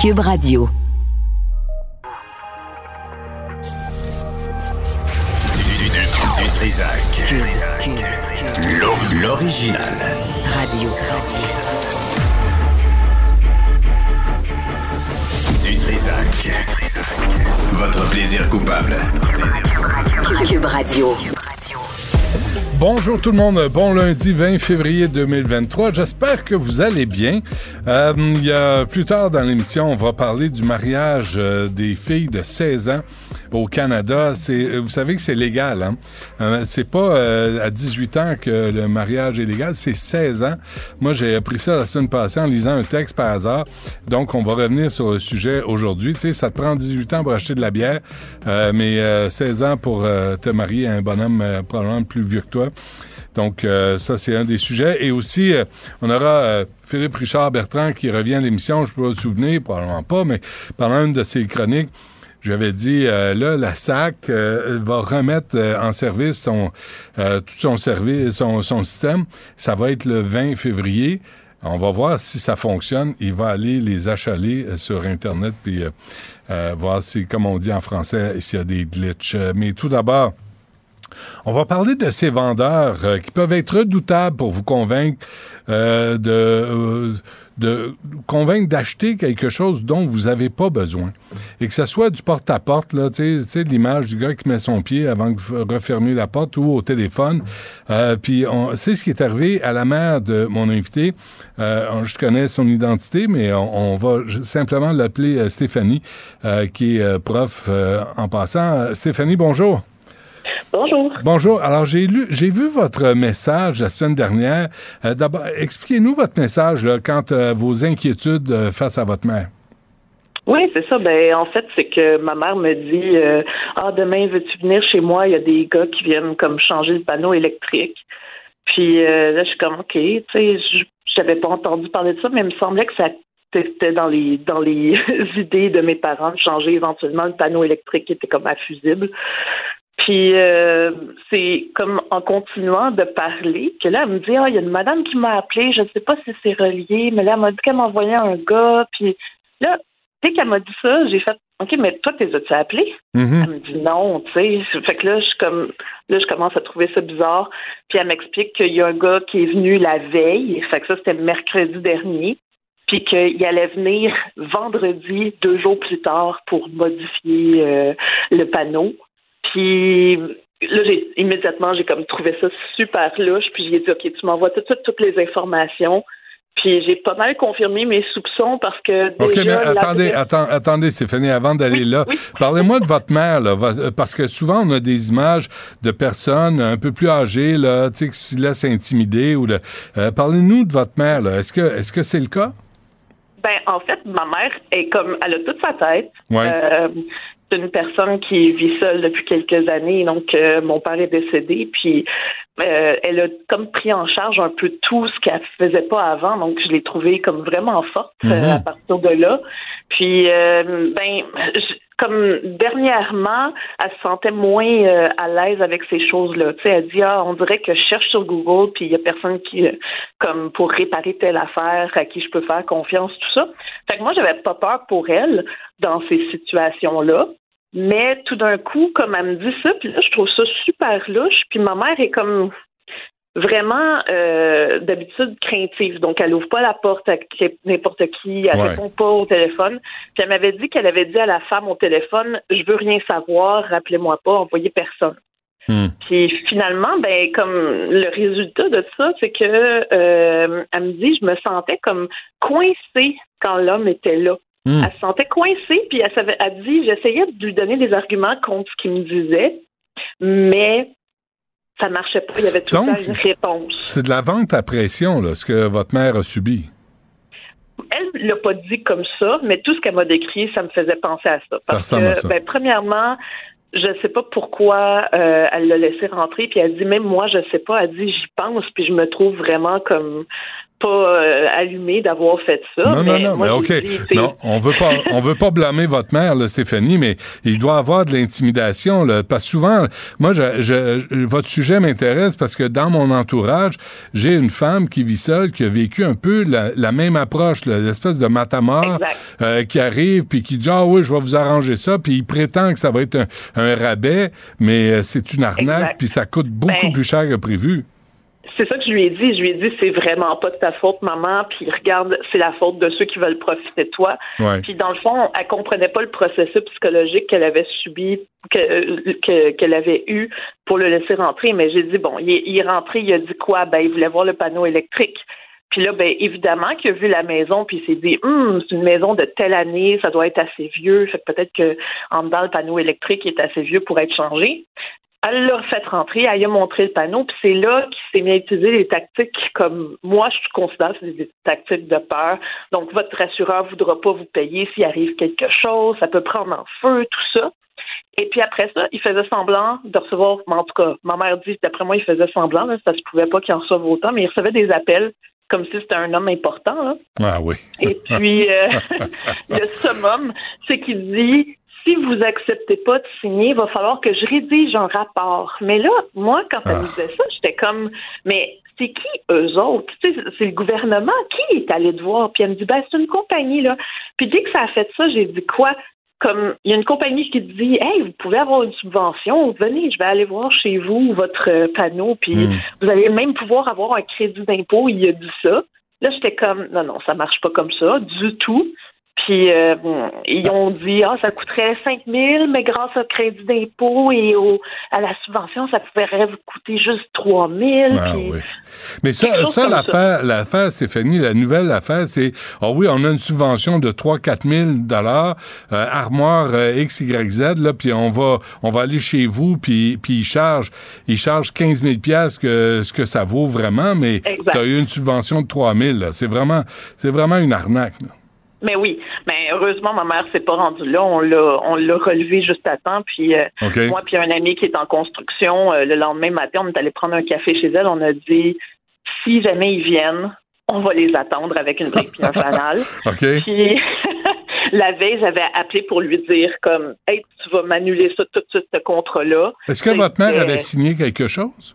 Cube Radio. Du, Trisac. L'original. Radio. Du Trisac. Votre plaisir coupable. Cube Radio. Bonjour tout le monde, bon lundi 20 février 2023. J'espère que vous allez bien. Euh, y a plus tard dans l'émission, on va parler du mariage euh, des filles de 16 ans au Canada. C'est, vous savez que c'est légal. Hein? Euh, c'est pas euh, à 18 ans que le mariage est légal, c'est 16 ans. Moi, j'ai appris ça la semaine passée en lisant un texte par hasard. Donc, on va revenir sur le sujet aujourd'hui. Tu sais, ça te prend 18 ans pour acheter de la bière, euh, mais 16 ans pour te marier à un bonhomme probablement plus vieux que toi. Donc, ça, c'est un des sujets. Et aussi, on aura Philippe Richard Bertrand qui revient à l'émission, je peux pas souvenir, probablement pas, mais pendant une de ses chroniques, j'avais dit, euh, là, la SAC euh, va remettre euh, en service son, tout son service, son, son système. Ça va être le 20 février. On va voir si ça fonctionne. Il va aller les achaler sur Internet puis voir si, comme on dit en français, s'il y a des glitches. Mais tout d'abord, on va parler de ces vendeurs qui peuvent être redoutables pour vous convaincre de de convaincre d'acheter quelque chose dont vous n'avez pas besoin. Et que ce soit du porte-à-porte, là, tu sais, l'image du gars qui met son pied avant de refermer la porte ou au téléphone. Euh, puis, c'est ce qui est arrivé à la mère de mon invité. Euh, je connais son identité, mais on, va simplement l'appeler euh, Stéphanie, qui est prof en passant. Stéphanie, bonjour. Bonjour. Bonjour. Alors, j'ai lu, j'ai vu votre message la semaine dernière. Euh, d'abord, expliquez-nous votre message là, quant à vos inquiétudes euh, face à votre mère. Oui, c'est ça. Ben, en fait, c'est que ma mère me dit euh, Ah, demain, veux-tu venir chez moi? Il y a des gars qui viennent comme changer le panneau électrique. Puis là, je suis comme OK, tu sais, j'avais pas entendu parler de ça, mais il me semblait que ça était dans les dans les idées de mes parents de changer éventuellement le panneau électrique qui était comme infusible. Puis euh, c'est comme en continuant de parler que là, elle me dit Ah, il y a une madame qui m'a appelé, je ne sais pas si c'est relié, mais là, elle m'a dit qu'elle m'envoyait un gars. Puis là, dès qu'elle m'a dit ça, j'ai fait OK, mais toi, t'es as-tu appelé? Mm-hmm. Elle me dit non, tu sais. Fait que là, je comme là, je commence à trouver ça bizarre. Puis elle m'explique qu'il y a un gars qui est venu la veille. Fait que ça, c'était mercredi dernier. Puis qu'il allait venir vendredi, deux jours plus tard, pour modifier euh, le panneau. Puis là, j'ai immédiatement, j'ai comme trouvé ça super louche. Puis j'ai dit, OK, tu m'envoies tout de suite toutes les informations. Puis j'ai pas mal confirmé mes soupçons parce que. OK, mais attendez, attendez, Stéphanie, avant d'aller là, parlez-moi de votre mère, là, parce que souvent on a des images de personnes un peu plus âgées, là, tu sais, qui se laissent intimider. Ou euh, Parlez-nous de votre mère, là. Est-ce que est-ce que c'est le cas? Ben, en fait, ma mère est comme, elle a toute sa tête. Ouais. Euh, c'est une personne qui vit seule depuis quelques années. Donc, euh, mon père est décédé, puis euh, elle a comme pris en charge un peu tout ce qu'elle faisait pas avant. Donc, je l'ai trouvée comme vraiment forte euh, mm-hmm. à partir de là. Puis, ben, comme dernièrement, elle se sentait moins à l'aise avec ces choses-là. Tu sais, elle dit ah, on dirait que je cherche sur Google, puis il y a personne qui, comme pour réparer telle affaire à qui je peux faire confiance, tout ça. Fait que moi, j'avais pas peur pour elle dans ces situations-là. Mais tout d'un coup, comme elle me dit ça, puis là, je trouve ça super louche. Puis ma mère est comme vraiment euh, d'habitude craintive. Donc, elle ouvre pas la porte à n'importe qui, elle répond pas au téléphone. Puis elle m'avait dit qu'elle avait dit à la femme au téléphone Je veux rien savoir, rappelez-moi pas, envoyez personne. Hmm. Puis finalement, ben comme le résultat de ça, c'est que euh, elle me dit je me sentais comme coincée quand l'homme était là. Hmm. Elle se sentait coincée, puis elle, savait, elle dit j'essayais de lui donner des arguments contre ce qu'il me disait, mais ça marchait pas. Il y avait tout le une réponse. C'est de la vente à pression, là, ce que votre mère a subi. Elle l'a pas dit comme ça, mais tout ce qu'elle m'a décrit, ça me faisait penser à ça. Parce que, Ben, premièrement, je ne sais pas pourquoi euh, elle l'a laissé rentrer, puis elle dit même moi je sais pas, elle dit j'y pense, puis je me trouve vraiment comme pas euh, allumé d'avoir fait ça. Non, mais non, non, moi, mais OK. dit, non, on veut pas, on veut pas blâmer votre mère, là, Stéphanie, mais il doit avoir de l'intimidation, là, parce que souvent, moi, je, je- votre sujet m'intéresse parce que dans mon entourage, j'ai une femme qui vit seule, qui a vécu un peu la, la même approche, l'espèce de matamor euh, qui arrive puis qui dit ah oui, je vais vous arranger ça, puis il prétend que ça va être un, un rabais, mais euh, c'est une arnaque, puis ça coûte beaucoup Ben, plus cher que prévu. C'est ça que je lui ai dit. Je lui ai dit, c'est vraiment pas de ta faute, maman. Puis regarde, c'est la faute de ceux qui veulent profiter de toi. Ouais. Puis dans le fond, elle comprenait pas le processus psychologique qu'elle avait subi, que- que- qu'elle avait eu pour le laisser rentrer. Mais j'ai dit, bon, il est, il est rentré, il a dit quoi? Ben, il voulait voir le panneau électrique. Puis là, ben, évidemment qu'il a vu la maison, puis il s'est dit, Hum, c'est une maison de telle année, ça doit être assez vieux. Fait que peut-être que en dedans, le panneau électrique est assez vieux pour être changé. Elle l'a fait rentrer, elle lui a montré le panneau, puis c'est là qu'il s'est mis à utiliser des tactiques comme moi, je considère que c'est des tactiques de peur. Donc, votre assureur voudra pas vous payer s'il arrive quelque chose, ça peut prendre en feu, tout ça. Et puis après ça, il faisait semblant de recevoir, mais en tout cas, ma mère dit, d'après moi, il faisait semblant, là, ça se pouvait pas qu'il en reçoive autant, mais il recevait des appels comme si c'était un homme important. Là. Ah oui. Et puis, euh, le summum, c'est qu'il dit si vous acceptez pas de signer, il va falloir que je rédige un rapport. Mais là, moi, quand elle Ah. me disait ça, j'étais comme mais c'est qui eux autres? Tu sais, c'est le gouvernement. Qui est allé te voir? Puis elle me dit ben, c'est une compagnie, là. Puis dès que ça a fait ça, j'ai dit quoi? Comme il y a une compagnie qui te dit Hey, vous pouvez avoir une subvention, venez, je vais aller voir chez vous votre euh, panneau, puis Mm. vous allez même pouvoir avoir un crédit d'impôt, il a dit ça. Là, j'étais comme, non, non, ça marche pas comme ça, du tout. Puis, euh, ils ont dit, ah, ça coûterait 5 000, mais grâce au crédit d'impôt et au, à la subvention, ça pourrait vous coûter juste 3 000. Ah puis- oui. Mais ça, ça l'affaire, l'affaire, Stéphanie, la nouvelle affaire, c'est, oh oui, on a une subvention de 3-4 000 dollars, euh, armoire euh, X, Y, Z, là, puis on va, on va aller chez vous, puis, puis ils chargent, ils chargent 15 000 piastres que ce que ça vaut vraiment, mais tu as eu une subvention de 3 000, là. C'est vraiment, c'est vraiment une arnaque, là. Mais oui, mais heureusement, ma mère s'est pas rendue là. On l'a, on l'a relevé juste à temps. Puis euh, moi, puis un ami qui est en construction, euh, le lendemain matin, on est allé prendre un café chez elle. On a dit, si jamais ils viennent, on va les attendre avec une brique puis un fanal. Puis la veille, j'avais appelé pour lui dire comme, hey, tu vas m'annuler ça tout de suite, ce contrat-là. Est-ce que votre mère avait signé quelque chose?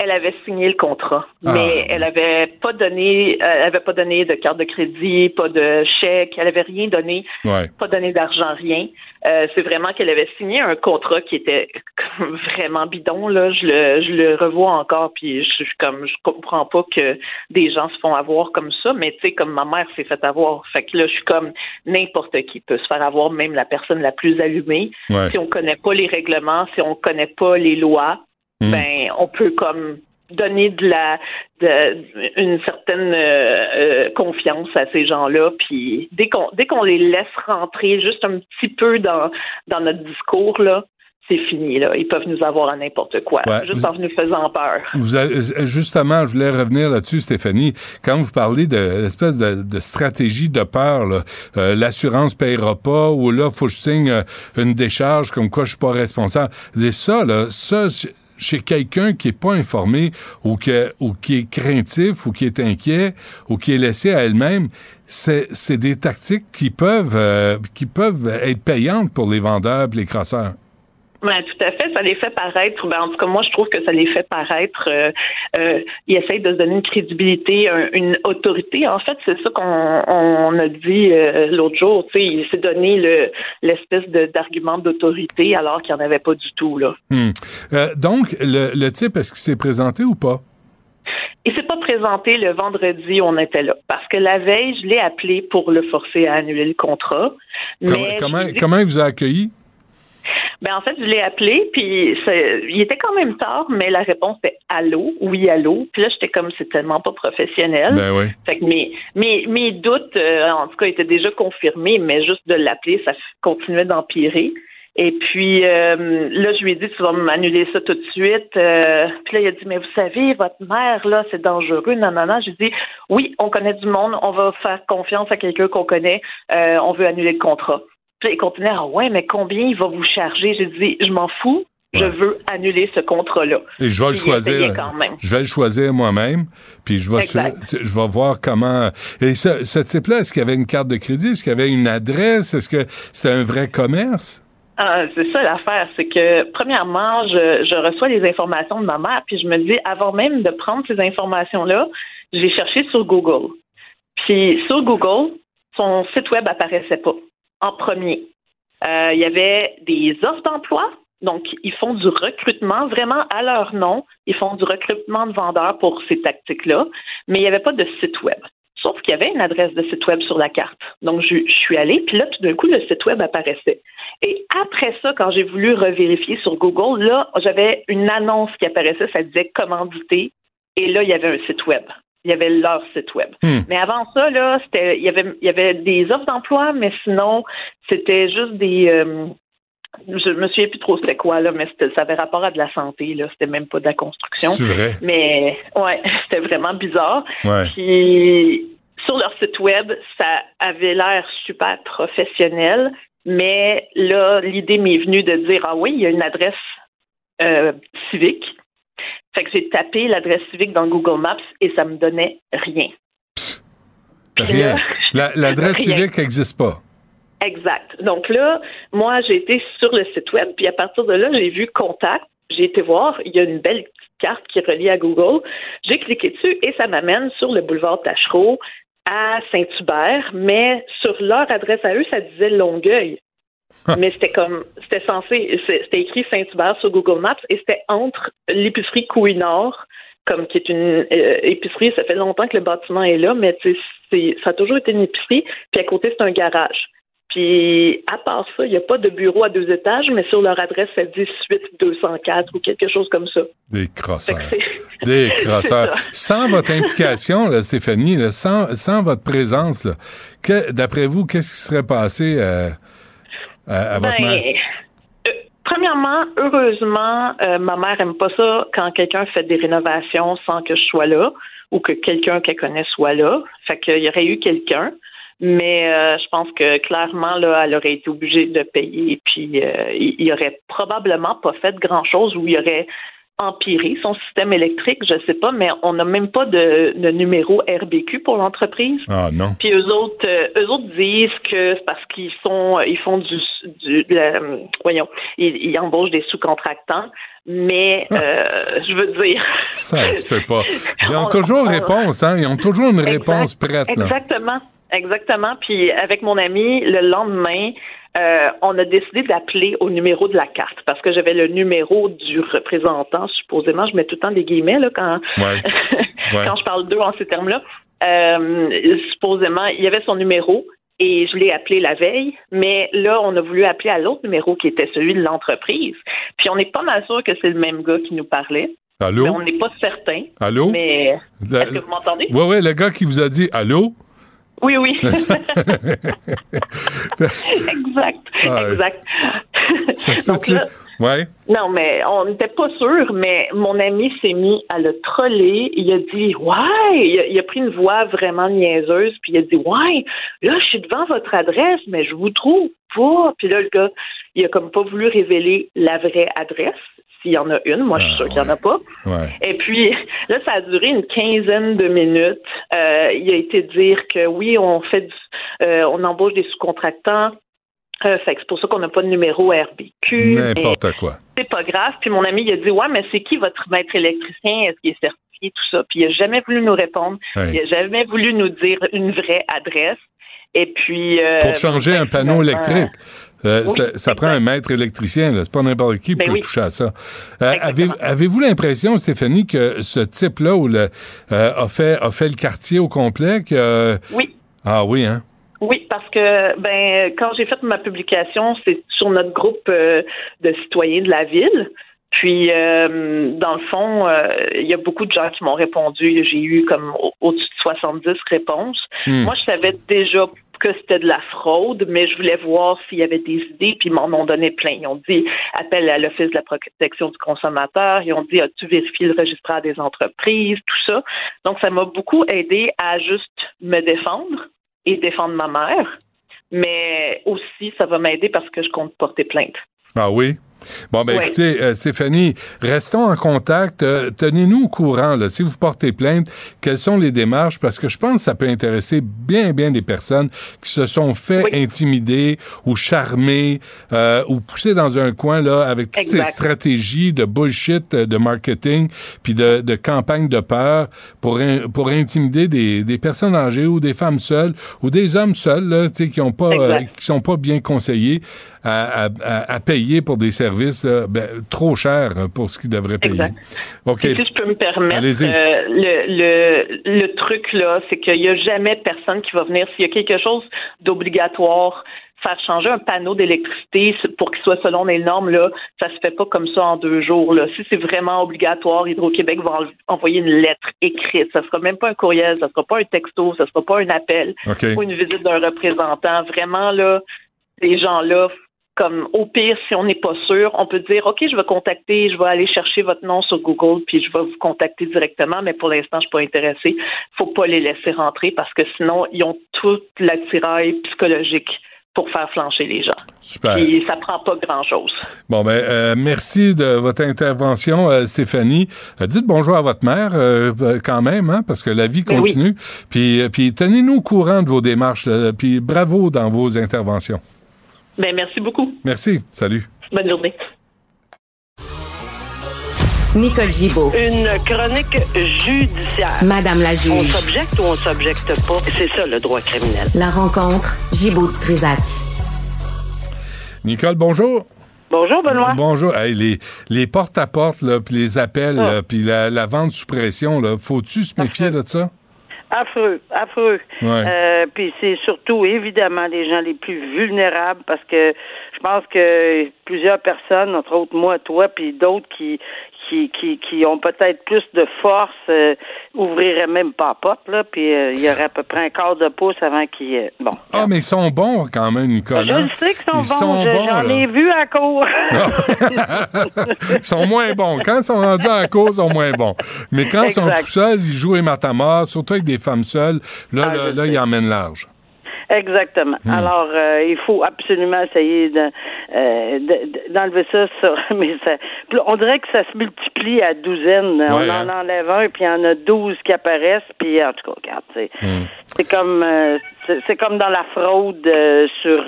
Elle avait signé le contrat, Ah. mais elle avait pas donné, euh, elle avait pas donné de carte de crédit, pas de chèque, elle avait rien donné. Ouais. pas donné d'argent, rien. Euh, c'est vraiment qu'elle avait signé un contrat qui était vraiment bidon. Là, je le, je le revois encore, puis je suis comme, je comprends pas que des gens se font avoir comme ça. Mais tu sais, comme ma mère s'est fait avoir, fait que là, je suis comme n'importe qui peut se faire avoir, même la personne la plus allumée. Ouais. Si on connaît pas les règlements, si on connaît pas les lois, Hmm. ben on peut comme donner de la de, une certaine euh, euh, confiance à ces gens-là puis dès qu'on dès qu'on les laisse rentrer juste un petit peu dans dans notre discours là c'est fini là ils peuvent nous avoir à n'importe quoi Ouais, juste vous- en nous faisant peur Vous avez- euh, justement, je voulais revenir là-dessus, Stéphanie. Quand vous parlez de l'espèce de, de stratégie de peur, là, euh, l'assurance payera pas, ou là, faut que je signe euh, une décharge comme quoi je suis pas responsable. C'est ça, là, ça, chez quelqu'un qui est pas informé ou, qui est craintif ou qui est inquiet ou qui est laissé à elle-même, c'est des tactiques qui peuvent euh, qui peuvent être payantes pour les vendeurs et les crosseurs. Ben, tout à fait, ça les fait paraître. Ben, en tout cas, moi, je trouve que ça les fait paraître. Euh, euh, ils essayent de se donner une crédibilité, un- une autorité. En fait, c'est ça qu'on on a dit euh, l'autre jour. Tu sais, il s'est donné le l'espèce de- d'argument d'autorité alors qu'il n'y en avait pas du tout là. Hmm. Euh, donc, le, le type, est-ce qu'il s'est présenté ou pas? Il s'est pas présenté le vendredi, on était là. Parce que la veille, je l'ai appelé pour le forcer à annuler le contrat. Comment, Mais dit- comment il vous a accueilli? Ben en fait, je l'ai appelé, puis il était quand même tard, mais la réponse était allô, oui allô. Puis là, j'étais comme c'est tellement pas professionnel. Ben oui. Fait que mes, mes, mes doutes, euh, en tout cas, étaient déjà confirmés, mais juste de l'appeler, ça continuait d'empirer. Et puis euh, là, je lui ai dit, tu vas m'annuler ça tout de suite. Euh, puis là, il a dit, mais vous savez, votre mère, là, c'est dangereux. Non, non, non. J'ai dit, oui, on connaît du monde, on va faire confiance à quelqu'un qu'on connaît, euh, on veut annuler le contrat. Puis il continuait, ah ouais, mais combien il va vous charger? J'ai dit, je m'en fous. Je veux annuler ce contrat-là. Et je vais le choisir. Je vais le choisir moi-même, puis je vais, je vais voir comment. Et ce, ce type-là, est-ce qu'il avait une carte de crédit? Est-ce qu'il avait une adresse? Est-ce que c'était un vrai commerce? Ah, c'est ça l'affaire, c'est que premièrement, je, je reçois les informations de ma mère, puis je me dis, avant même de prendre ces informations-là, j'ai cherché sur Google. Puis sur Google, son site web apparaissait pas en premier. Euh, il y avait des offres d'emploi, donc ils font du recrutement vraiment à leur nom. Ils font du recrutement de vendeurs pour ces tactiques-là, mais il n'y avait pas de site web. Sauf qu'il y avait une adresse de site web sur la carte. Donc, je, suis allée, puis là, tout d'un coup, le site web apparaissait. Et après ça, quand j'ai voulu revérifier sur Google, là, j'avais une annonce qui apparaissait, ça disait commandité, et là, il y avait un site web. Il y avait leur site web. Hmm. Mais avant ça, là, c'était, il y avait, il y avait des offres d'emploi, mais sinon, c'était juste des, euh, je me souviens plus trop c'était quoi là, mais ça avait rapport à de la santé là, c'était même pas de la construction. C'est vrai? Mais ouais, c'était vraiment bizarre. Ouais. Puis sur leur site web, ça avait l'air super professionnel, mais là l'idée m'est venue de dire ah oui, il y a une adresse euh, civique. Fait que j'ai tapé l'adresse civique dans Google Maps et ça me donnait rien. rien. L'adresse civique n'existe pas. Exact. Donc là, moi, j'ai été sur le site web, puis à partir de là, j'ai vu contact. J'ai été voir, il y a une belle carte qui est reliée à Google. J'ai cliqué dessus et ça m'amène sur le boulevard Tachereau à Saint-Hubert, mais sur leur adresse à eux, ça disait Longueuil. Mais c'était comme, c'était censé, c'était écrit Saint-Hubert sur Google Maps et c'était entre l'épicerie Couinard, comme qui est une euh, épicerie, ça fait longtemps que le bâtiment est là, mais ça a toujours été une épicerie, puis à côté, c'est un garage. Puis, à part ça, il n'y a pas de bureau à deux étages, mais sur leur adresse, c'est 18 204 ou quelque chose comme ça. Des crosseurs. Des crosseurs. sans votre implication, Stéphanie, sans, votre présence, d'après vous, qu'est-ce qui serait passé euh, à, votre ben, mère? Euh, premièrement, heureusement, euh, ma mère aime pas ça quand quelqu'un fait des rénovations sans que je sois là ou que quelqu'un qu'elle connaît soit là. Fait qu'il y aurait eu quelqu'un. Mais euh, je pense que clairement, là, elle aurait été obligée de payer. Puis euh, il, aurait probablement pas fait grand chose ou il aurait empiré son système électrique, je sais pas, mais on n'a même pas de, numéro RBQ pour l'entreprise. Ah non. Puis eux autres, euh, eux autres disent que c'est parce qu'ils sont, ils font du, du voyons, ils, embauchent des sous-contractants. Mais je veux dire, ça se peut pas. Ils ont toujours réponse, hein. Ils ont toujours une réponse prête. Là. Exactement. Exactement. Puis avec mon ami, le lendemain, euh, on a décidé d'appeler au numéro de la carte parce que j'avais le numéro du représentant, supposément. Je mets tout le temps des guillemets là, quand, quand je parle d'eux en ces termes-là. Euh, supposément, il y avait son numéro et je l'ai appelé la veille, mais là, on a voulu appeler à l'autre numéro qui était celui de l'entreprise. Puis on n'est pas mal sûr que c'est le même gars qui nous parlait. Allô? Mais on n'est pas certain. Allô? Mais est-ce que vous m'entendez? Oui, oui, le gars qui vous a dit Allô? Oui, oui. exact, exact. Ça se peut Ouais. Non, mais on n'était pas sûr, mais mon ami s'est mis à le troller. Il a dit Ouais, il a, pris une voix vraiment niaiseuse, puis il a dit Ouais, là, je suis devant votre adresse, mais je vous trouve pas. Puis là, le gars, il a comme pas voulu révéler la vraie adresse s'il y en a une. Moi, je suis sûre qu'il n'y en a pas. Et puis, là, ça a duré une quinzaine de minutes. Euh, il a été dire que oui, on fait euh, on embauche des sous-contractants. Euh, fait c'est pour ça qu'on n'a pas de numéro RBQ. N'importe quoi. C'est pas grave. Puis mon ami, il a dit Ouais, mais c'est qui votre maître électricien? Est-ce qu'il est certifié? Tout ça. Puis il n'a jamais voulu nous répondre. Il n'a jamais voulu nous dire une vraie adresse. Et puis. Pour changer un panneau électrique. Euh, ça, prend un maître électricien, c'est pas n'importe qui qui ben peut toucher à ça. Euh, avez-vous l'impression, Stéphanie, que ce type-là euh, a, fait, a fait le quartier au complet? oui. Ah oui, hein? Oui, parce que ben quand j'ai fait ma publication, c'est sur notre groupe de citoyens de la ville. Puis, dans le fond, il y a beaucoup de gens qui m'ont répondu. J'ai eu comme au-dessus de 70 réponses. Hmm. Moi, je savais déjà que c'était de la fraude, mais je voulais voir s'il y avait des idées, puis ils m'en ont donné plein. Ils ont dit appel à l'Office de la protection du consommateur, ils ont dit as-tu vérifié le registre des entreprises, tout ça? Donc, ça m'a beaucoup aidé à juste me défendre et défendre ma mère, mais aussi, ça va m'aider parce que je compte porter plainte. Ah oui? Bon, ben écoutez, euh, Stéphanie, restons en contact. Euh, tenez-nous au courant. Là, si vous portez plainte, quelles sont les démarches? Parce que je pense que ça peut intéresser bien, bien des personnes qui se sont fait intimider ou charmer euh, ou pousser dans un coin là avec toutes ces stratégies de bullshit, de marketing, puis de, de campagne de peur pour, pour intimider des, des personnes âgées ou des femmes seules ou des hommes seuls là, qui ont pas, qui sont pas bien conseillés à, payer pour des services ben, trop chers pour ce qu'ils devraient payer. OK. Si je peux me permettre, euh, le, le, truc, là, c'est qu'il n'y a jamais personne qui va venir. S'il y a quelque chose d'obligatoire, faire changer un panneau d'électricité pour qu'il soit selon les normes, là, ça se fait pas comme ça en deux jours. Là. Si c'est vraiment obligatoire, Hydro-Québec va envoyer une lettre écrite. Ça sera même pas un courriel, ça sera pas un texto, ça sera pas un appel, ou une visite d'un représentant. Vraiment, là, ces gens-là, comme au pire, si on n'est pas sûr, on peut dire OK, je vais contacter, je vais aller chercher votre nom sur Google, puis je vais vous contacter directement, mais pour l'instant, je suis pas intéressé. Faut pas les laisser rentrer parce que sinon, ils ont toute l'attirail psychologique pour faire flancher les gens. Super. Et ça prend pas grand-chose. Bon, ben, euh, merci de votre intervention, euh, Stéphanie. Euh, dites bonjour à votre mère quand même, hein, parce que la vie ben continue. Puis, puis tenez-nous au courant de vos démarches. puis bravo dans vos interventions. Ben, merci beaucoup. Merci. Salut. Bonne journée. Nicole Gibaud. Une chronique judiciaire. Madame la juge. On s'objecte ou on s'objecte pas? C'est ça le droit criminel. La rencontre Gibaud-Strisac. Nicole, bonjour. Bonjour, Benoît. Bonjour. les, les porte-à-porte, puis les appels, ah. puis la, vente sous pression, faut-tu se méfier de ça? Affreux, affreux. Euh, puis c'est surtout évidemment les gens les plus vulnérables parce que je pense que plusieurs personnes, entre autres moi, toi, puis d'autres qui qui, qui, qui ont peut-être plus de force euh, ouvriraient même pas la porte, là, puis euh, il y aurait à peu près un quart de pouce avant qu'ils... Euh, bon. Ah, mais ils sont bons quand même, Nicolas. Je sais qu'ils sont bons. J'en ai vu à court. ils sont moins bons. Quand ils sont rendus à cause, ils sont moins bons. Mais quand ils sont tout seuls, ils jouent les matamars, surtout avec des femmes seules, là, ah, là, là ils emmènent large. Exactement. Hmm. Alors, euh, il faut absolument essayer de, euh, d'enlever ça sur. Mais ça, on dirait que ça se multiplie à douzaines. on en hein. enlève un, puis il y en a douze qui apparaissent. Puis en tout cas, regarde, c'est, hmm. c'est comme euh, c'est, comme dans la fraude sur,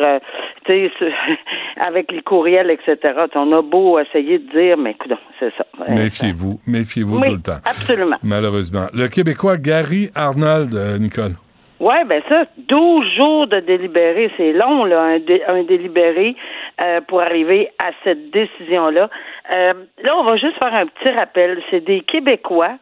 tu sais, avec les courriels, etc. on a beau essayer de dire, mais écoute, c'est ça. Méfiez-vous, méfiez-vous tout le temps. Absolument. Malheureusement. Le Québécois Gary Arnold, Nicole. Oui, ben ça, 12 jours de délibéré, c'est long, là, un, délibéré euh, pour arriver à cette décision-là. Euh, là, on va juste faire un petit rappel. C'est des Québécois,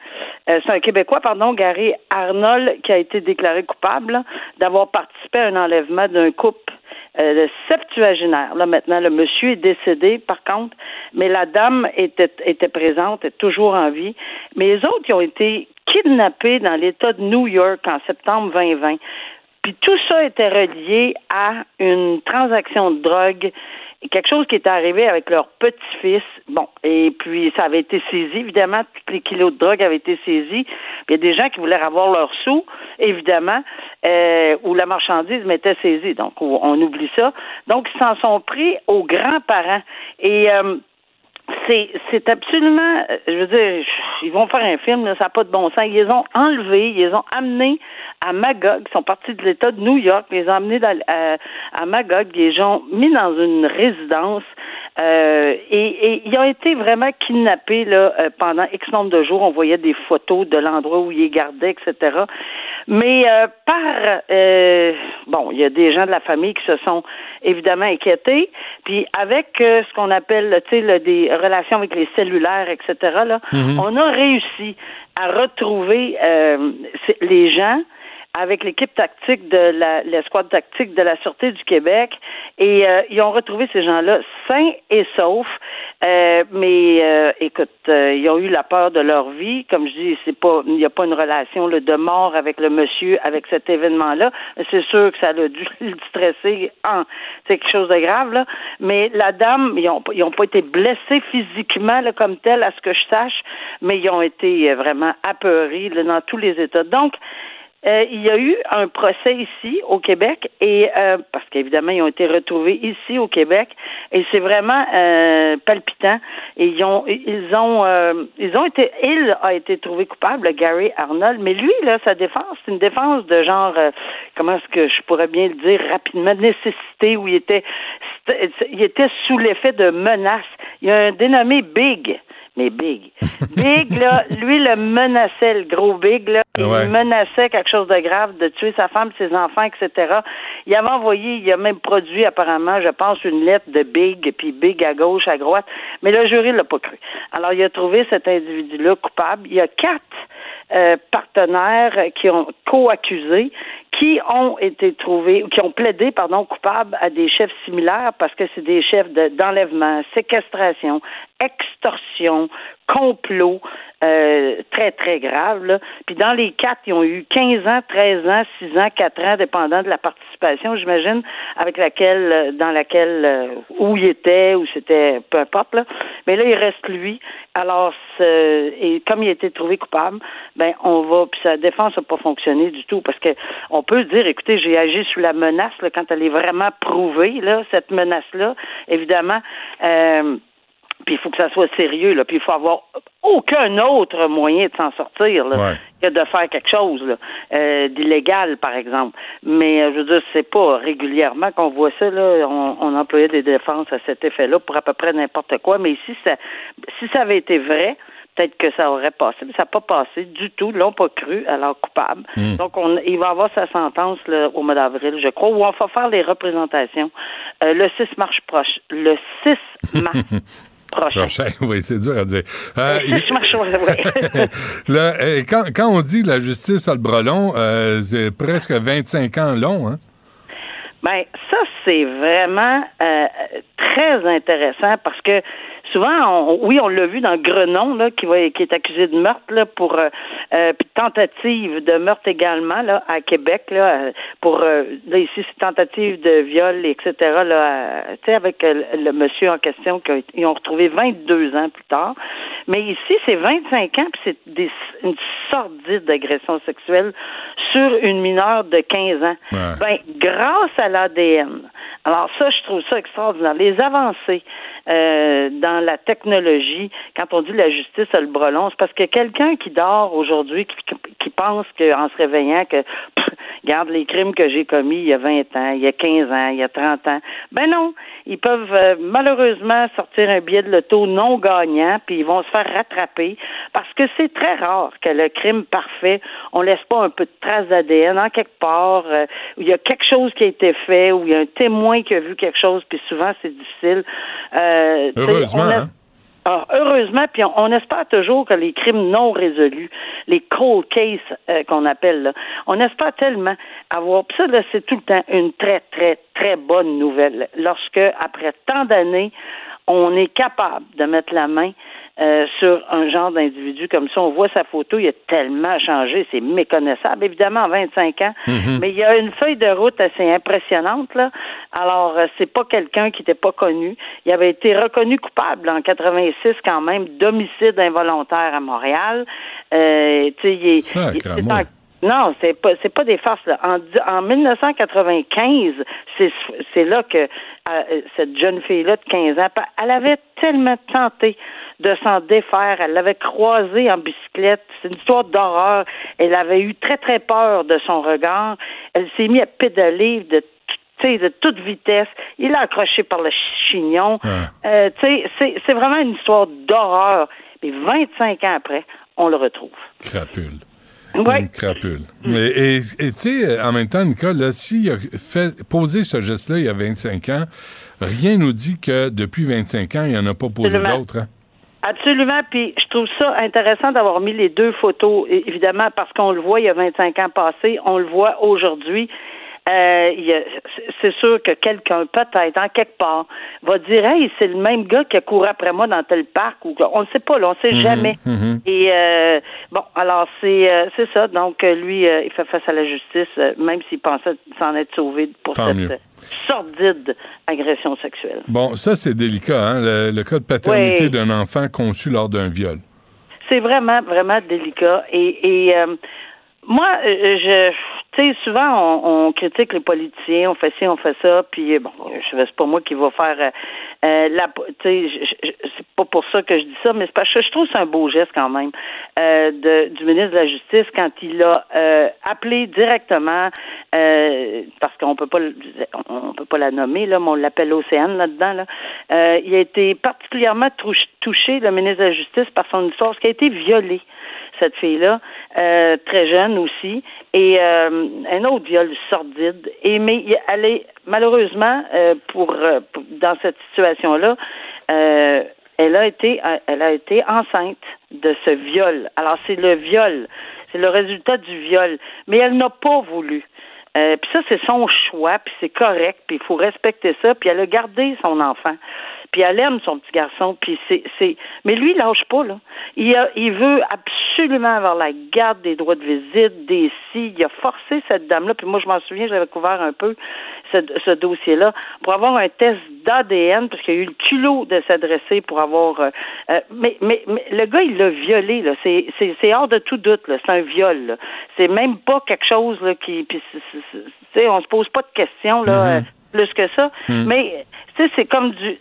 euh, c'est un Québécois, pardon, Gary Arnold, qui a été déclaré coupable d'avoir participé à un enlèvement d'un couple euh, septuagénaire. Là, maintenant, le monsieur est décédé, par contre, mais la dame était, était présente, est toujours en vie. Mais les autres, ils ont été kidnappé dans l'État de New York en septembre 2020. Puis tout ça était relié à une transaction de drogue, quelque chose qui était arrivé avec leur petit-fils. Bon, et puis ça avait été saisi, évidemment, tous les kilos de drogue avaient été saisis. Il y a des gens qui voulaient avoir leurs sous, évidemment, euh, où la marchandise m'était saisie. Donc on oublie ça. Donc ils s'en sont pris aux grands-parents. Et euh, c'est c'est absolument je veux dire ils vont faire un film là, ça n'a pas de bon sens ils les ont enlevés ils les ont amenés à Magog ils sont partis de l'État de New York ils les ont amenés à, à Magog ils les ont mis dans une résidence euh, et, et, ils ont été vraiment kidnappés là, euh, pendant X nombre de jours. On voyait des photos de l'endroit où ils les gardaient, etc. Mais euh, par euh, bon, il y a des gens de la famille qui se sont évidemment inquiétés. Puis avec ce qu'on appelle, tu sais, des relations avec les cellulaires, etc. Là, mm-hmm. on a réussi à retrouver les gens avec l'équipe tactique de la l'escouade tactique de la Sûreté du Québec et euh, ils ont retrouvé ces gens-là sains et saufs. Euh, mais euh, écoute, ils ont eu la peur de leur vie. Comme je dis, c'est pas il n'y a pas une relation de mort avec le monsieur avec cet événement-là. C'est sûr que ça a dû le stresser c'est quelque chose de grave là. Mais la dame, ils ont ils ont pas été blessés physiquement là, comme tel à ce que je sache, mais ils ont été vraiment apeurés là, dans tous les états. Donc euh, il y a eu un procès ici au Québec et euh, parce qu'évidemment ils ont été retrouvés ici au Québec et c'est vraiment euh, palpitant. Et ils ont ils ont ils ont été il a été trouvé coupable, Gary Arnold, mais lui là sa défense c'est une défense de genre comment est-ce que je pourrais bien le dire rapidement nécessité où il était il était sous l'effet de menaces. Il y a un dénommé Big mais Big. Big, là, lui, le menaçait, le gros Big, là. Il menaçait quelque chose de grave, de tuer sa femme, ses enfants, etc. Il avait envoyé, il a même produit, apparemment, je pense, une lettre de Big, puis Big à gauche, à droite. Mais le jury l'a pas cru. Alors, il a trouvé cet individu-là coupable. Il y a quatre euh, partenaires qui ont co-accusé qui ont été trouvés, qui ont plaidé, pardon, coupables à des chefs similaires parce que c'est des chefs d'enlèvement, séquestration, extorsion, complot, euh, très, très grave. Là. Puis dans les quatre, ils ont eu 15 ans, 13 ans, 6 ans, 4 ans, dépendant de la participation, j'imagine, avec laquelle, euh, dans laquelle, euh, où il était, où c'était, peu importe. Là. Mais là, il reste lui. Alors, et comme il a été trouvé coupable, ben on va, puis sa défense n'a pas fonctionné du tout, parce que on peut dire, écoutez, j'ai agi sous la menace là, quand elle est vraiment prouvée, là, cette menace-là. Évidemment, euh, puis il faut que ça soit sérieux, là, puis il faut avoir aucun autre moyen de s'en sortir là, que de faire quelque chose euh, d'illégal, par exemple. Mais euh, je veux dire, c'est pas régulièrement qu'on voit ça. Là, on, on employait des défenses à cet effet-là pour à peu près n'importe quoi. Mais si ça, si ça avait été vrai, peut-être que ça aurait passé, mais ça n'a pas passé du tout. L'ont pas cru, alors coupable. Hmm. Donc, on, il va avoir sa sentence au mois d'avril, je crois, où on va faire les représentations euh, le 6 mars proche. Le 6 mars. Prochain. oui, c'est dur à dire. Euh, Là, euh, quand, quand, on dit la justice a le brelon, euh, c'est presque 25 ans long, hein? Ben, ça, c'est vraiment euh, très intéressant parce que souvent, oui, on l'a vu dans Grenon, là, qui, va, qui est accusé de meurtre, là, pour euh, euh tentative de meurtre également, là, à Québec, là, pour euh, là, ici, c'est tentative de viol, etc. Là, sais, avec le monsieur en question qu'ils ont retrouvé 22 ans plus tard. Mais ici, c'est 25 ans, puis c'est des, une sordide d'agression sexuelle sur une mineure de 15 ans. Ben, grâce à l'ADN. Alors ça, je trouve ça extraordinaire. Les avancées euh, dans la technologie, quand on dit la justice a le brelon, c'est parce que quelqu'un qui dort aujourd'hui, qui, qui pense qu'en se réveillant, que regarde les crimes que j'ai commis il y a 20 ans, il y a 15 ans, il y a 30 ans. Ben non, ils peuvent euh, malheureusement sortir un billet de loto non gagnant, puis ils vont se faire rattraper parce que c'est très rare que le crime parfait, on laisse pas un peu de traces d'ADN en quelque part, euh, où il y a quelque chose qui a été fait, où il y a un témoin qui a vu quelque chose, puis souvent c'est difficile. Heureusement. Hein? Ah, heureusement, puis on, espère toujours que les crimes non résolus, les cold cases euh, qu'on appelle, là, on espère tellement avoir. Puis ça, c'est tout le temps une très, très, très bonne nouvelle. Lorsque, après tant d'années, on est capable de mettre la main euh, sur un genre d'individu comme ça. On voit sa photo, il a tellement changé, c'est méconnaissable, évidemment, en 25 ans. Mhm. Mais il y a une feuille de route assez impressionnante, là. Alors, euh, c'est pas quelqu'un qui n'était pas connu. Il avait été reconnu coupable en 86 quand même d'homicide involontaire à Montréal. Euh, tu sais, il non, c'est pas c'est pas des farces. Là. En, en 1995, c'est c'est là que euh, cette jeune fille là de 15 ans, elle avait tellement tenté de s'en défaire. Elle l'avait croisé en bicyclette. C'est une histoire d'horreur. Elle avait eu très, très peur de son regard. Elle s'est mise à pédaler de de toute vitesse. Il l'a accroché par le chignon. Euh, c'est vraiment une histoire d'horreur. Mais 25 ans après, on le retrouve. Crapule. Ouais. Une crapule. Et tu sais, en même temps, Nicole, s'il a fait poser ce geste-là il y a 25 ans, rien nous dit que depuis 25 ans, il n'y en a pas posé d'autres. Hein? Absolument. Puis je trouve ça intéressant d'avoir mis les deux photos, évidemment, parce qu'on le voit il y a 25 ans passé, on le voit aujourd'hui. Euh, c'est sûr que quelqu'un, peut-être, en quelque part, va dire Hey, c'est le même gars qui a couru après moi dans tel parc ou on ne sait pas, là, on ne sait mhm, jamais. Mhm. Et euh, bon, alors c'est euh, c'est ça. Donc lui, il fait face à la justice, même s'il pensait s'en être sauvé pour cette sordide agression sexuelle. Bon, ça c'est délicat, hein, le, cas de paternité d'un enfant conçu lors d'un viol. C'est vraiment, vraiment délicat. Et, et moi, je, tu sais, souvent on, critique les politiciens, on fait ci, on fait ça, puis bon, je c'est pas moi qui va faire euh, euh la, c'est pas pour ça que je dis ça, mais c'est parce que je trouve c'est un beau geste quand même euh, de, du ministre de la Justice quand il a euh, appelé directement, parce qu'on peut pas, on peut pas la nommer là, mais on l'appelle Océane là-dedans là. il a été particulièrement touché, le ministre de la Justice, par son histoire, parce qu'il a été violé cette fille-là, euh, très jeune aussi, et euh, un autre viol sordide. Et mais elle est malheureusement euh, pour, dans cette situation-là, elle a été elle a été enceinte de ce viol. Alors c'est le viol, c'est le résultat du viol, mais elle n'a pas voulu. puis ça, c'est son choix, puis c'est correct, puis il faut respecter ça, puis elle a gardé son enfant puis elle aime son petit garçon, puis c'est, c'est, mais lui, il lâche pas, là. Il, a, il veut absolument avoir la garde des droits de visite, des si. Il a forcé cette dame-là, puis moi, je m'en souviens, j'avais couvert un peu ce, ce dossier-là, pour avoir un test d'ADN, parce qu'il a eu le culot de s'adresser pour avoir. Euh, euh, mais, mais, mais, le gars, il l'a violé, là. C'est, c'est, c'est hors de tout doute, là. C'est un viol, là. C'est même pas quelque chose, là, qui. Puis, tu sais, on se pose pas de questions, là. Mm-hmm. Plus que ça. Mm. Mais tu sais, c'est comme du,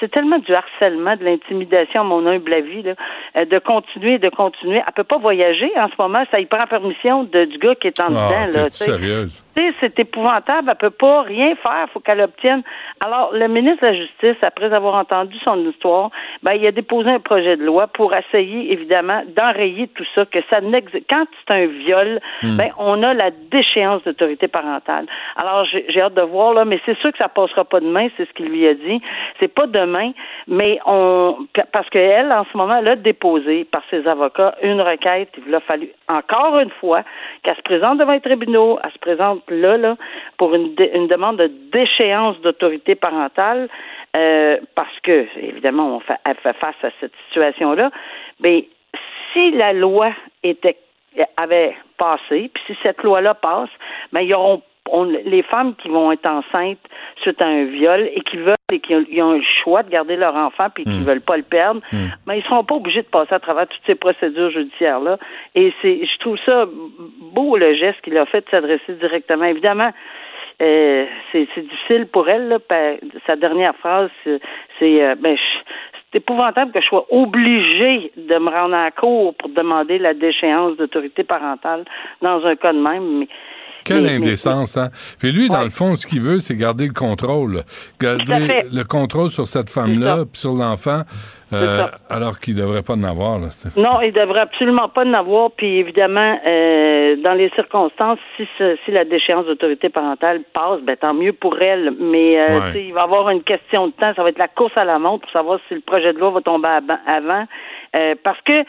c'est tellement du harcèlement, de l'intimidation, mon humble avis, là, euh, de continuer, de continuer. Elle peut pas voyager en ce moment, ça y prend permission de, du gars qui est en ah, dedans, là. sérieuse? Tu sais, c'est épouvantable, elle peut pas rien faire, faut qu'elle obtienne. Alors, le ministre de la Justice, après avoir entendu son histoire, ben, il a déposé un projet de loi pour essayer, évidemment, d'enrayer tout ça, que ça. Quand c'est un viol, hmm. ben, on a la déchéance d'autorité parentale. Alors, j'ai hâte de voir, là, mais c'est sûr que ça passera pas demain, c'est ce qui lui a dit. C'est pas demain, mais on parce qu'elle, en ce moment, elle a déposé par ses avocats une requête. Il a fallu encore une fois qu'elle se présente devant les tribunaux, elle se présente là, là, pour une, une demande de déchéance d'autorité parentale. Euh, parce que, évidemment, on fait, elle fait face à cette situation-là. Mais si la loi était avait passé, puis si cette loi-là passe, ben, ils auront les femmes qui vont être enceintes suite à un viol et qui veulent et qui ont, le choix de garder leur enfant puis qui ne hmm. veulent pas le perdre, mais hmm. ben, ils seront pas obligés de passer à travers toutes ces procédures judiciaires là. Et c'est, je trouve ça beau le geste qu'il a fait de s'adresser directement. Évidemment, euh, c'est, difficile pour elle. Là, sa dernière phrase, c'est, euh, ben, c'est épouvantable que je sois obligée de me rendre à la cour pour demander la déchéance d'autorité parentale dans un cas de même. Mais quelle indécence, hein? Puis lui, dans le fond, ce qu'il veut, c'est garder le contrôle. Garder le contrôle sur cette femme-là, puis sur l'enfant, euh, alors qu'il devrait pas en avoir. Là. Non, il devrait absolument pas en avoir. Puis évidemment, euh, dans les circonstances, si, si la déchéance d'autorité parentale passe, ben tant mieux pour elle. Mais euh, il va y avoir une question de temps. Ça va être la course à la montre pour savoir si le projet de loi va tomber avant. parce que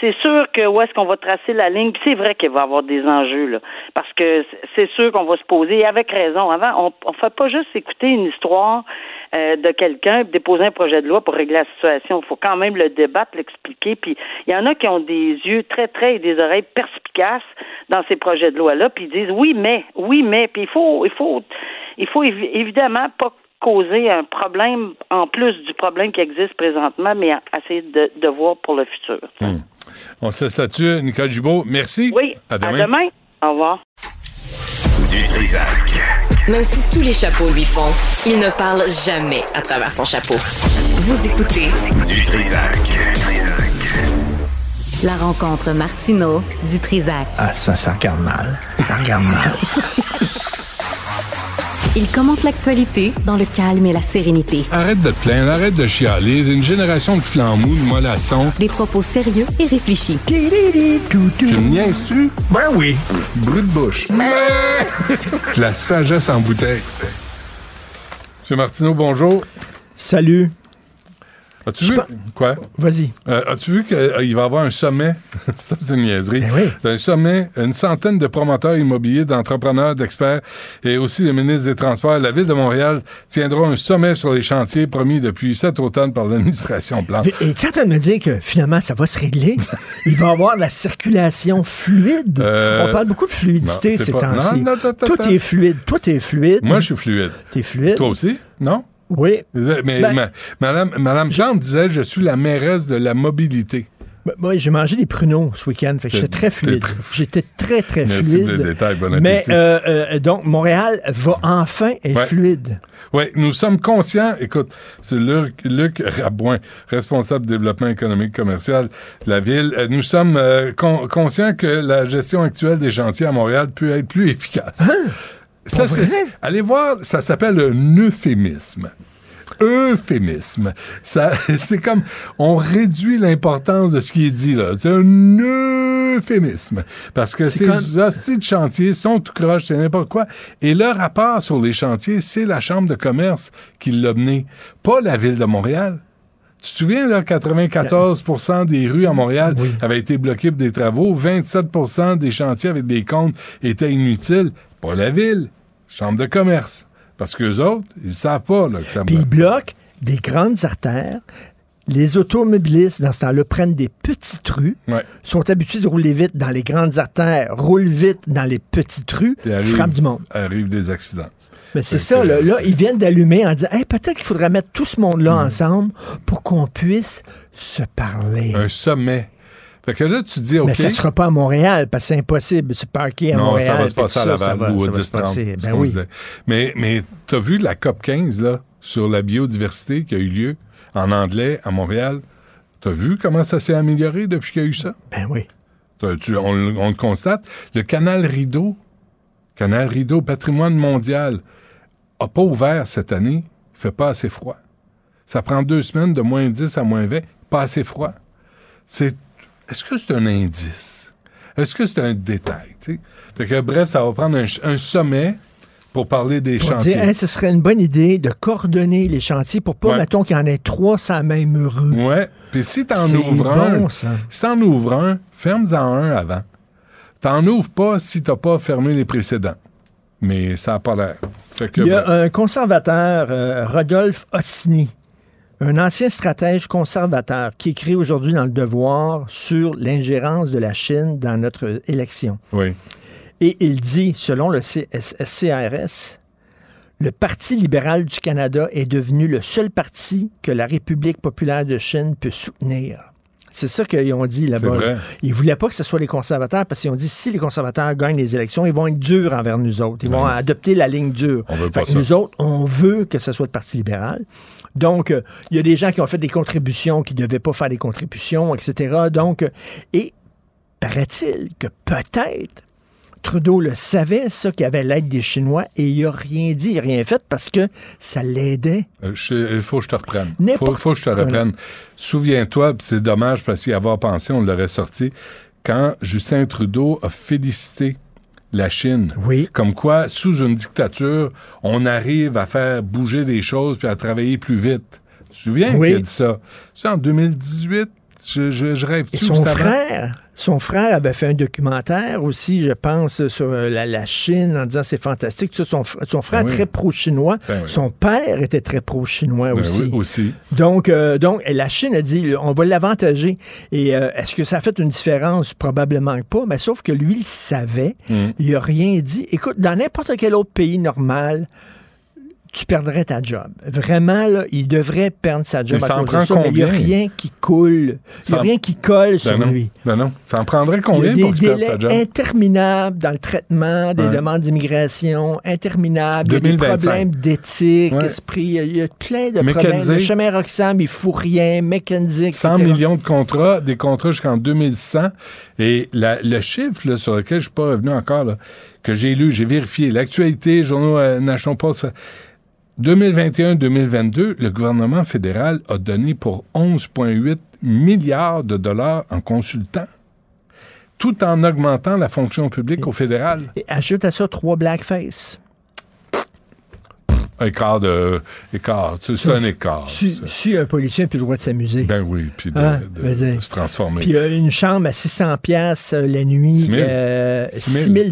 c'est sûr que où est-ce qu'on va tracer la ligne, c'est vrai qu'il va y avoir des enjeux, là, parce que c'est sûr qu'on va se poser, et avec raison. Avant, on ne fait pas juste écouter une histoire euh, de quelqu'un, déposer un projet de loi pour régler la situation. Il faut quand même le débattre, l'expliquer. Puis il y en a qui ont des yeux très, très et des oreilles perspicaces dans ces projets de loi-là, puis ils disent oui, mais, oui, mais. Puis il faut, il faut, il faut évidemment pas causer un problème en plus du problème qui existe présentement, mais essayer de, de voir pour le futur. Hmm. On se statue, Nicole Gibault. Merci. Oui. À demain. Au revoir. Du Trisac. Même si tous les chapeaux lui font, il ne parle jamais à travers son chapeau. Vous écoutez Du Trisac. La rencontre Martino du Trisac. Ah, ça, ça regarde mal. Ça regarde mal. Il commente l'actualité dans le calme et la sérénité. Arrête de te plaindre, arrête de chialer. Une génération de flambous, de mollassons. Des propos sérieux et réfléchis. Tu me niaises-tu? Ben oui. Brut de bouche. la sagesse en bouteille. Monsieur Martineau, bonjour. Salut. As-tu vu? Quoi? Vas-y. Euh, as-tu vu qu'il va y avoir un sommet? ça, c'est une niaiserie. Ben un sommet, une centaine de promoteurs immobiliers, d'entrepreneurs, d'experts et aussi le ministre des Transports. La Ville de Montréal tiendra un sommet sur les chantiers promis depuis cet automne par l'administration Plante. Et tu es en train de me dire que finalement, ça va se régler? Il va y avoir la circulation fluide? Euh, On parle beaucoup de fluidité ces temps-ci. Tout est fluide. Toi, t'es fluide. Moi, je suis fluide. T'es fluide? Toi aussi? Non? Oui. Mais, ben- Madame, Madame Plante disait Je suis la mairesse de la mobilité. Ben, moi, j'ai mangé des pruneaux ce week-end, fait que j'étais très fluide. J'étais très, très Merci fluide. Le détail, bon Mais euh, euh, donc, Montréal va enfin être fluide. Oui, nous sommes conscients, écoute, c'est Luc, Luc, Rabouin, responsable de développement économique commercial de la ville, euh, nous sommes conscients que la gestion actuelle des chantiers à Montréal peut être plus efficace. Hein? Ça, allez voir, ça s'appelle un euphémisme euphémisme. Ça, c'est comme, on réduit l'importance de ce qui est dit, là. C'est un euphémisme. Parce que ces hosties de chantier sont tout croche, c'est n'importe quoi. Et le rapport sur les chantiers, c'est la Chambre de commerce qui l'a mené, pas la Ville de Montréal. Tu te souviens, là, 94% des rues à Montréal avaient été bloquées pour des travaux, 27% des chantiers avec des comptes étaient inutiles. Pas la ville, Chambre de commerce. Parce qu'eux autres, ils savent pas là, que ça Puis ils bloquent des grandes artères. Les automobilistes, dans ce temps-là, prennent des petites rues, sont habitués de rouler vite dans les grandes artères, roulent vite dans les petites rues, frappent du monde. Arrivent des accidents. Mais c'est ça, là, ils viennent d'allumer en disant hey, peut-être qu'il faudrait mettre tout ce monde-là hmm. ensemble pour qu'on puisse se parler. Un sommet. Fait que là, tu dis, OK. Mais ça sera pas à Montréal, parce que c'est impossible de se parquer à Montréal. Non, ça va se passer à Laval ou à 10 Ben oui. Mais, mais t'as vu la COP 15, là, sur la biodiversité qui a eu lieu en anglais à Montréal? T'as vu comment ça s'est amélioré depuis qu'il y a eu ça? Ben oui. Tu, on, on, le constate. Le canal Rideau, canal Rideau, patrimoine mondial, a pas ouvert cette année. Il fait pas assez froid. Ça prend deux semaines de moins 10 à moins 20, pas assez froid. C'est est-ce que c'est un indice? Est-ce que c'est un détail? Fait que, bref, ça va prendre un, sommet pour parler des chantiers. Dire, ce serait une bonne idée de coordonner les chantiers pour pas, mettons, qu'il y en ait trois sans même rue. Ouais. Puis si t'en ouvres un, si t'en ouvres un, ferme-en un avant. T'en ouvres pas si t'as pas fermé les précédents. Mais ça n'a pas l'air. Il y a un conservateur, euh, Rodolphe Ossini, un ancien stratège conservateur qui écrit aujourd'hui dans Le Devoir sur l'ingérence de la Chine dans notre élection. Oui. Et il dit, selon le CRS, le Parti libéral du Canada est devenu le seul parti que la République populaire de Chine peut soutenir. C'est ça qu'ils ont dit là-bas. Ils ne voulaient pas que ce soit les conservateurs parce qu'ils ont dit si les conservateurs gagnent les élections, ils vont être durs envers nous autres. Ils vont adopter la ligne dure. Nous autres, on veut que ce soit le Parti libéral. Donc, euh, il y a des gens qui ont fait des contributions qui ne devaient pas faire des contributions, etc. Donc, euh, et paraît-il que peut-être Trudeau le savait, ça, qu'il avait l'aide des Chinois, et il n'a rien dit, il n'a rien fait parce que ça l'aidait. Euh, il faut que je te reprenne. Il faut, faut, que je te reprenne. Souviens-toi, c'est dommage parce qu'y avoir pensé, on l'aurait sorti, quand Justin Trudeau a félicité la Chine. Oui. Comme quoi, sous une dictature, on arrive à faire bouger les choses puis à travailler plus vite. Tu te souviens qu'il a dit ça? C'est en 2018, je, je, rêve Et son frère, son frère avait fait un documentaire aussi, je pense, sur euh, la, Chine en disant c'est fantastique. son, son frère ben très pro-chinois. Ben son père était très pro-chinois ben aussi. aussi. Donc, euh, donc, la Chine a dit on va l'avantager. Et euh, est-ce que ça a fait une différence? Probablement pas. Mais sauf que lui, il savait. Mm. Il a rien dit. Écoute, dans n'importe quel autre pays normal, tu perdrais ta job. Vraiment, là, il devrait perdre sa job. Mais ça en prend combien? Il n'y a rien qui coule. Il n'y a rien qui colle ben sur lui. Ben non. Ça en prendrait combien il y a des délais interminables dans le traitement des demandes d'immigration, interminables. Il y a des problèmes d'éthique, esprit. Il y a plein de problèmes. Le chemin Roxham, il fout rien. McKenzie, 100 millions de contrats, des contrats jusqu'en 2100. Et le chiffre là, sur lequel je ne suis pas revenu encore, là, que j'ai lu, j'ai vérifié, l'actualité, journaux euh, Nation Post, 2021-2022, le gouvernement fédéral a donné pour 11,8 milliards de dollars en consultants, tout en augmentant la fonction publique au fédéral. Et ajoute à ça trois blackface écart de. Écart. C'est un écart. Si, un policier n'a plus le droit de s'amuser. Ben oui, puis de, hein? se transformer. Puis euh, une chambre à 600 pièces euh, la nuit. 6 000 euh,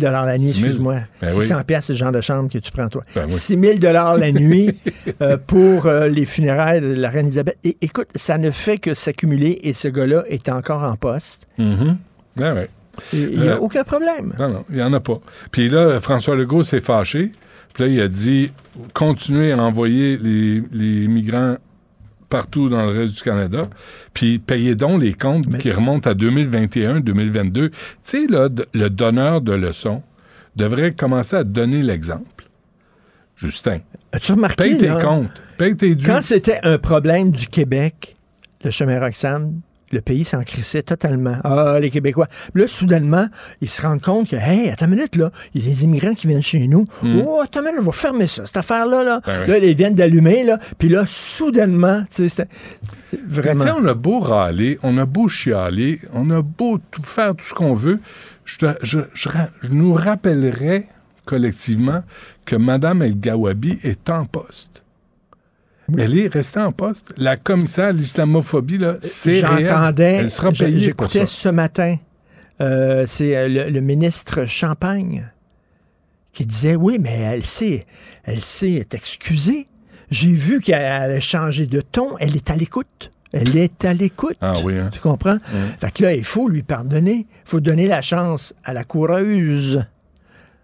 la nuit, excuse-moi. 600 ben pièces c'est le genre de chambre que tu prends toi. Ben 6 000 dollars la nuit pour les funérailles de la reine Elisabeth. Et, écoute, ça ne fait que s'accumuler et ce gars-là est encore en poste. Mm ouais. Il n'y a aucun problème. Non, non, il n'y en a pas. Puis là, François Legault s'est fâché puis là, il a dit continuez à envoyer les, migrants partout dans le reste du Canada. Puis payez donc les comptes qui remontent à 2021, 2022. Tu sais, là, le donneur de leçons devrait commencer à donner l'exemple. Justin, As-tu remarqué, paye tes là, comptes, paye tes dûs. quand c'était un problème du Québec, le chemin Roxham, le pays s'en crissait totalement. Ah, les Québécois. Là, soudainement, ils se rendent compte que, hey, attends une minute, là, il y a des immigrants qui viennent chez nous. Oh, attends une minute, on va fermer ça, cette affaire-là. Là, Hmm. Ben oui. là ils viennent d'allumer, là. Puis là, soudainement, tu sais, vraiment. On a beau râler, on a beau chialer, on a beau tout faire tout ce qu'on veut. Je, te- je, je ra- je nous rappellerai collectivement que Mme El Gawabi est en poste. Elle est restée en poste. La commissaire à l'islamophobie, là, c'est réel. J'entendais, Elle sera j'- payée pour ça. j'écoutais ce matin, euh, c'est euh, le, le ministre Champagne qui disait, oui, mais elle s'est, elle s'est excusée. J'ai vu qu'elle a changé de ton. Elle est à l'écoute. Elle est à l'écoute. Ah oui, hein? Tu comprends? Fait que là, il faut lui pardonner. Il faut donner la chance à la coureuse.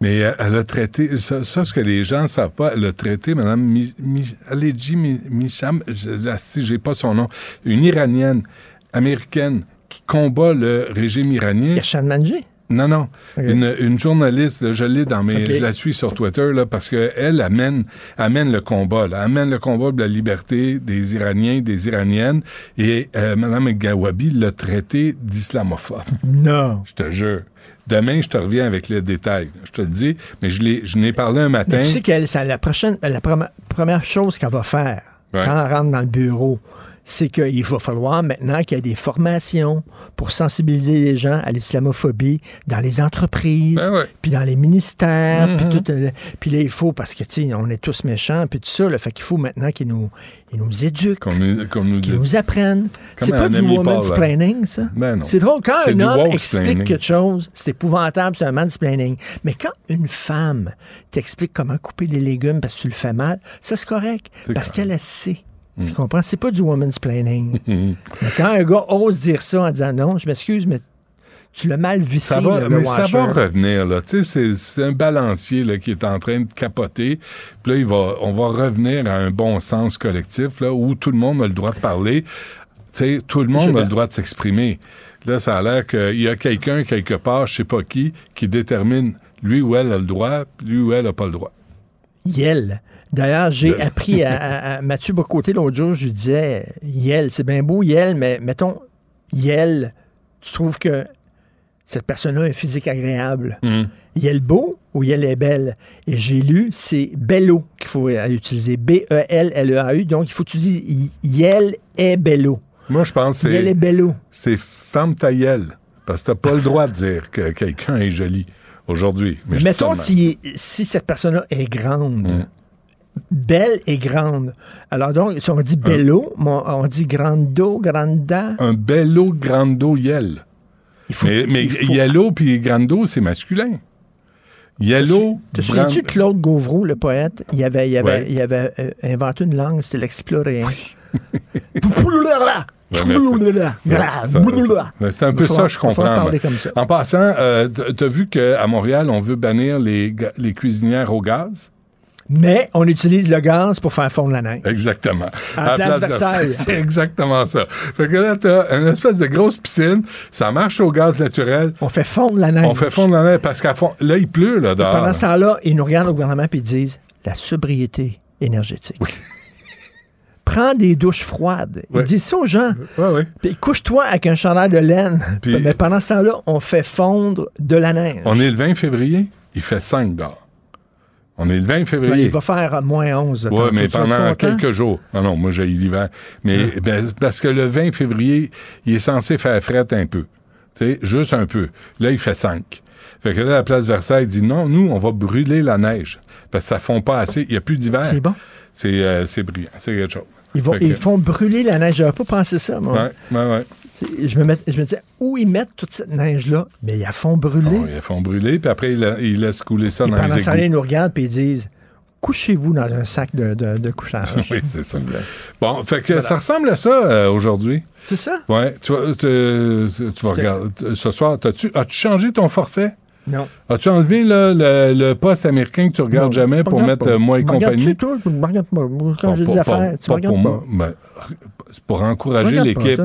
Mais euh, elle a traité, ça, ça, ce que les gens ne savent pas, elle a traité Mme Mi, Mi, Aledji Mi- Misham, j'ai pas son nom, une Iranienne, américaine, qui combat le régime iranien. Kashan Manji? Non, non. Une, une journaliste, là, je l'ai dans mes. Je la suis sur Twitter là, parce qu'elle amène, amène le combat, là, amène le combat de la liberté des Iraniens, des Iraniennes. Et euh, Mme Gawabi l'a traité d'islamophobe. Non. Je te jure. Demain, je te reviens avec les détails. Je te le dis, mais je l'ai, je n'ai parlé un matin. Mais tu sais qu'elle, c'est la prochaine, la premi- première chose qu'elle va faire Ouais. quand elle rentre dans le bureau, c'est qu'il va falloir maintenant qu'il y ait des formations pour sensibiliser les gens à l'islamophobie dans les entreprises, Ben ouais. puis dans les ministères, Mhm. puis tout. euh, Puis là, il faut, parce que, tu sais, on est tous méchants, puis tout ça, là, fait qu'il faut maintenant qu'ils nous, ils nous éduquent, Comme, nous- comme nous qu'ils apprennent. C'est pas du woman's hein. planning, ça? Ben. C'est drôle, quand un homme explique planning. quelque chose, c'est épouvantable, c'est un mansplaining. Mais quand une femme t'explique comment couper des légumes parce que tu le fais mal, ça c'est correct. Parce qu'elle elle sait. Mm. Tu comprends? C'est pas du woman's planning. Mhm. mais quand un gars ose dire ça en disant non, je m'excuse, mais tu l'as mal vissé, Ça va, le, mais ça va revenir, là. Tu sais, c'est- un balancier là, qui est en train de capoter. Puis là, il va, on va revenir à un bon sens collectif, là, où tout le monde a le droit de parler. Tu sais, tout le monde a le droit de s'exprimer. Là, ça a l'air qu'il y a quelqu'un, quelque part, je sais pas qui, qui détermine lui ou elle a le droit, puis lui ou elle a pas le droit. Yel. D'ailleurs, j'ai appris à, à- à Mathieu Bocoté l'autre jour, je lui disais, Yel, c'est bien beau, Yel, mais mettons, Yel, tu trouves que cette personne-là a un physique agréable. Mhm. Yel beau ou Yel est belle? Et j'ai lu, c'est bello qu'il faut euh, utiliser. B-E-L-L-E-A-U. Donc, il faut utiliser Y- Yel est bello. Moi, je pense que Yel est c'est- bello. c'est ferme ta gueule. Parce que t'as pas le droit de dire que quelqu'un est joli aujourd'hui. Mais dis Mettons si cette personne-là est grande. Mm. Belle et grande. Alors donc, si on dit bello, on dit grando, granda. Un bello grando yel. Il faut, Mais, mais il faut- yellow puis grando, c'est masculin. Yellow, Te souviens-tu Claude Gauvreau, le poète? Il avait, il avait, Ouais. il avait euh, inventé une langue, c'était. Ouais, mais c'est un peu ça, je comprends. comme ça. En passant, euh, t'as vu qu'à Montréal, on veut bannir les, les cuisinières au gaz? Mais on utilise le gaz pour faire fondre la neige. Exactement. À la place Versailles. C'est exactement ça. Fait que là, t'as une espèce de grosse piscine, ça marche au gaz naturel, On fait fondre la neige. on fait fondre la neige parce qu'à fond, là, il pleut, là, dehors. Pendant ce temps-là, ils nous regardent au gouvernement et ils disent la sobriété énergétique. Prends des douches froides. Ils disent ça aux gens. Ouais, ouais. Puis couche-toi avec un chandail de laine. Puis- Mais pendant ce temps-là, on fait fondre de la neige. On est le 20 février, il fait 5 dehors. On est le 20 Ben, février. il va faire moins 11. Oui, mais pendant quelques jours. Non, non, moi, j'ai l'hiver. Mais ben, parce que le 20 février, il est censé faire fret un peu. Tu sais, juste un peu. Là, il fait 5. Fait que là, la place Versailles dit non, nous, on va brûler la neige. Parce que ça fond pas assez. Il n'y a plus d'hiver. C'est bon. C'est euh, c'est brillant. C'est quelque chose. Ils, vont, que- ils font brûler la neige. J'avais pas pensé ça, moi. Ouais, ouais, ouais. Je, me met- je me disais, où ils mettent toute cette neige-là? Mais ils la font brûler. Bon, ils font brûler, puis après, ils, la- ils laissent couler ça Et dans pendant les ce temps-là, ils égouts. nous regardent et ils disent, couchez-vous dans un sac de, de- de couchage. Oui, c'est ça. Bon, fait que ça ressemble à ça euh, aujourd'hui. C'est ça? Ouais, tu vas, te- tu vas regarder. Ce soir, as-tu as-tu changé ton forfait? Non. As-tu enlevé le, le poste américain que tu regardes Non, jamais pour mettre pas. euh, moi et compagnie? toi? Pas. Quand Pas- j'ai pas- des pas- affaires, tu pas pour pas. moi. Ben, c'est pour encourager pas, l'équipe.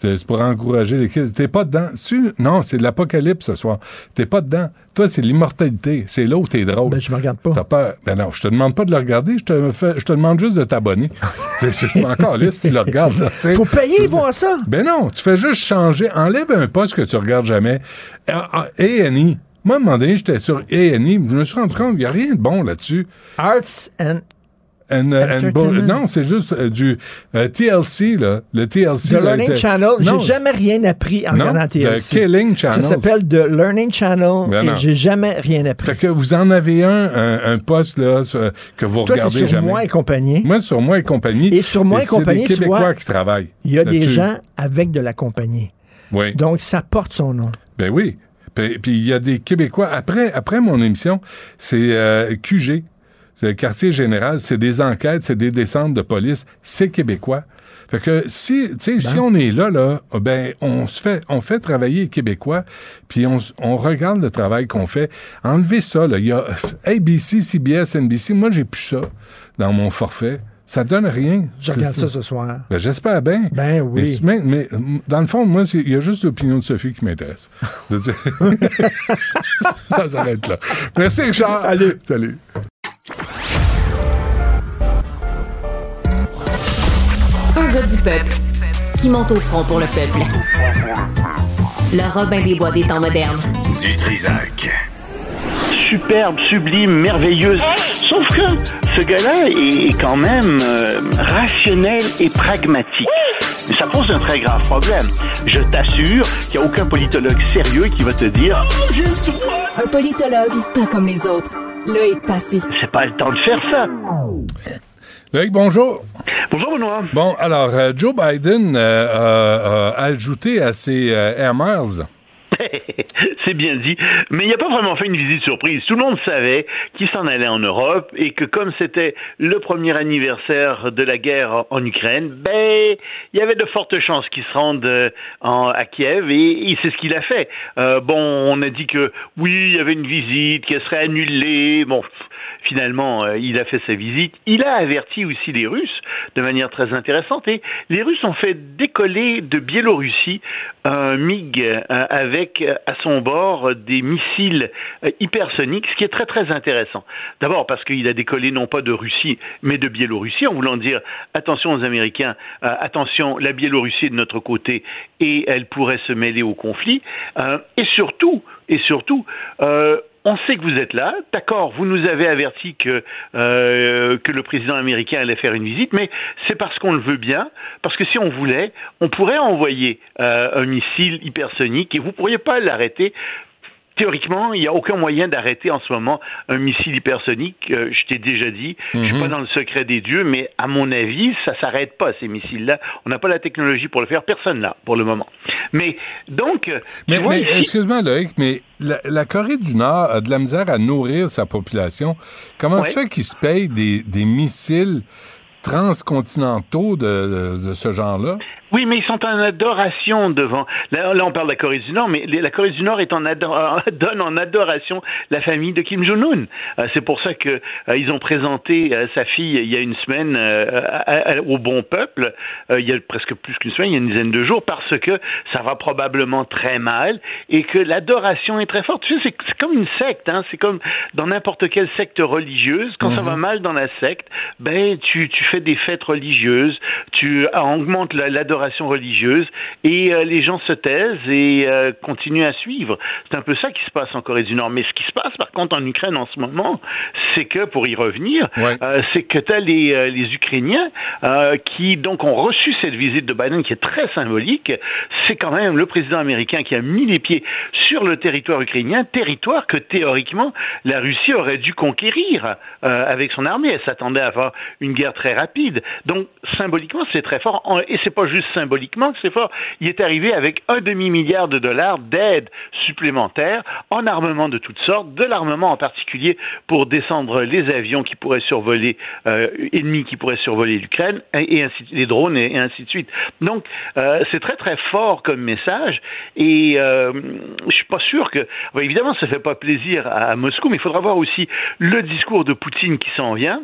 C'est pour encourager l'équipe. T'es pas dedans. Tu- Non, c'est de l'apocalypse ce soir. T'es pas dedans. Toi, c'est l'immortalité. C'est là où t'es drôle. Ben, je me regarde pas. T'as pas... Ben non, je te demande pas de le regarder, je te, fais- je te demande juste de t'abonner. Je suis encore là si tu le regardes. là. Faut payer pour voir ça. Ben non, tu fais juste changer. Enlève un poste que tu regardes jamais. Ah, ah, A&E. Moi, à un moment donné, j'étais sur A&E, je me suis rendu compte qu'il n'y a rien de bon là-dessus. Arts and And, uh, and Entertainment. non, c'est juste euh, du euh, TLC, là. Le TLC. The là, Learning était- Channel. Non, J'ai jamais rien appris en Non, regardant The TLC. Killing Channel. Ça s'appelle The Learning Channel Ben et j'ai jamais rien appris. Fait que vous en avez un, un, un poste, là, que vous Toi, c'est regardez sur jamais. moi et compagnie. Moi, sur moi et compagnie. Et sur Moi et c'est compagnie, des tu Québécois vois, qui travaillent. Il y a des gens avec de la compagnie. Oui. Donc, ça porte son nom. Ben oui. Puis puis il y a des Québécois. Après, après mon émission, c'est euh, QG. C'est le quartier général. C'est des enquêtes, c'est des descentes de police. C'est québécois. Fait que si, tu sais, si on est là, là, ben, on se fait, on fait travailler les Québécois, puis on, regarde le travail qu'on fait. Enlevez ça, là. Il y a ABC, CBS, NBC. Moi, j'ai plus ça dans mon forfait. Ça donne rien. Je regarde ça ce soir. Ben, j'espère bien. Ben oui. Mais, dans le fond, moi, il y a juste l'opinion de Sophie qui m'intéresse. Dire- ça s'arrête là. Merci, Richard. Allez. Salut. Du peuple qui monte au front pour le peuple. Le Robin des Bois des temps modernes. Du Trisac. superbe, sublime, merveilleuse. Sauf que ce gars-là est quand même euh, rationnel et pragmatique. Mais ça pose un très grave problème. Je t'assure qu'il n'y a aucun politologue sérieux qui va te dire Oh. Un politologue, pas comme les autres. Loïc Passy. C'est pas le temps de faire ça. Loïc, bonjour. Bonjour Benoît. Bon, alors, euh, Joe Biden euh, euh, a ajouté à ses Air Miles. C'est bien dit. Mais il n'a pas vraiment fait une visite surprise. Tout le monde savait qu'il s'en allait en Europe et que comme c'était le premier anniversaire de la guerre en Ukraine, ben, il y avait de fortes chances qu'il se rende en- à Kiev et, et c'est ce qu'il a fait. Euh, bon, on a dit que oui, il y avait une visite, qu'elle serait annulée. Bon, finalement, euh, il a fait sa visite. Il a averti aussi les Russes de manière très intéressante et les Russes ont fait décoller de Biélorussie un MiG euh, avec euh, à son bord des missiles hypersoniques, ce qui est très très intéressant. D'abord parce qu'il a décollé non pas de Russie, mais de Biélorussie, en voulant dire attention aux Américains, attention, la Biélorussie est de notre côté et elle pourrait se mêler au conflit. Et surtout, et surtout, on sait que vous êtes là, d'accord, vous nous avez averti que, euh, que le président américain allait faire une visite, mais c'est parce qu'on le veut bien, parce que si on voulait, on pourrait envoyer euh, un missile hypersonique et vous ne pourriez pas l'arrêter. Théoriquement, il n'y a aucun moyen d'arrêter en ce moment un missile hypersonique. Euh, je t'ai déjà dit, je suis pas dans le secret des dieux, mais à mon avis, ça s'arrête pas ces missiles-là. On n'a pas la technologie pour le faire, personne là pour le moment. Mais donc, euh, tu Mais, vois mais ici- excuse-moi, Loïc, mais la, la Corée du Nord a de la misère à nourrir sa population. Comment se Ouais. fait qu'ils se payent des, des missiles transcontinentaux de, de- de ce genre-là? Oui, mais ils sont en adoration devant. Là, là, on parle de la Corée du Nord, mais la Corée du Nord est en ador- donne en adoration la famille de Kim Jong-un. Euh, c'est pour ça que euh, ils ont présenté euh, sa fille il y a une semaine euh, à- à- au bon peuple. il y a presque plus qu'une semaine, il y a une dizaine de jours, parce que ça va probablement très mal et que l'adoration est très forte. Tu sais, c'est, c'est comme une secte. Hein, c'est comme dans n'importe quelle secte religieuse. Quand ça va mal dans la secte, ben tu, tu fais des fêtes religieuses, tu augmentes la- l'adoration religieuse et euh, les gens se taisent et euh, continuent à suivre. C'est un peu ça qui se passe en Corée du Nord. Mais ce qui se passe par contre en Ukraine en ce moment, c'est que pour y revenir, Ouais. euh, c'est que tu as les, les Ukrainiens qui donc ont reçu cette visite de Biden qui est très symbolique. C'est quand même le président américain qui a mis les pieds sur le territoire ukrainien, territoire que théoriquement la Russie aurait dû conquérir avec son armée. Elle s'attendait à avoir une guerre très rapide. Donc symboliquement c'est très fort. Et c'est pas juste symboliquement que c'est fort. Il est arrivé avec un demi-milliard de dollars d'aide supplémentaire en armement de toutes sortes, de l'armement en particulier pour descendre les avions qui pourraient survoler, euh, ennemis qui pourraient survoler l'Ukraine, et, ainsi, les drones et, ainsi de suite. Donc, euh, c'est très très fort comme message, et euh, je suis pas sûr que, évidemment, ça fait pas plaisir à Moscou, mais il faudra voir aussi le discours de Poutine qui s'en vient.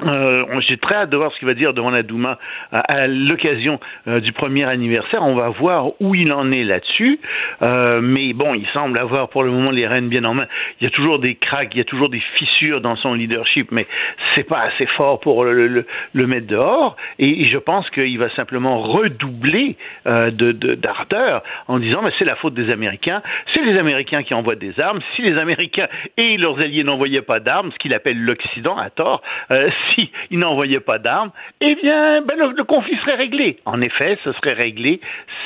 Euh, J'ai très hâte de voir ce qu'il va dire devant la Douma à, l'occasion euh, du premier anniversaire. On va voir où il en est là-dessus. Euh, mais bon, il semble avoir pour le moment les rênes bien en main. Il y a toujours des cracks, il y a toujours des fissures dans son leadership, mais c'est pas assez fort pour le, mettre dehors. Et, je pense qu'il va simplement redoubler euh, de d'ardeur en disant mais c'est la faute des Américains. C'est les Américains qui envoient des armes. Si les Américains et leurs alliés n'envoyaient pas d'armes, ce qu'il appelle l'Occident à tort, euh, s'ils n'envoyaient pas d'armes, eh bien, ben, le, le, conflit serait réglé. En effet, ce serait réglé.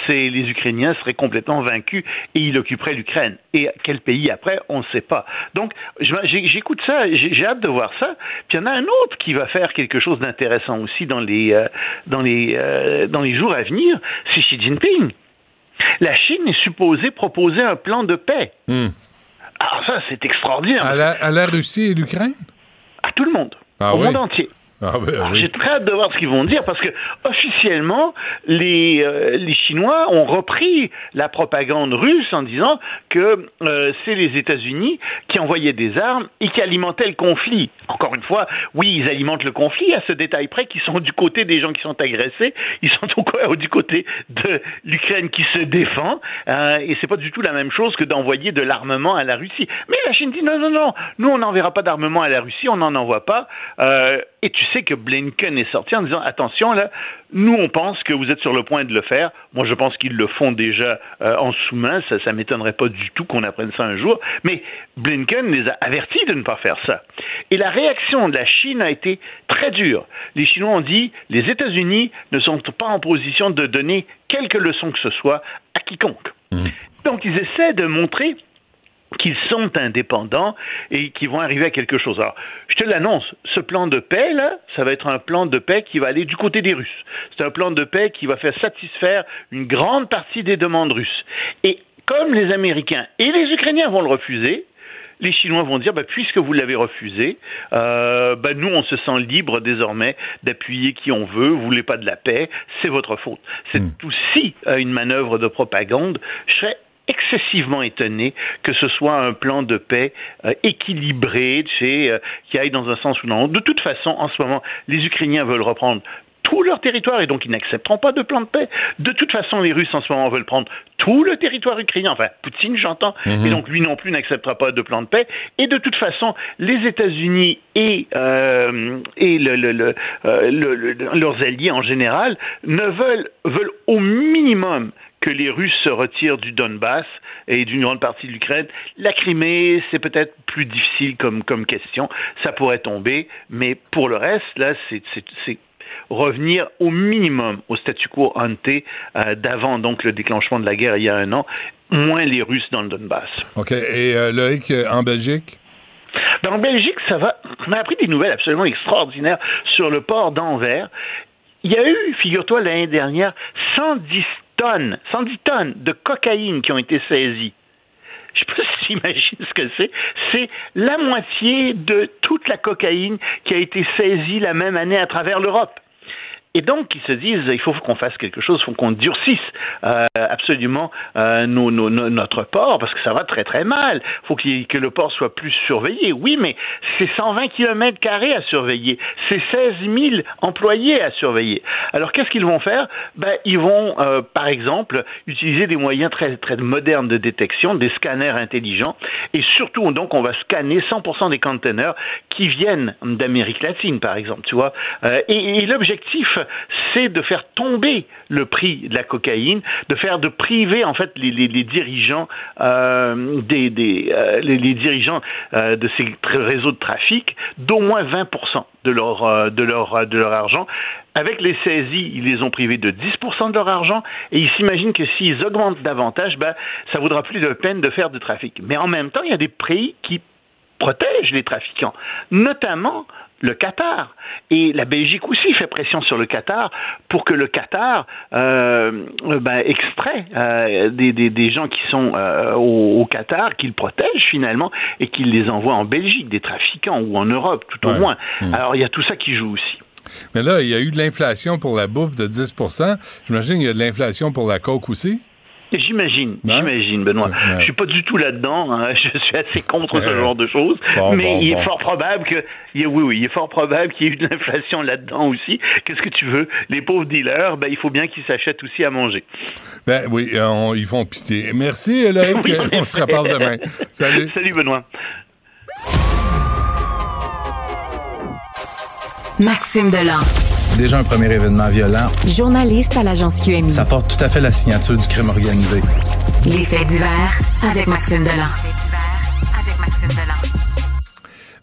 C'est les Ukrainiens seraient complètement vaincus et ils occuperaient l'Ukraine. Et quel pays après, on ne sait pas. Donc, j'écoute ça, j'ai hâte de voir ça. Puis il y en a un autre qui va faire quelque chose d'intéressant aussi dans les euh, dans les euh, dans les jours à venir, c'est Xi Jinping. La Chine est supposée proposer un plan de paix. Hmm. Alors ça, c'est extraordinaire. À la, à la Russie et l'Ukraine? À tout le monde. Ah au oui? monde entier. Ah ben. J'ai très hâte de voir ce qu'ils vont dire parce que officiellement, les, euh, les Chinois ont repris la propagande russe en disant que euh, c'est les États-Unis qui envoyaient des armes et qui alimentaient le conflit. Encore une fois, oui, ils alimentent le conflit à ce détail près qu'ils sont du côté des gens qui sont agressés, ils sont au, du côté de l'Ukraine qui se défend euh, et c'est pas du tout la même chose que d'envoyer de l'armement à la Russie. Mais la Chine dit non, non, non, nous on n'enverra pas d'armement à la Russie, on n'en envoie pas. Euh, sais que Blinken est sorti en disant attention là, nous on pense que vous êtes sur le point de le faire. Moi je pense qu'ils le font déjà euh, en sous-main, ça ça m'étonnerait pas du tout qu'on apprenne ça un jour, mais Blinken les a avertis de ne pas faire ça. Et la réaction de la Chine a été très dure. Les Chinois ont dit les États-Unis ne sont pas en position de donner quelque leçon que ce soit à quiconque. Mmh. Donc ils essaient de montrer qu'ils sont indépendants et qui vont arriver à quelque chose. Alors, je te l'annonce, ce plan de paix, là, ça va être un plan de paix qui va aller du côté des Russes. C'est un plan de paix qui va faire satisfaire une grande partie des demandes russes. Et comme les Américains et les Ukrainiens vont le refuser, les Chinois vont dire, bah, puisque vous l'avez refusé, euh, bah, nous, on se sent libre désormais d'appuyer qui on veut, vous voulez pas de la paix, c'est votre faute. C'est mmh. aussi euh, une manœuvre de propagande. Je serais excessivement étonné que ce soit un plan de paix euh, équilibré, euh, qui aille dans un sens ou dans l'autre. De toute façon, en ce moment, les Ukrainiens veulent reprendre tout leur territoire et donc ils n'accepteront pas de plan de paix. De toute façon, les Russes en ce moment veulent prendre tout le territoire ukrainien, enfin Poutine j'entends, mmh. et donc lui non plus n'acceptera pas de plan de paix. Et de toute façon, les États-Unis et, euh, et le, le, le, euh, leurs alliés en général ne veulent, veulent au minimum que les Russes se retirent du Donbass et d'une grande partie de l'Ukraine. La Crimée, c'est peut-être plus difficile comme, comme question, ça pourrait tomber, mais pour le reste, là, c'est revenir au minimum au statu quo ante euh, d'avant donc le déclenchement de la guerre il y a un an, moins les Russes dans le Donbass. OK. Et euh, Loïc, en Belgique? Ben, en Belgique, ça va. On a appris des nouvelles absolument extraordinaires sur le port d'Anvers. Il y a eu, figure-toi, l'année dernière, 110 tonnes, 110 tonnes de cocaïne qui ont été saisies. Je sais pas ce que c'est. C'est la moitié de toute la cocaïne qui a été saisie la même année à travers l'Europe. Et donc, ils se disent, il faut qu'on fasse quelque chose, il faut qu'on durcisse euh, absolument euh, notre port, parce que ça va très très mal. Il faut qu que le port soit plus surveillé. Oui, mais c'est 120 km à surveiller. C'est 16 000 employés à surveiller. Alors, qu'est-ce qu'ils vont faire? Ben, Ils vont, euh, par exemple, utiliser des moyens très, très modernes de détection, des scanners intelligents, et surtout, donc, on va scanner 100% des containers qui viennent d'Amérique latine, par exemple, tu vois. Et l'objectif, c'est de faire tomber le prix de la cocaïne, de faire de priver en fait les, les, les dirigeants euh, des, des euh, dirigeants euh, de ces réseaux de trafic d'au moins 20% de leur de leur de leur argent. Avec les saisies, ils les ont privés de 10% de leur argent et ils s'imaginent que s'ils augmentent davantage, ben, ça vaudra plus de peine de faire du trafic. Mais en même temps, il y a des pays qui protègent les trafiquants, notamment le Qatar. Et la Belgique aussi fait pression sur le Qatar pour que le Qatar euh, ben, extrait euh, des, des, des, gens qui sont euh, au, au, Qatar, qu'il protège finalement, et qu'il les envoie en Belgique, des trafiquants, ou en Europe, tout au Ouais. moins. Mm. Alors il y a tout ça qui joue aussi. Mais là, il y a eu de l'inflation pour la bouffe de 10 J'imagine qu'il y a de l'inflation pour la coke aussi. J'imagine, Ouais. j'imagine, Benoît. Ouais. Je suis pas du tout là-dedans. hein. Je suis assez contre ce genre de choses. Bon, mais bon, il est bon. fort probable que, oui, oui, il est fort probable qu'il y ait eu de l'inflation là-dedans aussi. Qu'est-ce que tu veux? Les pauvres dealers, ben il faut bien qu'ils s'achètent aussi à manger. Ben oui, euh, on- ils font pitié. Merci, Loïc. Oui, on se reparle demain. Salut. Salut, Benoît. Maxime Delan, Déjà un premier événement violent, journaliste à l'agence QMI. ça porte tout à fait la signature du crime organisé. Les faits divers avec Maxime Delan. Avec Maxime Delan.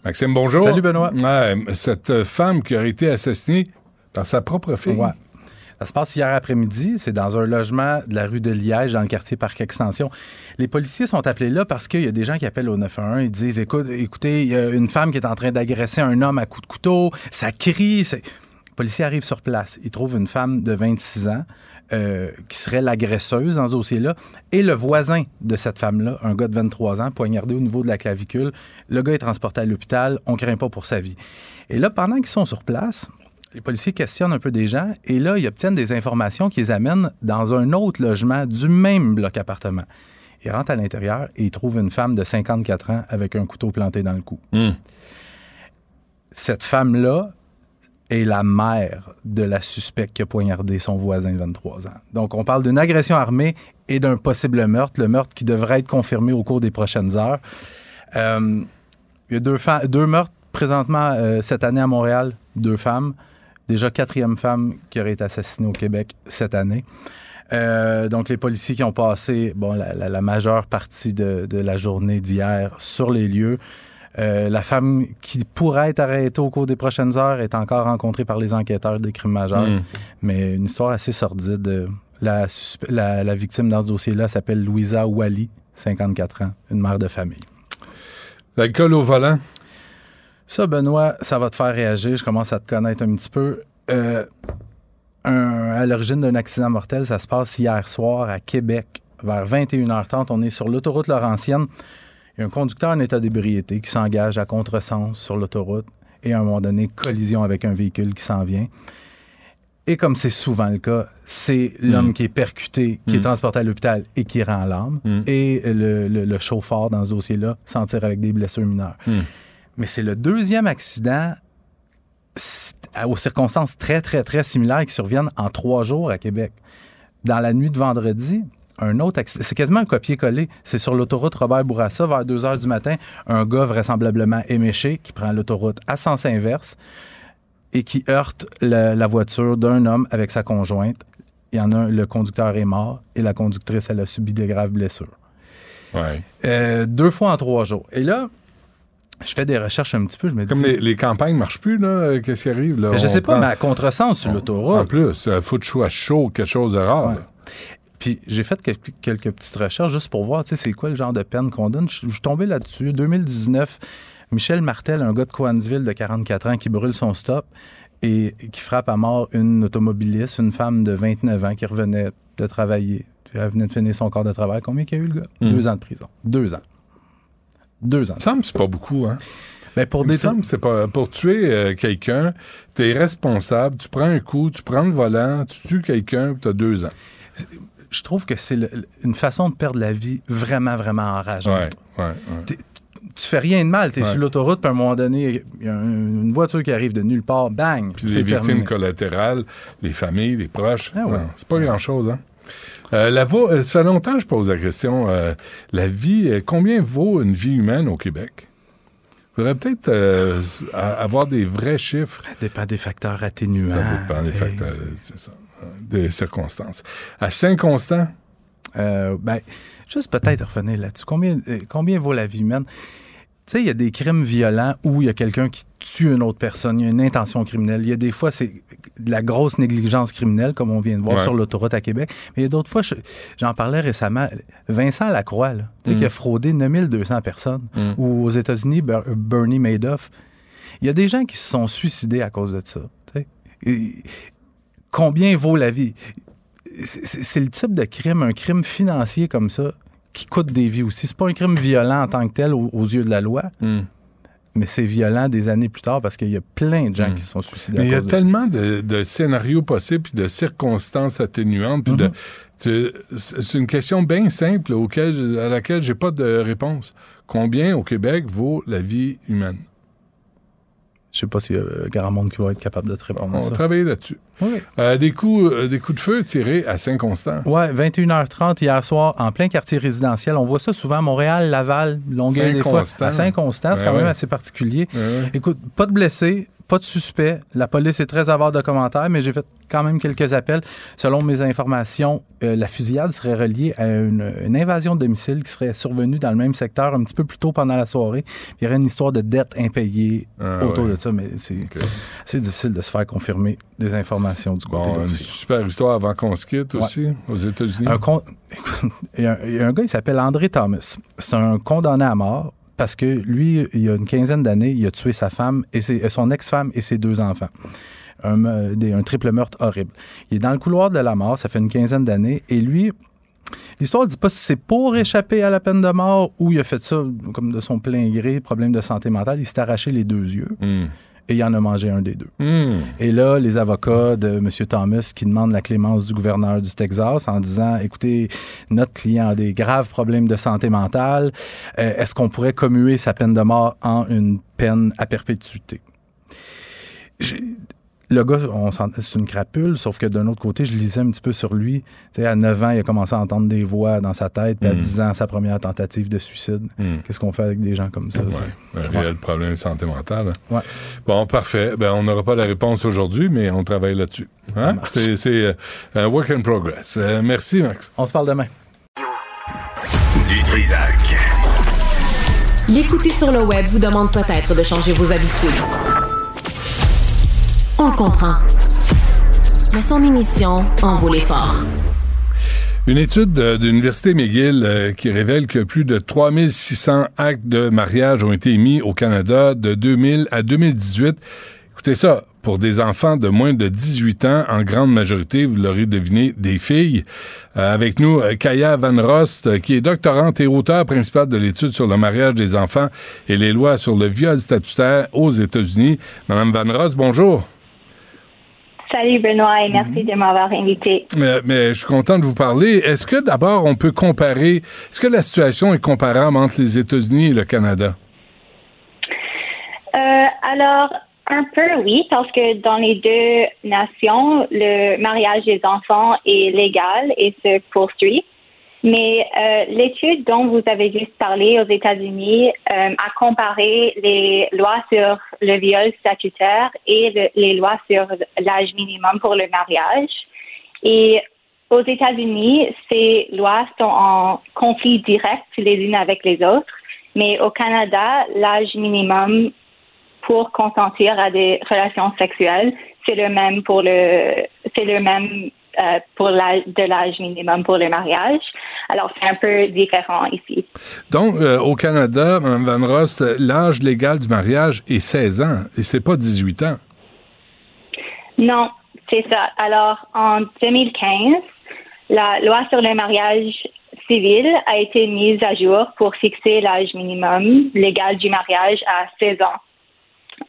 Maxime, bonjour. Salut, Benoît. Ouais, cette euh, femme qui aurait été assassinée par sa propre fille. Ouais. Ça se passe hier après-midi. C'est dans un logement de la rue de Liège, dans le quartier Parc Extension. Les policiers sont appelés là parce qu'il y a des gens qui appellent au 911. Ils disent Écoute, écoutez, il y a une femme qui est en train d'agresser un homme à coups de couteau. Ça crie. Policiers arrivent sur place. Ils trouvent une femme de 26 ans euh, qui serait l'agresseuse dans ce dossier-là. Et le voisin de cette femme-là, un gars de 23 ans, poignardé au niveau de la clavicule. Le gars est transporté à l'hôpital. On craint pas pour sa vie. Et là, pendant qu'ils sont sur place, les policiers questionnent un peu des gens et là, ils obtiennent des informations qui les amènent dans un autre logement du même bloc appartement. Ils rentrent à l'intérieur et ils trouvent une femme de 54 ans avec un couteau planté dans le cou. Hmm. Cette femme-là est la mère de la suspecte qui a poignardé son voisin de 23 ans. Donc, on parle d'une agression armée et d'un possible meurtre, le meurtre qui devrait être confirmé au cours des prochaines heures. Euh, il y a deux, meurtres présentement euh, cette année à Montréal, deux femmes. Déjà quatrième femme qui aurait été assassinée au Québec cette année. Euh, donc, les policiers qui ont passé la, majeure partie de la journée d'hier sur les lieux. Euh, la femme qui pourrait être arrêtée au cours des prochaines heures est encore rencontrée par les enquêteurs des crimes majeurs. Hmm. Mais une histoire assez sordide. Euh, La, la, la victime dans ce dossier-là s'appelle Louisa Wally, 54 ans, une mère de famille. L'alcool au volant? Ça, Benoît, ça va te faire réagir. Je commence à te connaître un petit peu. Euh, un- à l'origine d'un accident mortel, ça se passe hier soir à Québec, vers 21h30. On est sur l'autoroute Laurentienne. Il y a un conducteur en état d'ébriété qui s'engage à contresens sur l'autoroute et à un moment donné, collision avec un véhicule qui s'en vient. Et comme c'est souvent le cas, c'est l'homme qui est percuté, qui est transporté à l'hôpital et qui rend l'âme. Mm. Et le, le- le chauffeur dans ce dossier-là s'en tire avec des blessures mineures. Mais c'est le deuxième accident aux circonstances très, très, très similaires qui surviennent en trois jours à Québec. Dans la nuit de vendredi, un autre c'est quasiment un copier-coller. C'est sur l'autoroute Robert Bourassa, vers 2 heures du matin, un gars vraisemblablement éméché qui prend l'autoroute à sens inverse et qui heurte la, la voiture d'un homme avec sa conjointe. Il y en a un, le conducteur est mort et la conductrice, elle a subi de graves blessures. Ouais. Euh, deux fois en trois jours. Et là, je fais des recherches un petit peu. Je me Comme dis. les, les campagnes marchent plus, là, euh, qu'est-ce qui arrive? Là? Mais je sais pas, prend- mais à contresens sur En l'autoroute. plus, il faut tu sois chaud, quelque chose de rare. Ouais. Puis j'ai fait quelques, petites recherches juste pour voir, tu sais, c'est quoi le genre de peine qu'on donne. Je suis tombé là-dessus. 2019, Michel Martel, un gars de Coansville de 44 ans qui brûle son stop et qui frappe à mort une automobiliste, une femme de 29 ans qui revenait de travailler. Puis Elle venait de finir son corps de travail. Combien qu'il y a eu, le gars? Hmm. Deux ans de prison. Deux ans. Deux ans. Il me semble que c'est pas beaucoup, hein? Ben, pour des c'est pas pour tuer euh, quelqu'un, t'es responsable, tu prends un coup, tu prends le volant, tu tues quelqu'un, tu as deux ans. Je trouve que c'est une façon de perdre la vie vraiment, vraiment enrageante. Ouais, ouais, ouais. Tu fais rien de mal, tu es sur l'autoroute, puis à un moment donné, il y a un- une voiture qui arrive de nulle part, bang, Puis les victimes terminé. collatérales, les familles, les proches. Ah c'est pas grand-chose, hein? Euh, la euh, ça fait longtemps que je pose la question. euh, la vie, combien vaut une vie humaine au Québec? Il faudrait peut-être euh, avoir des vrais chiffres. Ça dépend des facteurs atténuants. Ça dépend des facteurs, c'est- c'est ça, euh, des circonstances. À Saint-Constant, Euh, ben, juste peut-être revenir là-dessus. Combien, euh, combien vaut la vie humaine? Tu sais, il y a des crimes violents où il y a quelqu'un qui tue une autre personne, il y a une intention criminelle. Il y a des fois, c'est de la grosse négligence criminelle, comme on vient de voir Ouais. sur l'autoroute à Québec. Mais il y a d'autres fois, je- j'en parlais récemment, Vincent Lacroix, là, Mm. qui a fraudé 9200 personnes, Mm. ou aux États-Unis, Ber- Bernie Madoff. Il y a des gens qui se sont suicidés à cause de ça. Et combien vaut la vie? C'est le type de crime, un crime financier comme ça, qui coûte des vies aussi. C'est pas un crime violent en tant que tel aux, yeux de la loi. Hmm. Mais c'est violent des années plus tard parce qu'il y a plein de gens hmm. qui se sont suicidés. Mais il y a tellement de, scénarios possibles, puis de circonstances atténuantes. Puis mm-hmm. c'est une question bien simple auquel, à laquelle j'ai pas de réponse. Combien au Québec vaut la vie humaine? Je sais pas s'il y a grand monde qui va être capable de te répondre on à va travailler là-dessus. Euh, des, coups, euh, des coups de feu tirés à Saint-Constant. Oui, 21h30 hier soir, en plein quartier résidentiel. On voit ça souvent, Montréal, Laval, Longueuil, des fois. À Saint-Constant, c'est quand même assez particulier. Écoute, pas de blessés, pas de suspect. La police est très avare de commentaires, mais j'ai fait quand même quelques appels. Selon mes informations, euh, la fusillade serait reliée à une, invasion de domicile qui serait survenue dans le même secteur un petit peu plus tôt pendant la soirée. Il y aurait une histoire de dette impayée ah autour de ça, mais c'est difficile de se faire confirmer des informations du côté bon, Une super histoire avant qu'on se quitte aussi, aux États-Unis. il y a un gars, il s'appelle André Thomas. C'est un condamné à mort parce que lui, il y a une quinzaine d'années, il a tué sa femme et euh, son ex-femme et ses deux enfants. Un, triple meurtre horrible. Il est dans le couloir de la mort, ça fait une quinzaine d'années, et lui, l'histoire ne dit pas si c'est pour échapper à la peine de mort ou il a fait ça comme de son plein gré, problème de santé mentale, il s'est arraché les deux yeux. Hmm et il en a mangé un des deux. Hmm. Et là, les avocats de M. Thomas qui demandent la clémence du gouverneur du Texas en disant, écoutez, notre client a des graves problèmes de santé mentale, euh, est-ce qu'on pourrait commuer sa peine de mort en une peine à perpétuité? Le gars, c'est une crapule, sauf que d'un autre côté, je lisais un petit peu sur lui. sais, à 9 ans, il a commencé à entendre des voix dans sa tête, puis à 10 hmm. ans, sa première tentative de suicide. Hmm. Qu'est-ce qu'on fait avec des gens comme ça? Un réel problème de santé mentale. Ouais. Bon, parfait. Ben, on n'aura pas la réponse aujourd'hui, mais on travaille là-dessus. Hein? C'est euh, un work in progress. Euh, merci, Max. On se parle demain. Du Trisac. L'écouter sur le web vous demande peut-être de changer vos habitudes. On comprend. Mais son émission en vaut l'effort. Une étude de, l'Université McGill euh, qui révèle que plus de 3600 actes de mariage ont été émis au Canada de 2000 à 2018. Écoutez ça, pour des enfants de moins de 18 ans, en grande majorité, vous l'aurez deviné, des filles. Euh, avec nous, euh, Kaya Van Rost, qui est doctorante et auteur principal de l'étude sur le mariage des enfants et les lois sur le viol statutaire aux États-Unis. Madame Van Rost, bonjour. Salut Benoît et merci de m'avoir invité. Mais, je suis content de vous parler. Est-ce que d'abord on peut comparer, est-ce que la situation est comparable entre les États-Unis et le Canada? Euh, alors, un peu oui, parce que dans les deux nations, le mariage des enfants est légal et se poursuit. Mais euh, l'étude dont vous avez juste parlé aux États-Unis euh, a comparé les lois sur le viol statutaire et les lois sur l'âge minimum pour le mariage. Et aux États-Unis, ces lois sont en conflit direct les unes avec les autres. Mais au Canada, l'âge minimum pour consentir à des relations sexuelles, c'est le même pour le, c'est le même euh, pour l'âge de l'âge minimum pour le mariage. Alors, c'est un peu différent ici. Donc, euh, au Canada, Mme Van Rost, l'âge légal du mariage est 16 ans et c'est pas 18 ans. Non, c'est ça. Alors, en 2015, la loi sur le mariage civil a été mise à jour pour fixer l'âge minimum légal du mariage à 16 ans.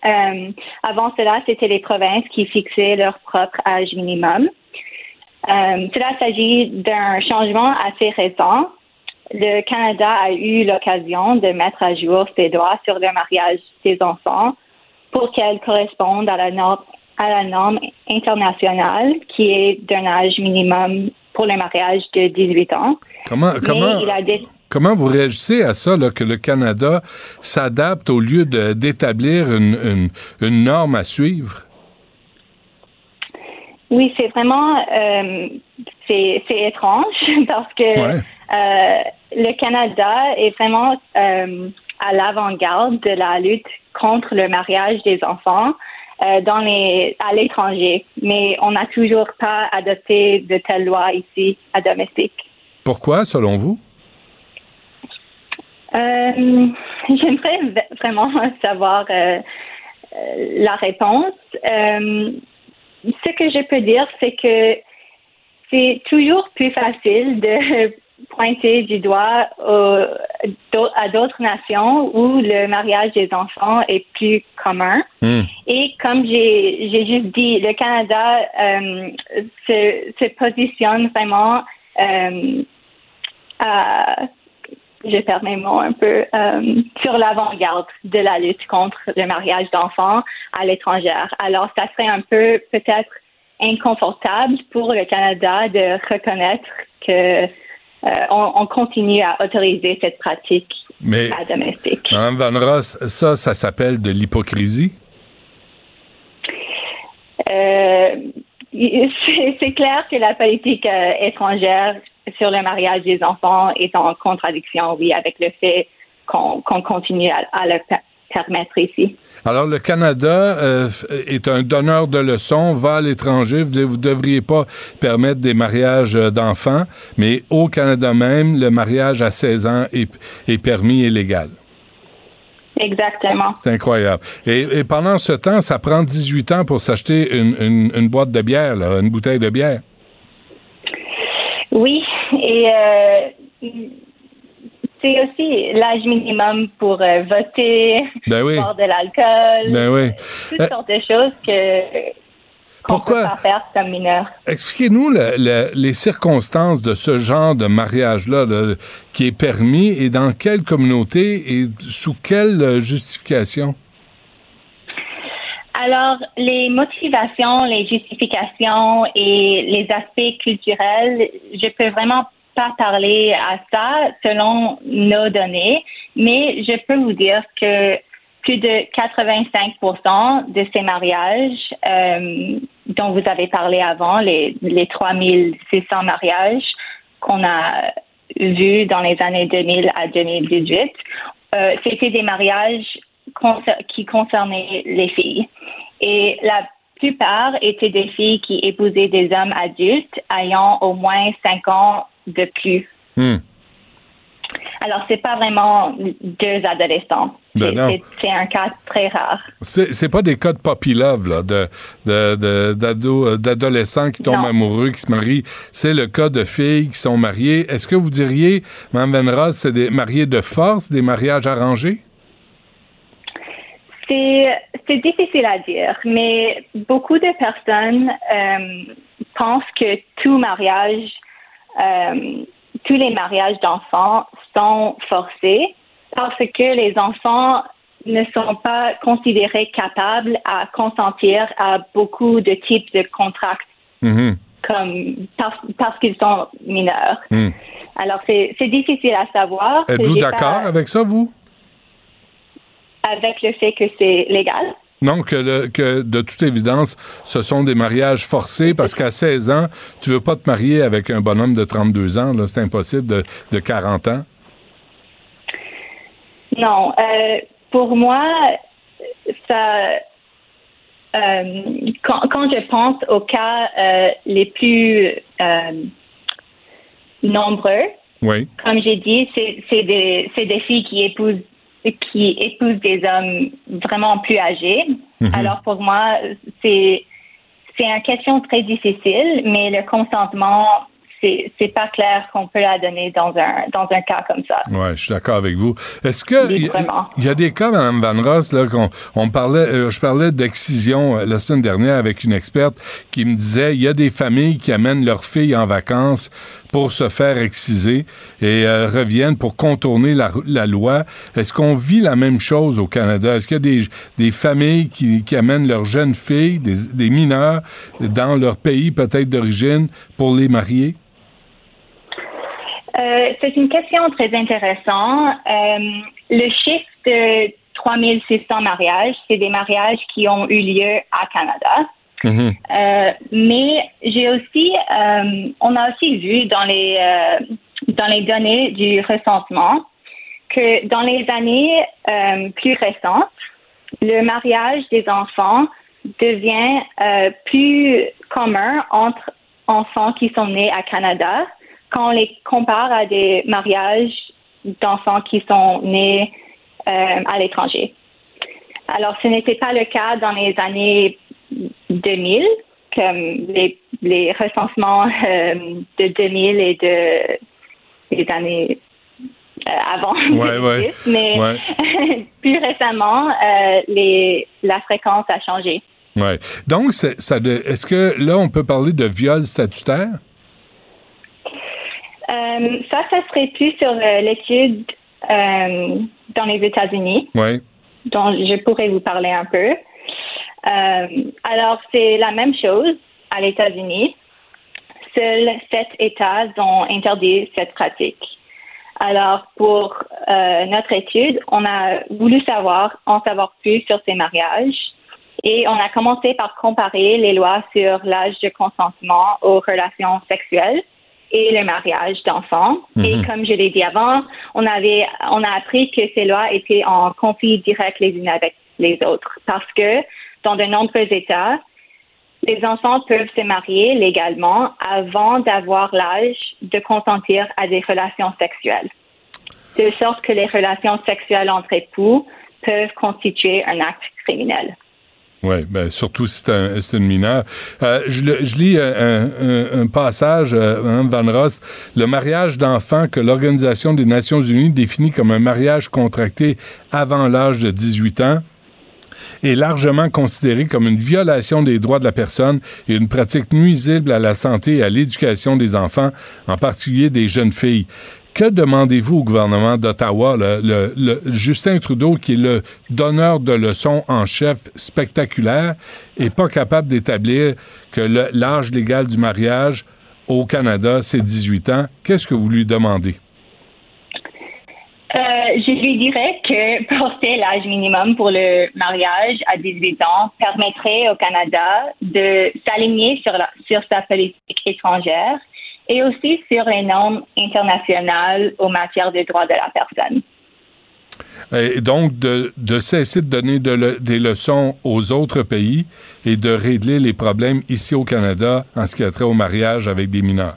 Euh, avant cela, c'était les provinces qui fixaient leur propre âge minimum. Euh, cela s'agit d'un changement assez récent. Le Canada a eu l'occasion de mettre à jour ses droits sur le mariage des enfants pour qu'elles correspondent à la norme, à la norme internationale qui est d'un âge minimum pour le mariage de 18 ans. Comment, comment, comment vous réagissez à ça, là, que le Canada s'adapte au lieu d'établir une, une, une norme à suivre? Oui, c'est vraiment euh, c'est étrange parce que euh, le Canada est vraiment euh, à l'avant-garde de la lutte contre le mariage des enfants dans les à l'étranger, mais on n'a toujours pas adopté de telles lois ici à domestique. Pourquoi, selon vous? J'aimerais vraiment savoir la réponse. Ce que je peux dire, c'est que c'est toujours plus facile de pointer du doigt à d'autres nations où le mariage des enfants est plus commun. Hmm. Et comme j'ai juste dit, le Canada euh, se, se, positionne vraiment euh, à, je perds mes mots un peu, euh, sur l'avant-garde de la lutte contre le mariage d'enfants à l'étranger. Alors, ça serait un peu peut-être inconfortable pour le Canada de reconnaître que euh, on, continue à autoriser cette pratique Mais, domestique. Mme Van Ross, ça, ça s'appelle de l'hypocrisie? Euh, c'est clair que la politique euh, étrangère sur le mariage des enfants est en contradiction, oui, avec le fait qu'on continue à, à, le permettre ici. Alors, le Canada euh, est un donneur de leçons, va à l'étranger. Vous ne devriez pas permettre des mariages euh, d'enfants, mais au Canada même, le mariage à 16 ans est, est permis et légal. Exactement. C'est incroyable. Et, pendant ce temps, ça prend 18 ans pour s'acheter une, une, boîte de bière, là, une bouteille de bière. Oui, et euh, c'est aussi l'âge minimum pour euh, voter, ben boire de l'alcool, ben oui. toutes euh, sortes de choses que Pourquoi? peut pas faire comme mineur. Expliquez-nous les circonstances de ce genre de mariage-là qui est permis et dans quelle communauté et sous quelle justification? Alors, les motivations, les justifications et les aspects culturels, je peux vraiment pas parler à ça selon nos données, mais je peux vous dire que plus de 85% de ces mariages euh, dont vous avez parlé avant, les, les 3600 mariages qu'on a vus dans les années 2000 à 2018, euh, c'était des mariages qui concernaient les filles. Et la plupart étaient des filles qui épousaient des hommes adultes ayant au moins 5 ans de plus. Hmm. Alors, c'est pas vraiment deux adolescents. Ben c'est un cas très rare. C'est pas des cas de puppy love, là, de, euh, d'adolescents qui tombent amoureux, qui se marient. C'est le cas de filles qui sont mariées. Est-ce que vous diriez, Mme Van c'est des mariés de force, des mariages arrangés? C'est difficile à dire, mais beaucoup de personnes euh, pensent que tout mariage euh, tous les mariages d'enfants sont forcés parce que les enfants ne sont pas considérés capables à consentir à beaucoup de types de contrats mm-hmm. comme parce, qu'ils sont mineurs. Mm. Alors c'est difficile à savoir. Êtes-vous d'accord avec ça, vous? Avec le fait que c'est légal? Non, que, que de toute évidence, ce sont des mariages forcés parce qu'à 16 ans, tu veux pas te marier avec un bonhomme de 32 ans. C'est impossible de, de 40 ans. Non. Euh, pour moi, ça. Euh, quand, je pense aux cas euh, les plus nombreux, oui. comme j'ai dit, c'est des, des filles qui épousent qui épousent des hommes vraiment plus âgés. Mhm. Alors pour moi, c'est c'est une question très difficile, mais le consentement c'est pas clair qu'on peut la donner dans un dans un cas comme ça. Ouais, je suis d'accord avec vous. Est-ce que il y, a des cas, Mme Van Ross, là qu'on on parlait, euh, je parlais d'excision euh, la semaine dernière avec une experte qui me disait il y a des familles qui amènent leurs filles en vacances pour se faire exciser et elles reviennent pour contourner la, loi. Est-ce qu'on vit la même chose au Canada? Est-ce qu'il y a des, des familles qui, qui amènent leurs jeunes filles, des, des mineurs dans leur pays peut-être d'origine pour les marier? Euh, c'est une question très intéressante. Euh, le chiffre de 3600 mariages, c'est des mariages qui ont eu lieu à Canada. Mm-hmm. Euh, mais j'ai aussi, on a aussi vu dans les dans les données du recensement que dans les années plus récentes, le mariage des enfants devient plus commun entre enfants qui sont nés à Canada quand on les compare à des mariages d'enfants qui sont nés euh, à l'étranger. Alors, ce n'était pas le cas dans les années 2000, comme les, les recensements euh, de 2000 et de des années euh, avant. Ouais, ouais. Mais Ouais. plus récemment, euh, les, la fréquence a changé. Ouais. Donc, c'est- ça est-ce que là, on peut parler de viol statutaire? Ça, ça serait plus sur l'étude dans les États-Unis. Dont je pourrais vous parler un peu. Euh, alors, c'est la même chose à l'États-Unis. Seuls sept États ont interdit cette pratique. Alors, pour euh, notre étude, on a voulu savoir, en savoir plus sur ces mariages et on a commencé par comparer les lois sur l'âge de consentement aux relations sexuelles et le mariage d'enfants. Et Mhm. comme je l'ai dit avant, on avait, on a appris que ces lois étaient en conflit direct les unes avec les autres parce que dans de nombreux États, les enfants peuvent se marier légalement avant d'avoir l'âge de consentir à des relations sexuelles. De sorte que les relations sexuelles entre époux peuvent constituer un acte criminel. Oui, ben, surtout si c'est un, une mineure. Euh, je, lis un, passage, euh, Mme Van Rost. Le mariage d'enfants que l'Organisation des Nations Unies définit comme un mariage contracté avant l'âge de 18 ans est largement considéré comme une violation des droits de la personne et une pratique nuisible à la santé et à l'éducation des enfants, en particulier des jeunes filles. Que demandez-vous au gouvernement d'Ottawa, le, Justin Trudeau, qui est le donneur de leçons en chef spectaculaire, est pas capable d'établir que l'âge légal du mariage au Canada, c'est 18 ans? Qu'est-ce que vous lui demandez? Euh, je lui dirais que porter l'âge minimum pour le mariage à 18 ans permettrait au Canada de s'aligner sur, sa politique étrangère et aussi sur les normes internationales en matière de droits de la personne. Donc, de, cesser de donner des leçons aux autres pays et de régler les problèmes ici au Canada en ce qui a trait au mariage avec des mineurs.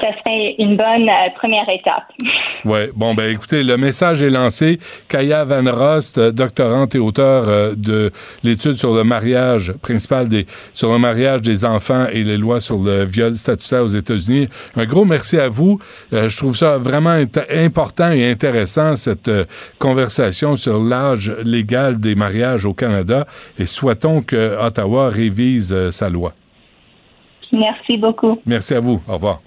Ça serait une bonne euh, première étape. Oui, bon, ben écoutez, le message est lancé. Kaya Van Rost, euh, doctorante et auteur euh, de l'étude sur le mariage principal des sur le mariage des enfants et les lois sur le viol statutaire aux États-Unis. Un gros merci à vous. Euh, je trouve ça vraiment important et intéressant cette conversation sur l'âge légal des mariages au Canada et souhaitons que Ottawa révise sa loi. Merci beaucoup. Merci à vous. Au revoir.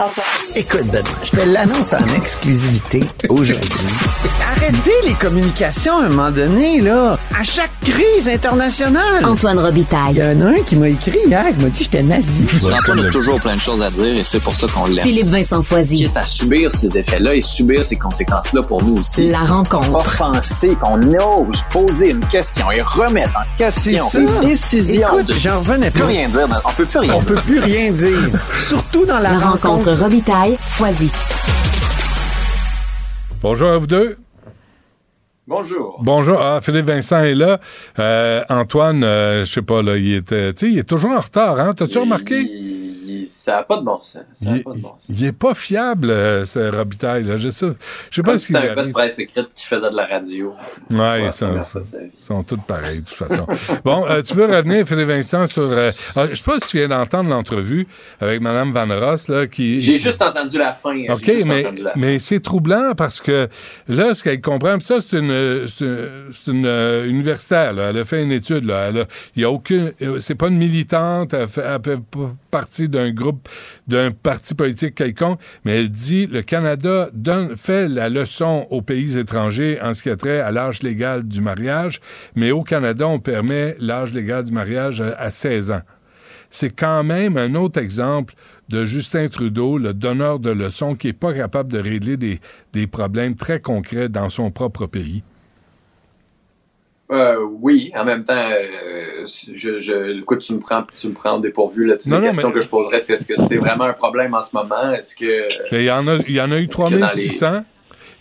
Au revoir. Écoute, Benoît, je te l'annonce en exclusivité aujourd'hui. Arrêtez les communications à un moment donné, là. À chaque crise internationale. Antoine Robitaille. Il y en a un qui m'a écrit hier, qui m'a dit que j'étais nazi. Antoine a toujours plein de choses à dire et c'est pour ça qu'on l'aime. Philippe Vincent Foisy. Quitte à subir ces effets-là et subir ces conséquences-là pour nous aussi. La rencontre. Offenser, qu'on ose poser une question et remettre en question les décisions. Écoute, de- j'en revenais plus pas. rien dire. On peut plus rien On dire. peut plus rien dire. Surtout dans la, La rencontre Robitaille, Foisy. Bonjour à vous deux. Bonjour. Bonjour. Ah, Philippe Vincent est là. Euh, Antoine, euh, je sais pas, là, il sais, il est toujours en retard, hein? T'as-tu remarqué? Ça n'a pas de bon sens. Ça a Il, pas de bon sens. il est pas fiable, euh, ce Robitaille, là. Je sais, je sais pas si c'était un gars de presse écrite qui faisait de la radio. Ouais, Ouais, ils sont, sont tous pareils, de toute façon. bon, euh, tu veux revenir, Philippe Vincent, sur... euh, ah, je sais pas si tu viens d'entendre l'entrevue avec Mme Van Ross, là, qui... J'ai juste entendu la fin. J'ai OK, mais, mais c'est troublant parce que là, ce qu'elle comprend, puis ça, c'est une, c'est une, c'est une, euh, universitaire, là. Elle a fait une étude, là. Elle a- il y a aucune, euh, c'est pas une militante, elle fait, elle fait partie d'un groupe, d'un parti politique quelconque, mais elle dit, le Canada donne, fait la leçon aux pays étrangers en ce qui a trait à l'âge légal du mariage, mais au Canada, on permet l'âge légal du mariage à, à 16 ans c'est quand même un autre exemple de Justin Trudeau, le donneur de leçons, qui n'est pas capable de régler des problèmes très concrets dans son propre pays. Euh, oui, en même temps, euh, je, je, écoute, tu me prends, tu me prends au dépourvu là. Non, la non, question mais- que je poserais, c'est est-ce que c'est vraiment un problème en ce moment? Est-ce que Mais Il y en a, il y en a eu Est-ce que dans les- 3600.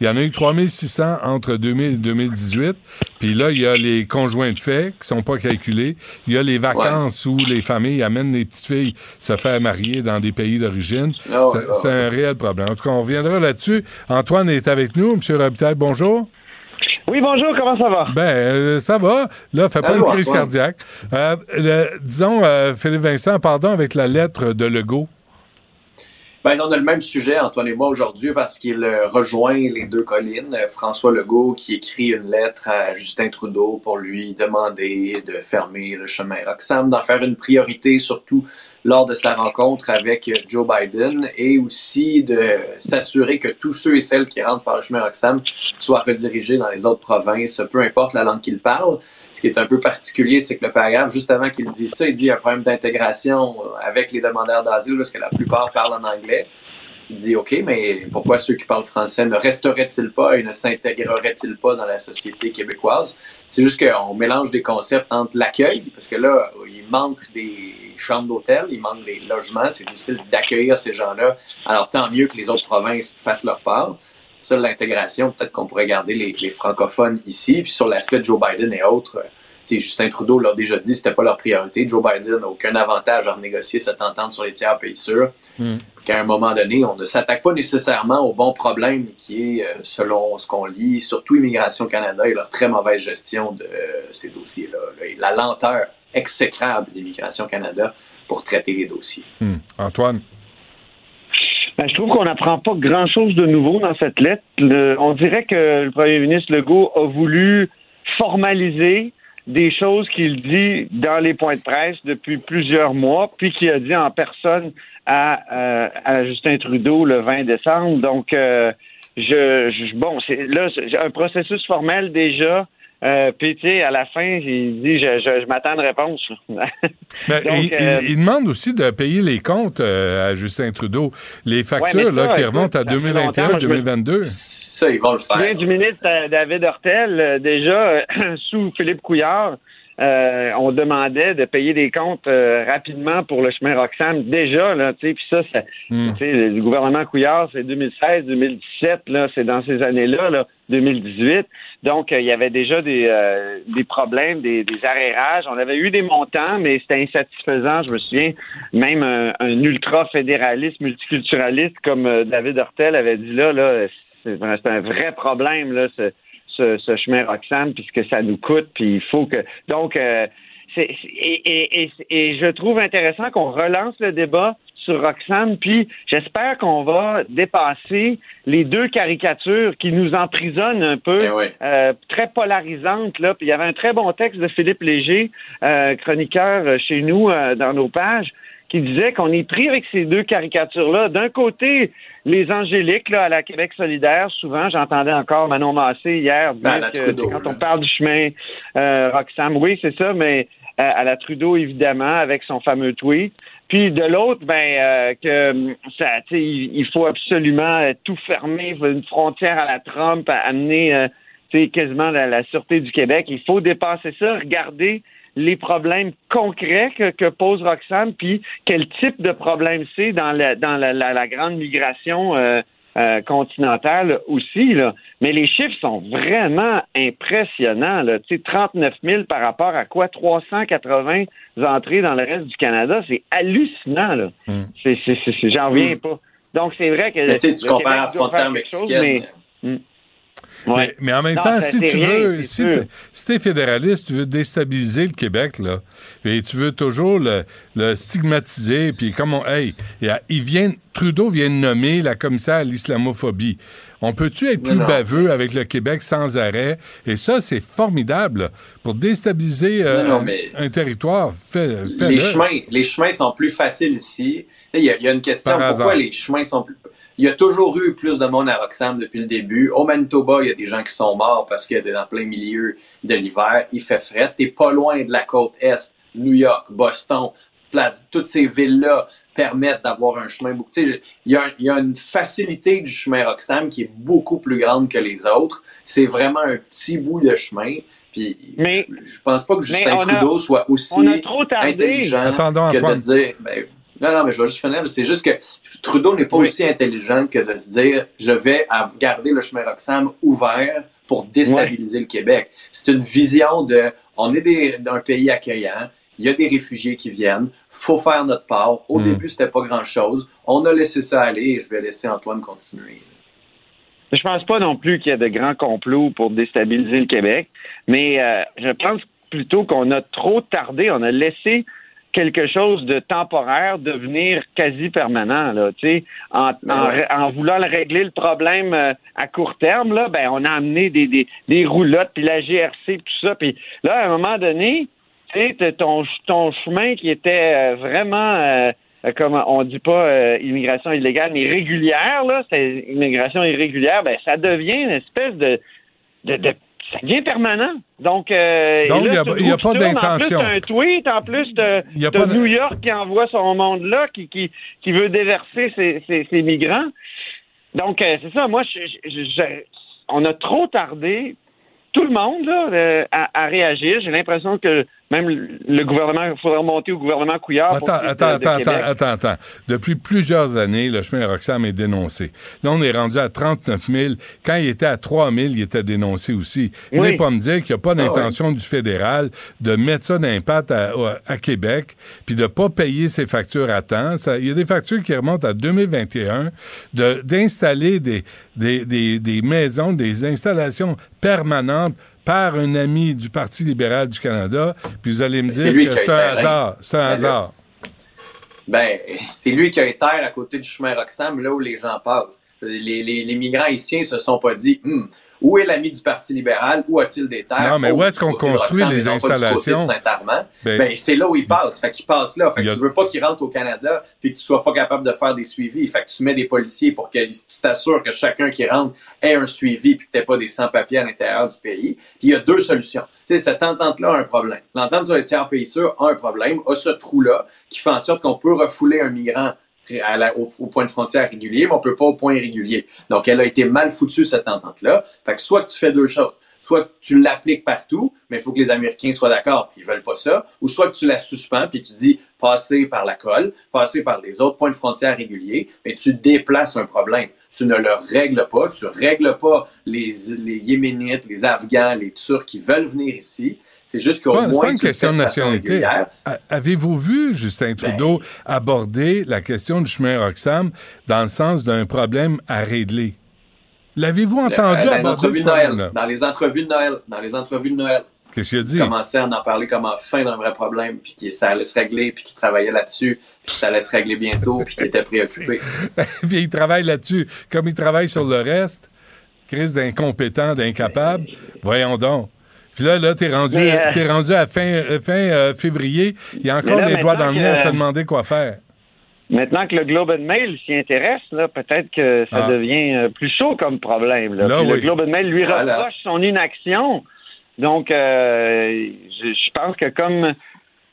Il y en a eu 3600 entre 2000 et 2018. Puis là, il y a les conjoints de fait qui sont pas calculés. Il y a les vacances où les familles amènent les petites filles se faire marier dans des pays d'origine. Oh, c'est oh. c'est un réel problème. En tout cas, on reviendra là-dessus. Antoine est avec nous. Monsieur Robitaille, bonjour. Oui, bonjour, comment ça va? Ben, euh, ça va. Là, fais pas une crise cardiaque. Euh, le- disons, euh, Philippe Vincent, pardon, avec la lettre de Legault. Ben, on a le même sujet, Antoine et moi, aujourd'hui, parce qu'il rejoint les deux collines. François Legault qui écrit une lettre à Justin Trudeau pour lui demander de fermer le chemin Roxham, d'en faire une priorité, surtout lors de sa rencontre avec Joe Biden, et aussi de s'assurer que tous ceux et celles qui rentrent par le chemin Roxham soient redirigés dans les autres provinces, peu importe la langue qu'ils parlent. Ce qui est un peu particulier, c'est que le paragraphe, juste avant qu'il dise ça, il dit un problème d'intégration avec les demandeurs d'asile, parce que la plupart parlent en anglais. Te dis, OK, mais pourquoi ceux qui parlent français ne resteraient-ils pas et ne s'intégreraient-ils pas dans la société québécoise? C'est juste qu'on mélange des concepts entre l'accueil, parce que là, il manque des chambres d'hôtel, il manque des logements, c'est difficile d'accueillir ces gens-là. Alors, tant mieux que les autres provinces fassent leur part. Ça, l'intégration, peut-être qu'on pourrait garder les, francophones ici. Puis sur l'aspect de Joe Biden et autres, euh, Justin Trudeau l'a déjà dit, c'était pas leur priorité. Joe Biden n'a aucun avantage à renégocier cette entente sur les tiers pays sûrs. Qu'à un moment donné, on ne s'attaque pas nécessairement au bon problème qui est, euh, selon ce qu'on lit, surtout Immigration Canada et leur très mauvaise gestion de euh, ces dossiers-là. là, et la lenteur exécrable d'Immigration Canada pour traiter les dossiers. Hmm. Antoine? Ben, je trouve qu'on n'apprend pas grand-chose de nouveau dans cette lettre. Le- on dirait que le premier ministre Legault a voulu formaliser des choses qu'il dit dans les points de presse depuis plusieurs mois, puis qu'il a dit en personne à, euh, à Justin Trudeau le 20 décembre. Donc, euh, je, je- bon, c'est là c'est un processus formel déjà. Euh, puis tu sais, à la fin, il dit je, je, je m'attends à une réponse. Ben, Donc, il, euh, il- il demande aussi de payer les comptes euh, à Justin Trudeau. Les factures Ouais, là, ça, qui remontent à ça fait longtemps, moi, je me- 2021-2022. Ça, ils vont le me souviens du ministre David Hortel, déjà, sous Philippe Couillard, euh, on demandait de payer des comptes euh, rapidement pour le chemin Roxham. Déjà, là, tu sais, puis ça, ça sais, le gouvernement Couillard, c'est 2016, 2017, là, c'est dans ces années-là, là, 2018. Donc, euh, il y avait déjà des, euh, des problèmes, des, des arrérages. On avait eu des montants, mais c'était insatisfaisant. Je me souviens, même un, un ultra-fédéraliste, multiculturaliste comme euh, David Hortel avait dit là, là, c'est c'est un vrai problème, là, ce, ce, ce chemin Roxham, puisque ça nous coûte, puis il faut que. Donc, euh, c'est, et, et, et, et je trouve intéressant qu'on relance le débat sur Roxham, puis j'espère qu'on va dépasser les deux caricatures qui nous emprisonnent un peu, euh, très polarisantes. Là. Puis il y avait un très bon texte de Philippe Léger, euh, chroniqueur chez nous euh, dans nos pages, qui disait qu'on est pris avec ces deux caricatures-là. D'un côté, les angéliques là, à la Québec solidaire, souvent, j'entendais encore Manon Massé hier dire Ben, la que Trudeau, quand on parle du chemin euh, Roxham, oui, c'est ça, mais euh, à la Trudeau, évidemment, avec son fameux tweet. Puis de l'autre, ben euh, que hum, ça, tu sais, il, faut absolument euh, tout fermer, une frontière à la Trump, à amener euh, tu sais, quasiment la, la sûreté du Québec. Il faut dépasser ça, regarder les problèmes concrets que, que pose Roxham, puis quel type de problème c'est dans la, dans la, la- la grande migration euh, euh, continentale aussi. Là. Mais les chiffres sont vraiment impressionnants. Là. Tu sais, 39 000 par rapport à quoi? 380 entrées dans le reste du Canada. C'est hallucinant. Là. C'est, c'est, c'est- c'est- j'en reviens pas. Donc, c'est vrai que... Mais tu sais, tu le compares à la frontière chose, Mais, mais en même Non, temps, si tu rien, veux, si t'es si t'es fédéraliste, tu veux déstabiliser le Québec, là, et tu veux toujours le, le stigmatiser, puis comme on, hey, il vient, Trudeau vient de nommer la commissaire à l'islamophobie. On peut-tu être plus Non, non. baveux avec le Québec sans arrêt? Et ça, c'est formidable. Pour déstabiliser euh, un- territoire, fais, les chemins, les chemins sont plus faciles ici. Il y, a- il y a une question Par pourquoi hasard. les chemins sont plus. Il y a toujours eu plus de monde à Roxham depuis le début. Au Manitoba, il y a des gens qui sont morts parce qu'il y a dans plein milieu de l'hiver. Il fait fret. T'es pas loin de la côte est, New York, Boston, Platts, toutes ces villes-là permettent d'avoir un chemin beaucoup. tu sais, Il y, a, il y a une facilité du chemin Roxham qui est beaucoup plus grande que les autres. C'est vraiment un petit bout de chemin. Puis Mais- je, je pense pas que Justin a- Trudeau soit aussi on a trop tardé. intelligent Attendons, que Antoine. de dire. ben, non, non, mais je vais juste finir. C'est juste que Trudeau n'est pas aussi intelligent que de se dire je vais garder le chemin Roxham ouvert pour déstabiliser le Québec. C'est une vision de on est des- d'un pays accueillant, il y a des réfugiés qui viennent, faut faire notre part. Au Mm. début, c'était pas grand chose. On a laissé ça aller et je vais laisser Antoine continuer. Je pense pas non plus qu'il y a de grands complots pour déstabiliser le Québec, mais euh, je pense plutôt qu'on a trop tardé, on a laissé quelque chose de temporaire devenir quasi permanent là, tu sais, en, en, en voulant régler le problème euh, à court terme là, ben on a amené des des, des roulottes puis la GRC tout ça, puis là à un moment donné, tu sais, t'as ton ton chemin qui était euh, vraiment euh, comme on dit pas euh, immigration illégale mais régulière là, c'est immigration irrégulière, ben ça devient une espèce de de, de ça devient permanent. Donc, euh, Donc, et là, il y a- tout il y a groupe pas d'intention. En plus, un tweet, en plus de, New York qui envoie son monde là, qui, qui, qui veut déverser ses, ses, ses migrants. Donc, euh, c'est ça. Moi, je, je- je- on a trop tardé, tout le monde, là, euh, à, à réagir. J'ai l'impression que même le gouvernement, il faudrait remonter au gouvernement Couillard. Attends, attends, de- de attends, attends, attends, attends. Depuis plusieurs années, le chemin Roxham est dénoncé. Là, on est rendu à 39 000. Quand il était à 3 000, il était dénoncé aussi. Vous Oui. Venez pas me dire qu'il n'y a pas Ah d'intention du fédéral de mettre ça d'impact à, à Québec, puis de pas payer ses factures à temps. Il y a des factures qui remontent à 2021, de- d'installer des, des, des, des maisons, des installations permanentes par un ami du Parti libéral du Canada, puis vous allez me C'est dire que c'est un hasard. C'est un Ben hasard. Ben, c'est lui qui a été terre à côté du chemin Roxham, là où les gens passent. Les, les, les migrants ici se sont pas dit, Hum, où est l'ami du Parti libéral? Où a-t-il des terres? Non, mais où est-ce qu'on construit les installations? Ben- Ben, c'est là où il passe. Fait qu'il passe là. Fait que a- tu veux pas qu'il rentre au Canada puis que tu sois pas capable de faire des suivis. Fait que tu mets des policiers pour que tu t'assures que chacun qui rentre ait un suivi puis que t'aies pas des sans-papiers à l'intérieur du pays. Puis il y a deux solutions. Tu sais, cette entente-là a un problème. L'entente sur les tiers pays sûrs a un problème, a ce trou-là qui fait en sorte qu'on peut refouler un migrant au, point de frontière régulier, mais on peut pas au point irrégulier. Donc, elle a été mal foutue, cette entente-là. Fait que soit tu fais deux choses. Soit tu l'appliques partout, mais il faut que les Américains soient d'accord, puis ils veulent pas ça. Ou soit que tu la suspends, puis tu dis passer par la colle, passer par les autres points de frontière réguliers, mais tu déplaces un problème. Tu ne le règles pas, tu règles pas les Yéménites, les Afghans, les Turcs qui veulent venir ici. C'est juste qu'au c'est moins, pas une le question de nationalité. Avez-vous vu Justin Trudeau aborder la question du chemin Roxham dans le sens d'un problème à régler? L'avez-vous entendu Euh, dans les Noël, dans les entrevues de Noël, dans les entrevues de Noël. Qu'est-ce qu'il a dit? Il commençait à en parler comme en fin d'un vrai problème, puis que ça allait se régler, puis qu'il travaillait là-dessus, puis ça allait se régler bientôt, puis qu'il était préoccupé. Puis il travaille là-dessus. Comme il travaille sur le reste, crise d'incompétent, d'incapable, voyons donc. Puis là, là, t'es rendu, euh, t'es rendu à fin, euh, fin euh, février. Il y a encore les doigts dans le nez à se demander quoi faire. Maintenant que le Globe and Mail s'y intéresse, là, peut-être que ça Ah. devient plus chaud comme problème. Là. Là, Puis oui. Le Globe and Mail lui Voilà. reproche son inaction. Donc, euh, je, je pense que comme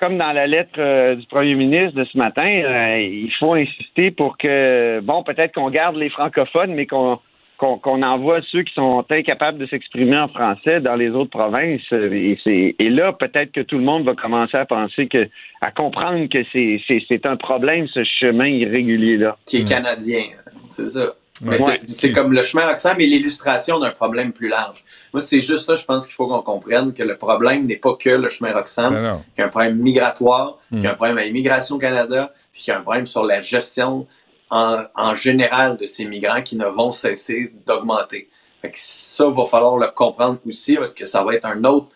comme dans la lettre euh, du premier ministre de ce matin, euh, il faut insister pour que, bon, peut-être qu'on garde les francophones, mais qu'on qu'on envoie ceux qui sont incapables de s'exprimer en français dans les autres provinces. Et, là, peut-être que tout le monde va commencer à penser que, à comprendre que c'est c'est- c'est un problème, ce chemin irrégulier-là. qui est canadien. C'est ça. Mais Ouais. c'est- comme le chemin Roxham et l'illustration d'un problème plus large. Moi, c'est juste ça, je pense qu'il faut qu'on comprenne que le problème n'est pas que le chemin Roxham, qu'il y a un problème migratoire, Mm. qu'il y a un problème à Immigration Canada, puis qu'il y a un problème sur la gestion en, en général de ces migrants qui ne vont cesser d'augmenter. Fait que ça, va falloir le comprendre aussi parce que ça va être un autre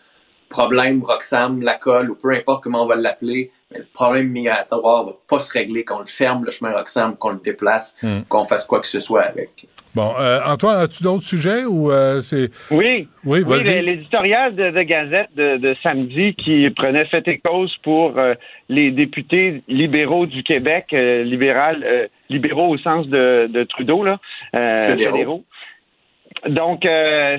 problème, Roxham, la colle, ou peu importe comment on va l'appeler, mais le problème migratoire va pas se régler qu'on le ferme, le chemin Roxham, qu'on le déplace, Mm. qu'on fasse quoi que ce soit avec. Bon, euh, Antoine, as-tu d'autres sujets ou euh, c'est. Oui. Oui, Oui, l'éditorial de, de Gazette de, de samedi qui prenait fait et cause pour euh, les députés libéraux du Québec, euh, libéral, euh, libéraux au sens de, de Trudeau, là, euh, Fédéraux. Donc, euh,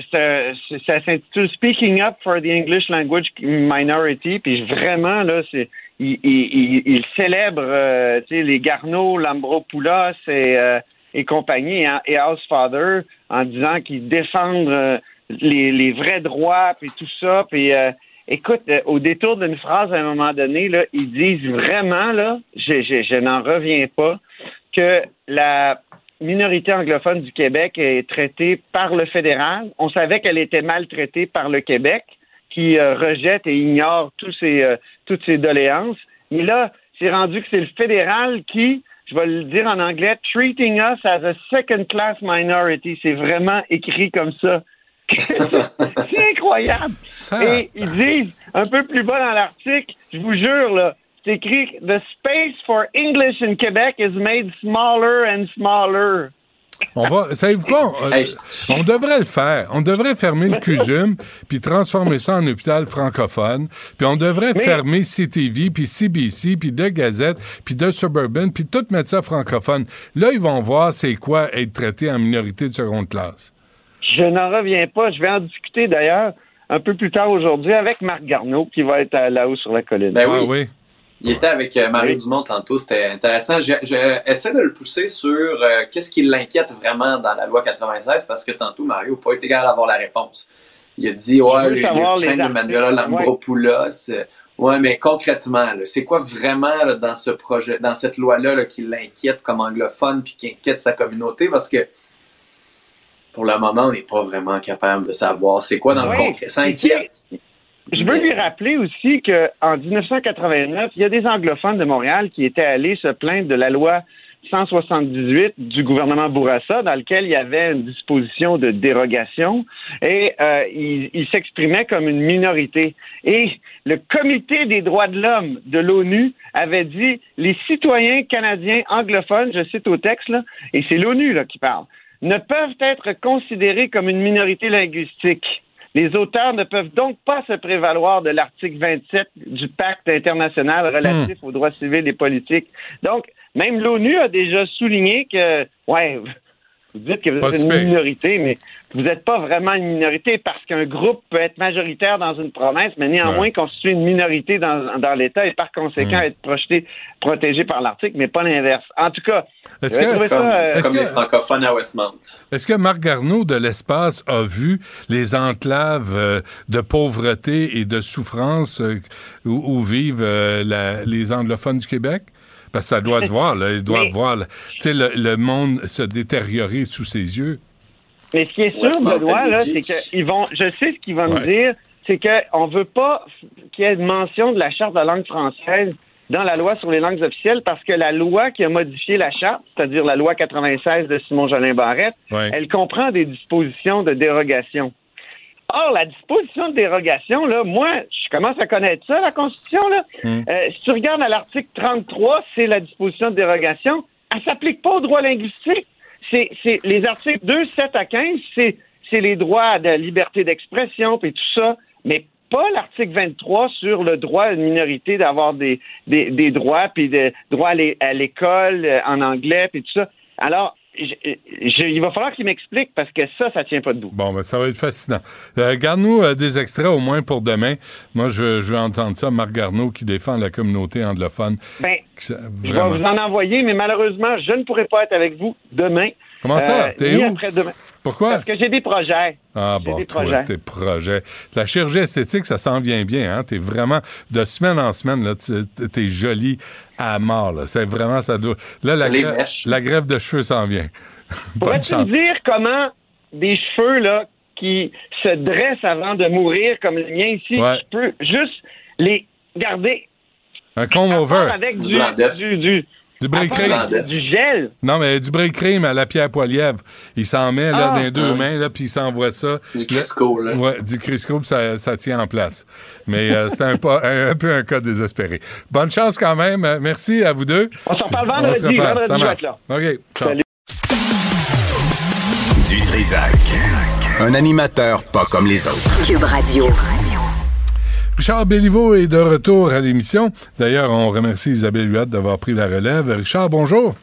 ça s'intitule Speaking Up for the English Language Minority. Puis vraiment, là, c'est il, il, il- il célèbre euh, les Garneau, Lambropoulos et, euh, et compagnie, hein, et Housefather, en disant qu'ils défendent les, les vrais droits, puis tout ça. Puis, écoute, au détour d'une phrase, à un moment donné, là, ils disent vraiment, là, je, je, je n'en reviens pas, que la minorité anglophone du Québec est traitée par le fédéral. On savait qu'elle était maltraitée par le Québec, qui euh, rejette et ignore tous ces, euh, toutes ces doléances. Mais là, c'est rendu que c'est le fédéral qui, je vais le dire en anglais, treating us as a second class minority. C'est vraiment écrit comme ça. c'est incroyable. Ah. Et ils disent, un peu plus bas dans l'article, je vous jure, là, c'est écrit The space for English in Quebec is made smaller and smaller. On va, savez-vous quoi? On, devrait le faire. On devrait fermer le CUSUM, puis transformer ça en hôpital francophone. Puis on devrait fermer CTV, puis CBC, puis De Gazette, puis De Suburban, puis tout mettre ça francophone. Là, ils vont voir c'est quoi être traité en minorité de seconde classe. Je n'en reviens pas. Je vais en discuter d'ailleurs un peu plus tard aujourd'hui avec Marc Garneau qui va être là-haut sur la colline. Ben Ah oui. Il était avec euh, Mario Dumont tantôt, c'était intéressant. Je, je essaie de le pousser sur euh, qu'est-ce qui l'inquiète vraiment dans la loi 96 parce que tantôt Mario n'a pas été égal à avoir la réponse. Il a dit ouais les les chaînes de Manuela Lambropoulos. euh, Ouais, mais concrètement, c'est quoi vraiment là, dans ce projet, dans cette loi-là là, qui l'inquiète comme anglophone puis qui inquiète sa communauté? Parce que pour le moment, on n'est pas vraiment capable de savoir c'est quoi dans le concret. Ça inquiète. Je veux lui rappeler aussi qu'en 1989, il y a des anglophones de Montréal qui étaient allés se plaindre de la loi 178 du gouvernement Bourassa, dans lequel il y avait une disposition de dérogation, et euh, ils il s'exprimaient comme une minorité. Et le Comité des droits de l'homme de l'ONU avait dit les citoyens canadiens anglophones, je cite au texte, là, et c'est l'ONU qui parle, ne peuvent être considérés comme une minorité linguistique. Les auteurs ne peuvent donc pas se prévaloir de l'article 27 du pacte international relatif aux droits civils et politiques. Donc, même l'ONU a déjà souligné que, ouais, vous dites que vous Pas êtes une minorité, mais vous n'êtes pas vraiment une minorité parce qu'un groupe peut être majoritaire dans une province, mais néanmoins constituer une minorité dans, dans l'État et par conséquent Hmm. être projeté, protégé par l'article, mais pas l'inverse. En tout cas, Est-ce que- Comme, ça, euh, Est-ce comme que- les francophones à Westmount. Est-ce que Marc Garneau de l'Espace a vu les enclaves euh, de pauvreté et de souffrance euh, où, où vivent la- les anglophones du Québec? Parce que ça doit se voir, là. Il doit Mais- voir là, tu sais, le, le monde se détériorer sous ses yeux. Mais ce qui est sûr, Benoît, là, c'est qu'ils vont. Je sais ce qu'ils vont Ouais. me dire, c'est qu'on veut pas qu'il y ait une mention de la charte de la langue française dans la loi sur les langues officielles parce que la loi qui a modifié la charte, c'est-à-dire la loi 96 de Simon Jolin Barrette, Ouais. elle comprend des dispositions de dérogation. Or, la disposition de dérogation, là, moi, je commence à connaître ça, la Constitution, là. Mm. Euh, si tu regardes à l'article 33, c'est la disposition de dérogation. Elle s'applique pas au droit linguistique. C'est, c'est les articles 2, 7 à 15, c'est, c'est les droits de liberté d'expression puis tout ça, mais pas l'article 23 sur le droit à une minorité d'avoir des, des, des droits puis des droits à l'école euh, en anglais puis tout ça. Alors, je- je- il va falloir qu'il m'explique parce que ça, ça tient pas debout. Bon, ben, ça va être fascinant. Euh, Garde-nous euh, des extraits au moins pour demain. Moi, je, je veux entendre ça. Marc Garneau qui défend la communauté anglophone. Ben, ça- Je vais vous en envoyer, mais malheureusement, je ne pourrai pas être avec vous demain. Comment ça? Euh, T'es où? Pourquoi? Parce que j'ai des projets. Ah bon, des toi, projets. tes projets. La chirurgie esthétique, ça s'en vient bien, hein? T'es vraiment, de semaine en semaine, là, tu- t'es jolie à mort, là. C'est vraiment, ça doit... Là, la, greffe- la greffe de cheveux s'en vient. Pourrais-tu me dire comment des cheveux là qui se dressent avant de mourir, comme le mien ici, Ouais. je peux juste les garder Un comb over. avec Du du, du, du, break cream. du- gel. Non, mais du break cream à la pierre poilièvre. Il s'en met, là, Ah. dans les deux mains, là, puis il s'envoie ça. Du Là- Crisco, là. Ouais, du Crisco, puis ça, ça tient en place. Mais euh, c'est un, pas- un, un peu un cas désespéré. Bonne chance quand même. Euh, Merci à vous deux. On s'en parle On vendredi. se reparle. Vendredi, Ça je vais marche. là. OK. Ciao. Salut. Du Trisac. Un animateur pas comme les autres. Cube Radio. Richard Béliveau est de retour à l'émission. D'ailleurs, on remercie Isabelle Huot d'avoir pris la relève. Richard, bonjour.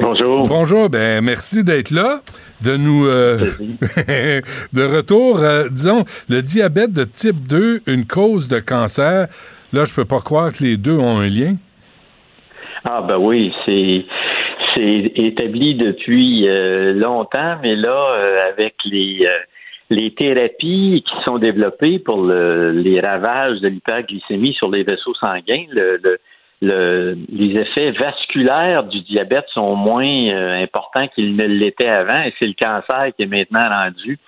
Bonjour. Bonjour, ben merci d'être là, de nous euh, de retour. Euh, disons, le diabète de type 2, une cause de cancer. Là, je peux pas croire que les deux ont un lien. Ah ben oui, c'est c'est établi depuis euh, longtemps, mais là, avec les les thérapies qui sont développées pour le- les ravages de l'hyperglycémie sur les vaisseaux sanguins, le, le- le- les effets vasculaires du diabète sont moins euh, importants qu'ils ne l'étaient avant, et c'est le cancer qui est maintenant rendu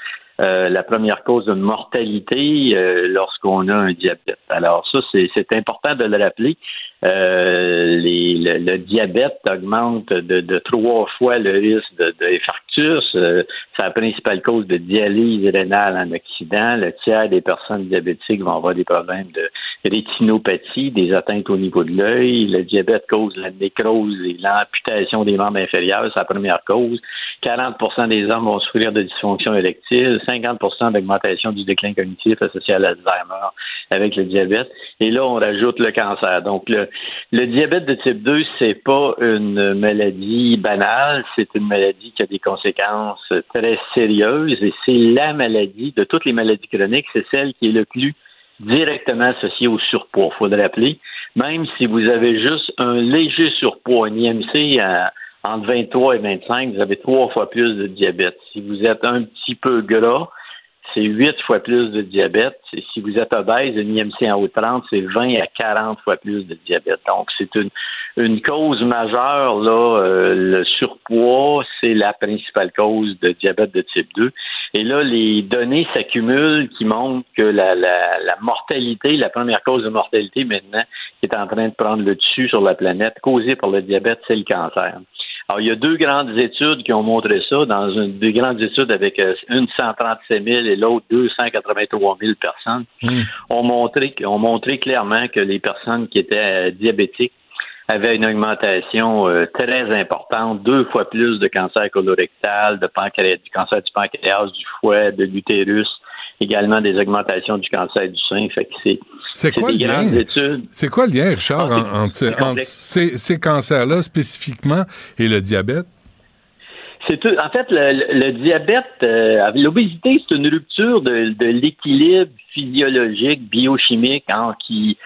euh, la première cause de mortalité euh, lorsqu'on a un diabète. Alors ça, c'est c'est important de le rappeler. Euh, les, le, le, diabète augmente de, de, trois fois le risque d'infarctus. Euh, c'est la principale cause de dialyse rénale en Occident. Le tiers des personnes diabétiques vont avoir des problèmes de rétinopathie, des atteintes au niveau de l'œil. Le diabète cause la nécrose et l'amputation des membres inférieurs, c'est la première cause. 40% des hommes vont souffrir de dysfonction élective, 50% d'augmentation du déclin cognitif associé à l'Alzheimer avec le diabète. Et là, on rajoute le cancer. Donc, le, le diabète de type 2, c'est pas une maladie banale, c'est une maladie qui a des conséquences très sérieuses et c'est la maladie de toutes les maladies chroniques, c'est celle qui est le plus directement associée au surpoids. Il faudrait rappeler, même si vous avez juste un léger surpoids, un IMC entre 23 et 25, vous avez trois fois plus de diabète. Si vous êtes un petit peu gras, c'est huit fois plus de diabète. Si vous êtes obèse, une IMC en haut de 30, c'est 20 à 40 fois plus de diabète. Donc, c'est une, une cause majeure, là, euh, le surpoids, c'est la principale cause de diabète de type 2. Et là, les données s'accumulent qui montrent que la, la, la, mortalité, la première cause de mortalité maintenant, qui est en train de prendre le dessus sur la planète, causée par le diabète, c'est le cancer. Alors, il y a deux grandes études qui ont montré ça, dans une, deux grandes études avec euh, une 137 000 et l'autre 283 000 personnes, hmm. ont, montré, ont montré clairement que les personnes qui étaient euh, diabétiques avaient une augmentation euh, très importante, deux fois plus de cancer colorectal, de pancréas, du cancer du pancréas, du foie, de l'utérus, également des augmentations du cancer du sein. Fait que c'est c'est quoi, le lien? C'est quoi le lien, Richard, ah, entre, ces, cancers-là spécifiquement et le diabète? C'est tout. En fait, le, diabète, euh, l'obésité, c'est une rupture de, l'équilibre physiologique, biochimique, hein, qui,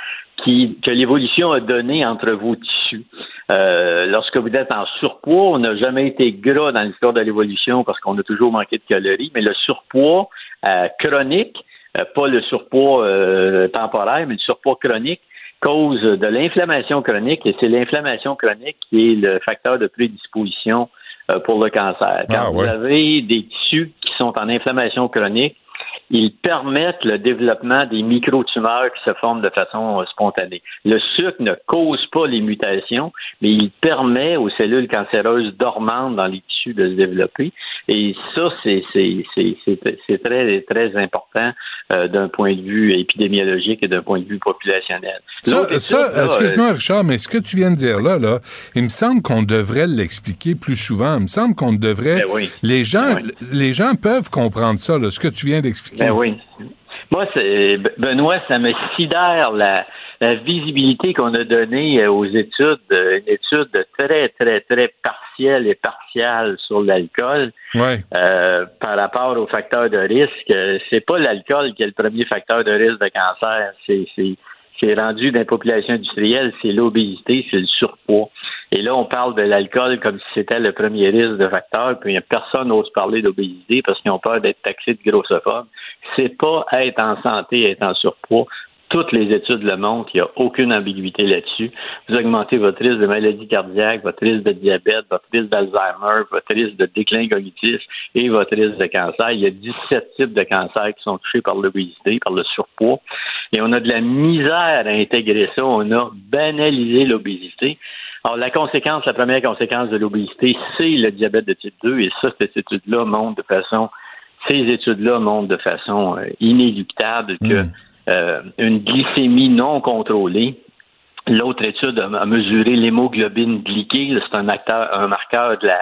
qui, que l'évolution a donné entre vos tissus. Euh, lorsque vous êtes en surpoids, on n'a jamais été gras dans l'histoire de l'évolution parce qu'on a toujours manqué de calories, mais le surpoids chronique, euh, pas le surpoids euh, temporaire, mais le surpoids chronique, cause de l'inflammation chronique, et c'est l'inflammation chronique qui est le facteur de prédisposition pour le cancer. Quand ah, vous avez des tissus qui sont en inflammation chronique, ils permettent le développement des micro-tumeurs qui se forment de façon euh, spontanée. Le sucre ne cause pas les mutations, mais il permet aux cellules cancéreuses dormantes dans les de se développer. Et ça, c'est très, très important euh, d'un point de vue épidémiologique et d'un point de vue populationnel. Ça, excuse-moi, euh, Richard, mais ce que tu viens de dire là, là il me semble qu'on devrait l'expliquer plus souvent. Il me semble qu'on devrait. Ben les gens, ben les gens peuvent comprendre ça, là, ce que tu viens d'expliquer. Ben oui. Moi, Benoît, ça me sidère la, visibilité qu'on a donnée euh, aux études, euh, une étude très, très, très partielle et partiale sur l'alcool euh, par rapport aux facteurs de risque. C'est pas l'alcool qui est le premier facteur de risque de cancer, c'est c'est rendu dans la population industrielle, c'est l'obésité, c'est le surpoids. Et là, on parle de l'alcool comme si c'était le premier risque de facteur, puis personne n'ose parler d'obésité parce qu'ils ont peur d'être taxés de grossophobes. C'est pas être en santé, être en surpoids, toutes les études le montrent, il n'y a aucune ambiguïté là-dessus. Vous augmentez votre risque de maladie cardiaque, votre risque de diabète, votre risque d'Alzheimer, votre risque de déclin cognitif et votre risque de cancer. Il y a 17 types de cancers qui sont touchés par l'obésité, par le surpoids. Et on a de la misère à intégrer ça. On a banalisé l'obésité. Alors, la conséquence, la première conséquence de l'obésité, c'est le diabète de type 2. Et ça, cette étude-là montre de façon, ces études-là montrent de façon euh, inéluctable que hmm. Euh, une glycémie non contrôlée. L'autre étude a, mesuré l'hémoglobine glyquée. C'est un, un marqueur de la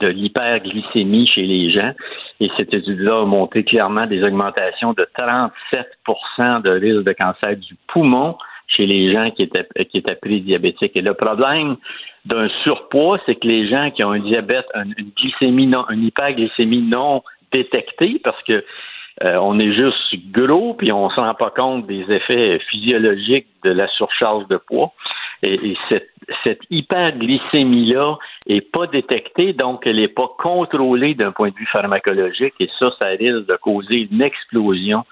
de l'hyperglycémie chez les gens. Et cette étude-là a montré clairement des augmentations de 37% de risque de cancer du poumon chez les gens qui étaient, qui étaient prédiabétiques. Et le problème d'un surpoids, c'est que les gens qui ont un diabète, une glycémie non, une hyperglycémie non détectée, parce que euh, on est juste gros, puis on ne se rend pas compte des effets physiologiques de la surcharge de poids. Et, cette, hyperglycémie-là n'est pas détectée, donc elle n'est pas contrôlée d'un point de vue pharmacologique, et ça, ça risque de causer une explosion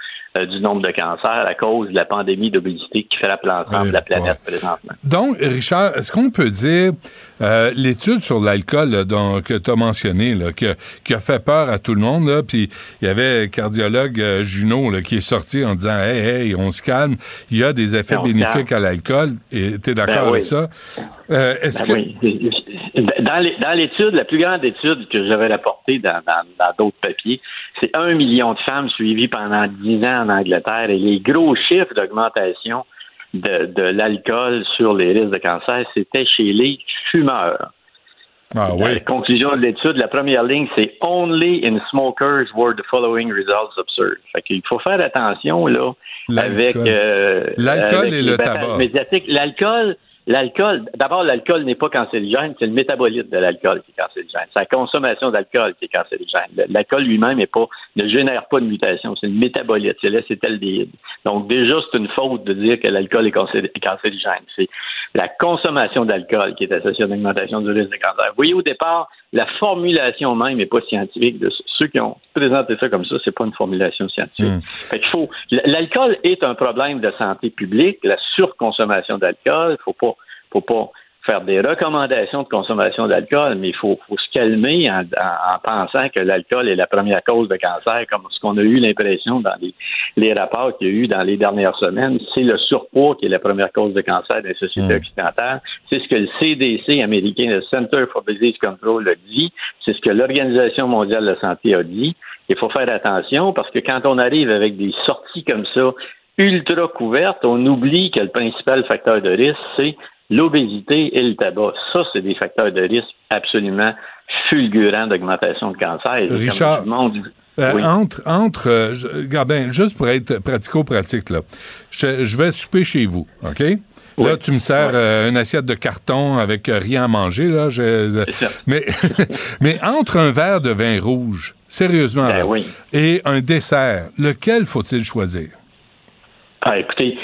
du nombre de cancers à cause de la pandémie d'obésité qui frappe l'ensemble de la planète présentement. Donc, Richard, est-ce qu'on peut dire euh, l'étude sur l'alcool que tu as mentionné, là, que, qui a fait peur à tout le monde, puis il y avait un cardiologue euh, Junot là, qui est sorti en disant Hey, hey, on se calme, il y a des effets bénéfiques à l'alcool, et tu es d'accord Ben avec oui. ça? Euh, est-ce Ben que. oui. Dans l'étude, la plus grande étude que j'avais rapportée dans d'autres papiers, c'est un million de femmes suivies pendant dix ans en Angleterre et les gros chiffres d'augmentation de, de l'alcool sur les risques de cancer, c'était chez les fumeurs. Ah La conclusion de l'étude, la première ligne, c'est Only in smokers were the following results observed. Fait qu'il faut faire attention là avec L'alcool. euh, L'alcool et le tabac. L'alcool, l'alcool, d'abord l'alcool n'est pas cancérigène, c'est le métabolite de l'alcool qui est cancérigène. C'est la consommation d'alcool qui est cancérigène. L'alcool lui-même est pas, ne génère pas de mutation, c'est le métabolite, c'est l'acétaldéhyde. Donc déjà c'est une faute de dire que l'alcool est cancé- cancérigène. La consommation d'alcool qui est associée à une augmentation du risque de cancer. Vous voyez au départ, la formulation même n'est pas scientifique. De ceux qui ont présenté ça comme ça, c'est pas une formulation scientifique. Hmm. Fait faut. L'alcool est un problème de santé publique. La surconsommation d'alcool, faut pas, faut pas faire des recommandations de consommation d'alcool, mais il faut, faut se calmer en, en- en pensant que l'alcool est la première cause de cancer, comme ce qu'on a eu l'impression dans les, les rapports qu'il y a eu dans les dernières semaines. C'est le surpoids qui est la première cause de cancer des sociétés occidentales. C'est ce que le CDC américain, le Center for Disease Control, a dit. C'est ce que l'Organisation mondiale de la santé a dit. Il faut faire attention parce que quand on arrive avec des sorties comme ça, ultra couvertes, on oublie que le principal facteur de risque, c'est l'obésité et le tabac. Ça, c'est des facteurs de risque absolument fulgurants d'augmentation de cancer. Et Richard, Euh, Oui. Entre, entre, euh, bien, juste pour être pratico-pratique, là, je, je vais souper chez vous, OK? Là, tu me sers euh, une assiette de carton avec euh, rien à manger, là. je- mais, mais entre un verre de vin rouge, sérieusement, là, et un dessert, lequel faut-il choisir? Ah, écoutez,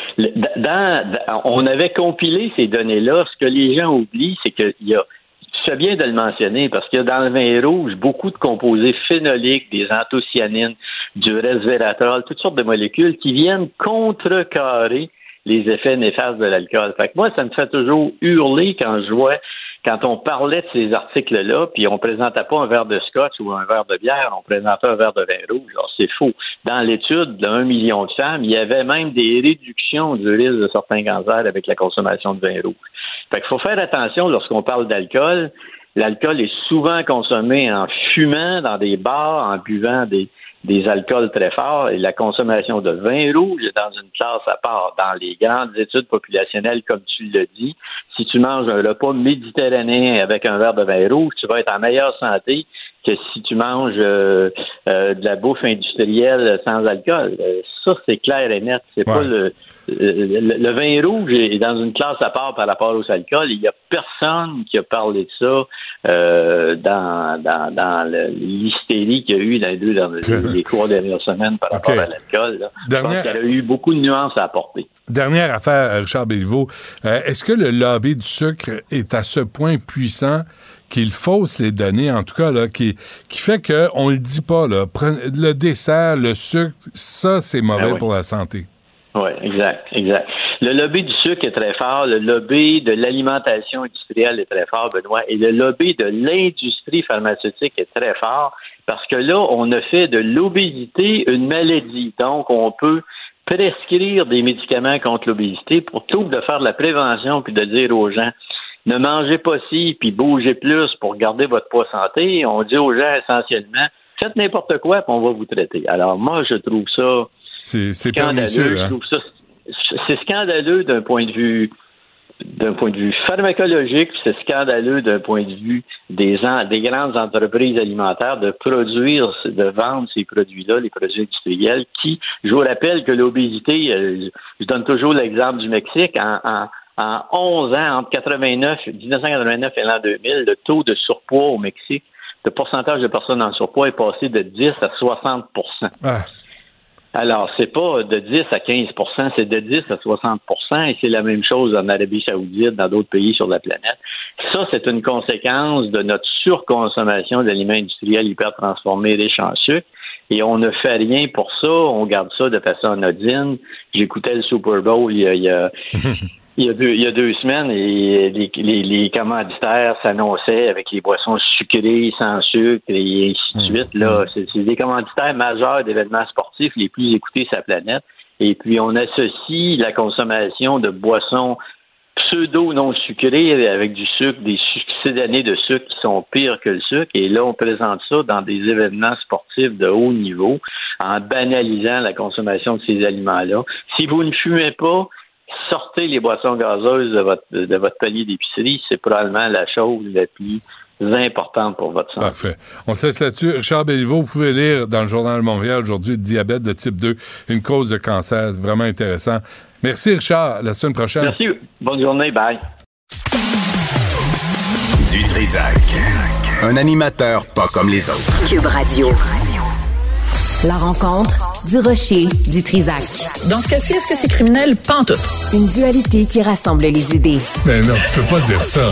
dans- on avait compilé ces données-là. Ce que les gens oublient, c'est qu'il y a, tu fais bien de le mentionner, parce qu'il y a dans le vin rouge beaucoup de composés phénoliques, des anthocyanines, du resveratrol, toutes sortes de molécules qui viennent contrecarrer les effets néfastes de l'alcool. Fait que moi, ça me fait toujours hurler quand je vois, quand on parlait de ces articles-là, puis on présentait pas un verre de scotch ou un verre de bière, on présentait un verre de vin rouge. Alors, c'est faux. Dans l'étude d'un million de femmes, il y avait même des réductions du risque de certains cancers avec la consommation de vin rouge. Fait qu'il faut faire attention lorsqu'on parle d'alcool. L'alcool est souvent consommé en fumant dans des bars, en buvant des, des alcools très forts et la consommation de vin rouge est dans une classe à part. Dans les grandes études populationnelles, comme tu le dis, si tu manges un repas méditerranéen avec un verre de vin rouge, tu vas être en meilleure santé que si tu manges euh, euh, de la bouffe industrielle sans alcool. Euh, ça, c'est clair et net. C'est pas le, le, le vin rouge est dans une classe à part par rapport aux alcools. Il n'y a personne qui a parlé de ça euh, dans, dans, dans le- l'hystérie qu'il y a eu dans les deux les trois dernières semaines par rapport à l'alcool. Dernière- y a eu beaucoup de nuances à apporter. Dernière affaire, Richard Béliveau. Euh, Est-ce que le lobby du sucre est à ce point puissant qu'il fausse les données, en tout cas, là, qui, qui fait qu'on le dit pas, là. Le dessert, le sucre, ça, c'est mauvais oui. pour la santé. Oui, exact, exact. Le lobby du sucre est très fort, le lobby de l'alimentation industrielle est très fort, Benoît, et le lobby de l'industrie pharmaceutique est très fort parce que là, on a fait de l'obésité une maladie. Donc, on peut prescrire des médicaments contre l'obésité pour tout de faire de la prévention puis de dire aux gens ne mangez pas ci puis bougez plus pour garder votre poids santé. On dit aux gens essentiellement faites n'importe quoi puis on va vous traiter. Alors moi, je trouve ça C'est pernicieux, Je hein? trouve ça c'est scandaleux d'un point de vue d'un point pharmacologique, c'est scandaleux d'un point de vue des, grandes entreprises alimentaires de produire, de vendre ces produits-là, les produits industriels, qui, je vous rappelle que l'obésité, euh, je donne toujours l'exemple du Mexique, en, en, en 11 ans, entre 89, 1989 et l'an 2000, le taux de surpoids au Mexique, le pourcentage de personnes en surpoids est passé de 10 à 60 alors, c'est pas de 10 à 15% c'est de 10 à 60% et c'est la même chose en Arabie saoudite, dans d'autres pays sur la planète. Ça, c'est une conséquence de notre surconsommation d'aliments industriels hyper transformés riches en sucre. Et on ne fait rien pour ça, on garde ça de façon anodine. J'écoutais le Super Bowl il y a, il y a, il y a, deux, il y a deux semaines et les, les, les commanditaires s'annonçaient avec les boissons sucrées, sans sucre et ainsi de suite. Là, c'est c'est des commanditaires majeurs d'événements sportifs les plus écoutés sur la planète. Et puis, on associe la consommation de boissons pseudo non sucrées avec du sucre, des succédanés de sucre qui sont pires que le sucre. Et là, on présente ça dans des événements sportifs de haut niveau en banalisant la consommation de ces aliments-là. Si vous ne fumez pas, sortez les boissons gazeuses de votre, de votre panier d'épicerie. C'est probablement la chose la plus importante pour votre santé. Parfait. On se laisse là-dessus. Richard Béliveau, vous pouvez lire dans le Journal de Montréal aujourd'hui le diabète de type 2, une cause de cancer. Vraiment intéressant. Merci, Richard. La semaine prochaine. Merci. Bonne journée. Bye. Du Trisac. Un animateur pas comme les autres. Cube Radio. La rencontre du rocher du Trisac. Dans ce cas-ci, est-ce que c'est criminel? Pantoute. Une dualité qui rassemble les idées. Mais non, tu peux pas dire ça.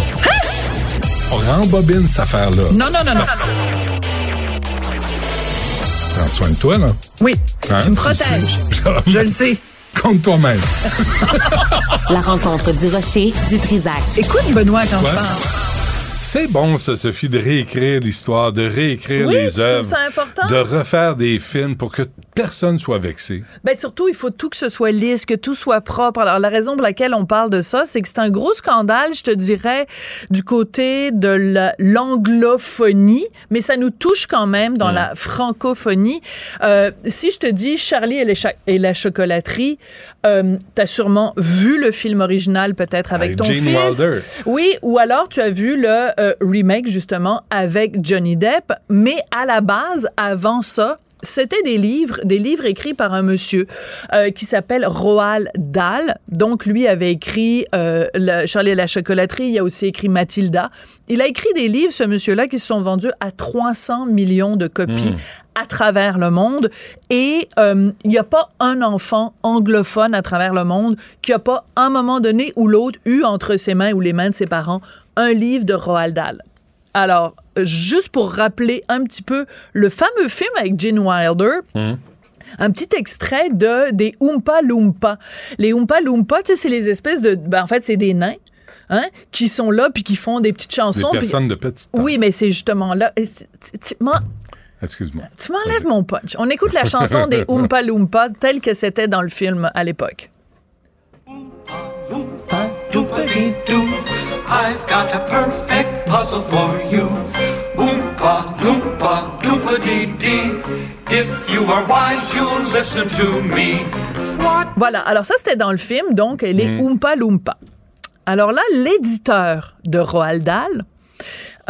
On rembobine cette affaire-là. Non, non, non, non. Prends soin de toi, là. Oui, Hein, tu me protèges. Je le sais. Compte toi-même. La rencontre du rocher du Trisac. Écoute, Benoît, quand Ouais. je parle. C'est bon, ça, Sophie, de réécrire l'histoire, de réécrire Oui, les œuvres, ça important? de refaire des films pour que personne soit vexé. Ben surtout, il faut tout que ce soit lisse, que tout soit propre. Alors, la raison pour laquelle on parle de ça, c'est que c'est un gros scandale, je te dirais, du côté de la- l'anglophonie, mais ça nous touche quand même dans la francophonie. Euh, si je te dis Charlie et, les cha- et la chocolaterie, euh, t'as sûrement vu le film original peut-être avec, Avec ton Gene fils. Wilder. Oui, ou alors tu as vu le euh, remake justement avec Johnny Depp, mais à la base, avant ça, c'était des livres, des livres écrits par un monsieur euh, qui s'appelle Roald Dahl. Donc, lui avait écrit euh, Charlie et la chocolaterie. Il a aussi écrit Mathilda. Il a écrit des livres, ce monsieur-là, qui se sont vendus à 300 millions de copies à travers le monde. Et euh, il n'y a pas un enfant anglophone à travers le monde qui a pas, à un moment donné ou l'autre, eu entre ses mains ou les mains de ses parents un livre de Roald Dahl. Alors, juste pour rappeler un petit peu le fameux film avec Gene Wilder, un petit extrait de des Oompa Loompa. Les Oompa Loompa, tu sais, c'est les espèces de... Ben, en fait, c'est des nains. Hein, qui sont là puis qui font des petites Des chansons. puis- personnes de petite Oui, mais c'est justement là. Excuse-moi. tu m'enlèves mon punch. On écoute la chanson des Oompa Loompa telle que c'était dans le film à l'époque. I've got a perfect puzzle for you. Oompa, loompa, doopity-dee. If you are wise, you'll listen to me. Voilà. Alors ça, c'était dans le film, donc les Mm. Oompa Loompa. Alors là, l'éditeur de Roald Dahl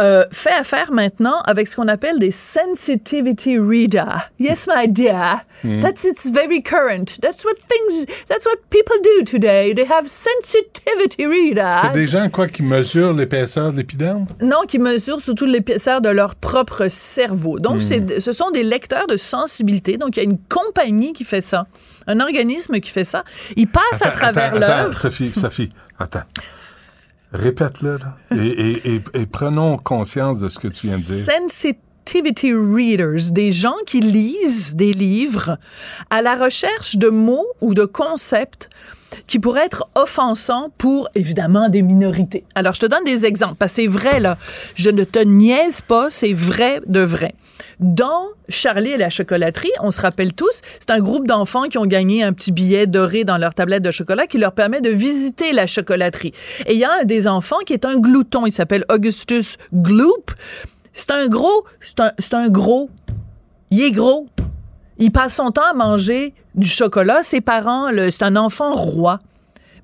euh, fait affaire maintenant avec ce qu'on appelle des sensitivity reader. Yes, my dear. Mm. That's it's very current. That's what things. That's what people do today. They have sensitivity readers. C'est des gens, quoi, qui mesurent l'épaisseur de l'épiderme? Non, qui mesurent surtout l'épaisseur de leur propre cerveau. Donc, Hmm. c'est- ce sont des lecteurs de sensibilité. Donc, il y a une compagnie qui fait ça, un organisme qui fait ça. Ils passent à travers l'œuvre. Sophie, Sophie, attends. Répète-le, là. Et, et- et- et prenons conscience de ce que tu viens de dire. Sensitivity readers, des gens qui lisent des livres à la recherche de mots ou de concepts qui pourraient être offensants pour, évidemment, des minorités. Alors, je te donne des exemples, parce que c'est vrai, là. Je ne te niaise pas, c'est vrai de vrai. Dans Charlie et la chocolaterie, on se rappelle tous, c'est un groupe d'enfants qui ont gagné un petit billet doré dans leur tablette de chocolat qui leur permet de visiter la chocolaterie. Et il y a un des enfants qui est un glouton, il s'appelle Augustus Gloop. C'est un gros, c'est un, gros. Il est gros. Il passe son temps à manger du chocolat. Ses parents, c'est un enfant roi.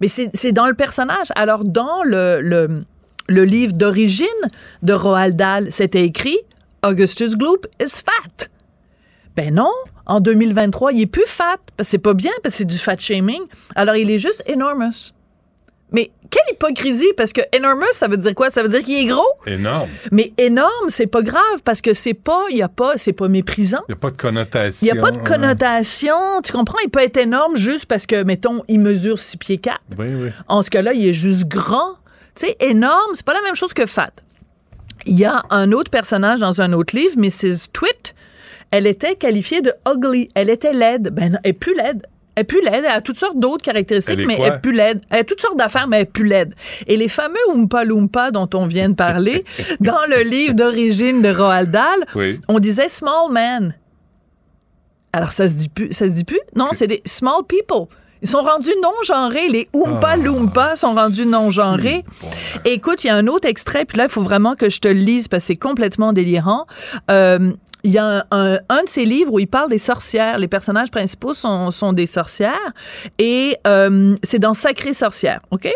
Mais c'est dans le personnage. Alors, dans le livre d'origine de Roald Dahl, c'était écrit Augustus Gloop is fat. Ben non, en 2023, il est plus fat. Parce que c'est pas bien, parce que c'est du fat shaming. Alors, il est juste enormous. Mais quelle hypocrisie, parce que enormous, ça veut dire quoi? Ça veut dire qu'il est gros? Énorme. Mais énorme, c'est pas grave, parce que c'est pas, il y a pas, c'est pas méprisant. Il n'y a pas de connotation. Il n'y a pas de hein. connotation. Tu comprends? Il peut être énorme juste parce que, mettons, il mesure 6 pieds 4. Oui, oui. En ce cas-là, il est juste grand. Tu sais, énorme, c'est pas la même chose que fat. Il y a un autre personnage dans un autre livre, Mrs. Twit. elle était qualifiée de ugly. Elle était laide. Ben non, elle est plus laide. Elle est plus laide. Elle a toutes sortes d'autres caractéristiques, Elle mais elle est plus laide. Elle a toutes sortes d'affaires, mais elle est plus laide. Et les fameux Oompa Loompa dont on vient de parler, dans le livre d'origine de Roald Dahl, Oui. on disait small man. Alors, ça se dit plus? Ça se dit plus? Non, c'est des small people. Ils sont rendus non-genrés. Les Oompa Loompa sont rendus non-genrés. Écoute, il y a un autre extrait, puis là, il faut vraiment que je te le lise parce que c'est complètement délirant. Euh, il y a un, un- un de ses livres où il parle des sorcières. Les personnages principaux sont, sont des sorcières. Et euh, c'est dans Sacré sorcière, OK?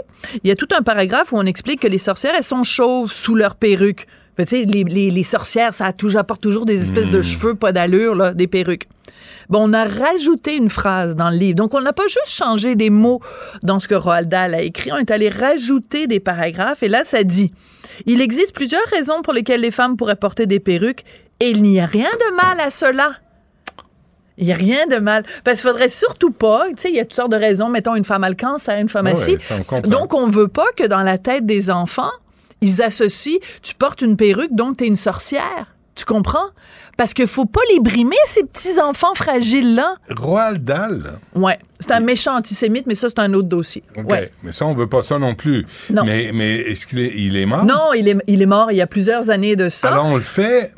Il y a tout un paragraphe où on explique que les sorcières, elles sont chauves sous leur perruque. Tu sais, les, les, les sorcières, ça toujours, apporte toujours des espèces de cheveux pas d'allure, là, des perruques. Bon, on a rajouté une phrase dans le livre. Donc, on n'a pas juste changé des mots dans ce que Roald Dahl a écrit. On est allé rajouter des paragraphes. Et là, ça dit Il existe plusieurs raisons pour lesquelles les femmes pourraient porter des perruques et il n'y a rien de mal à cela. Il n'y a rien de mal. Parce qu'il faudrait surtout pas, tu sais, il y a toutes sortes de raisons. Mettons, une femme a le cancer, une femme Ah a ouais, comprend. Donc, on veut pas que dans la tête des enfants, ils associent, tu portes une perruque, donc tu es une sorcière. Tu comprends? Parce qu'il faut pas les brimer, ces petits enfants fragiles-là. Roald Dahl. Ouais. C'est un méchant antisémite, mais ça, c'est un autre dossier. OK. Ouais. Mais ça, on veut pas ça non plus. Non. Mais, mais est-ce qu'il est, il est mort? Non, il est, il est mort il y a plusieurs années de ça. Alors, on le fait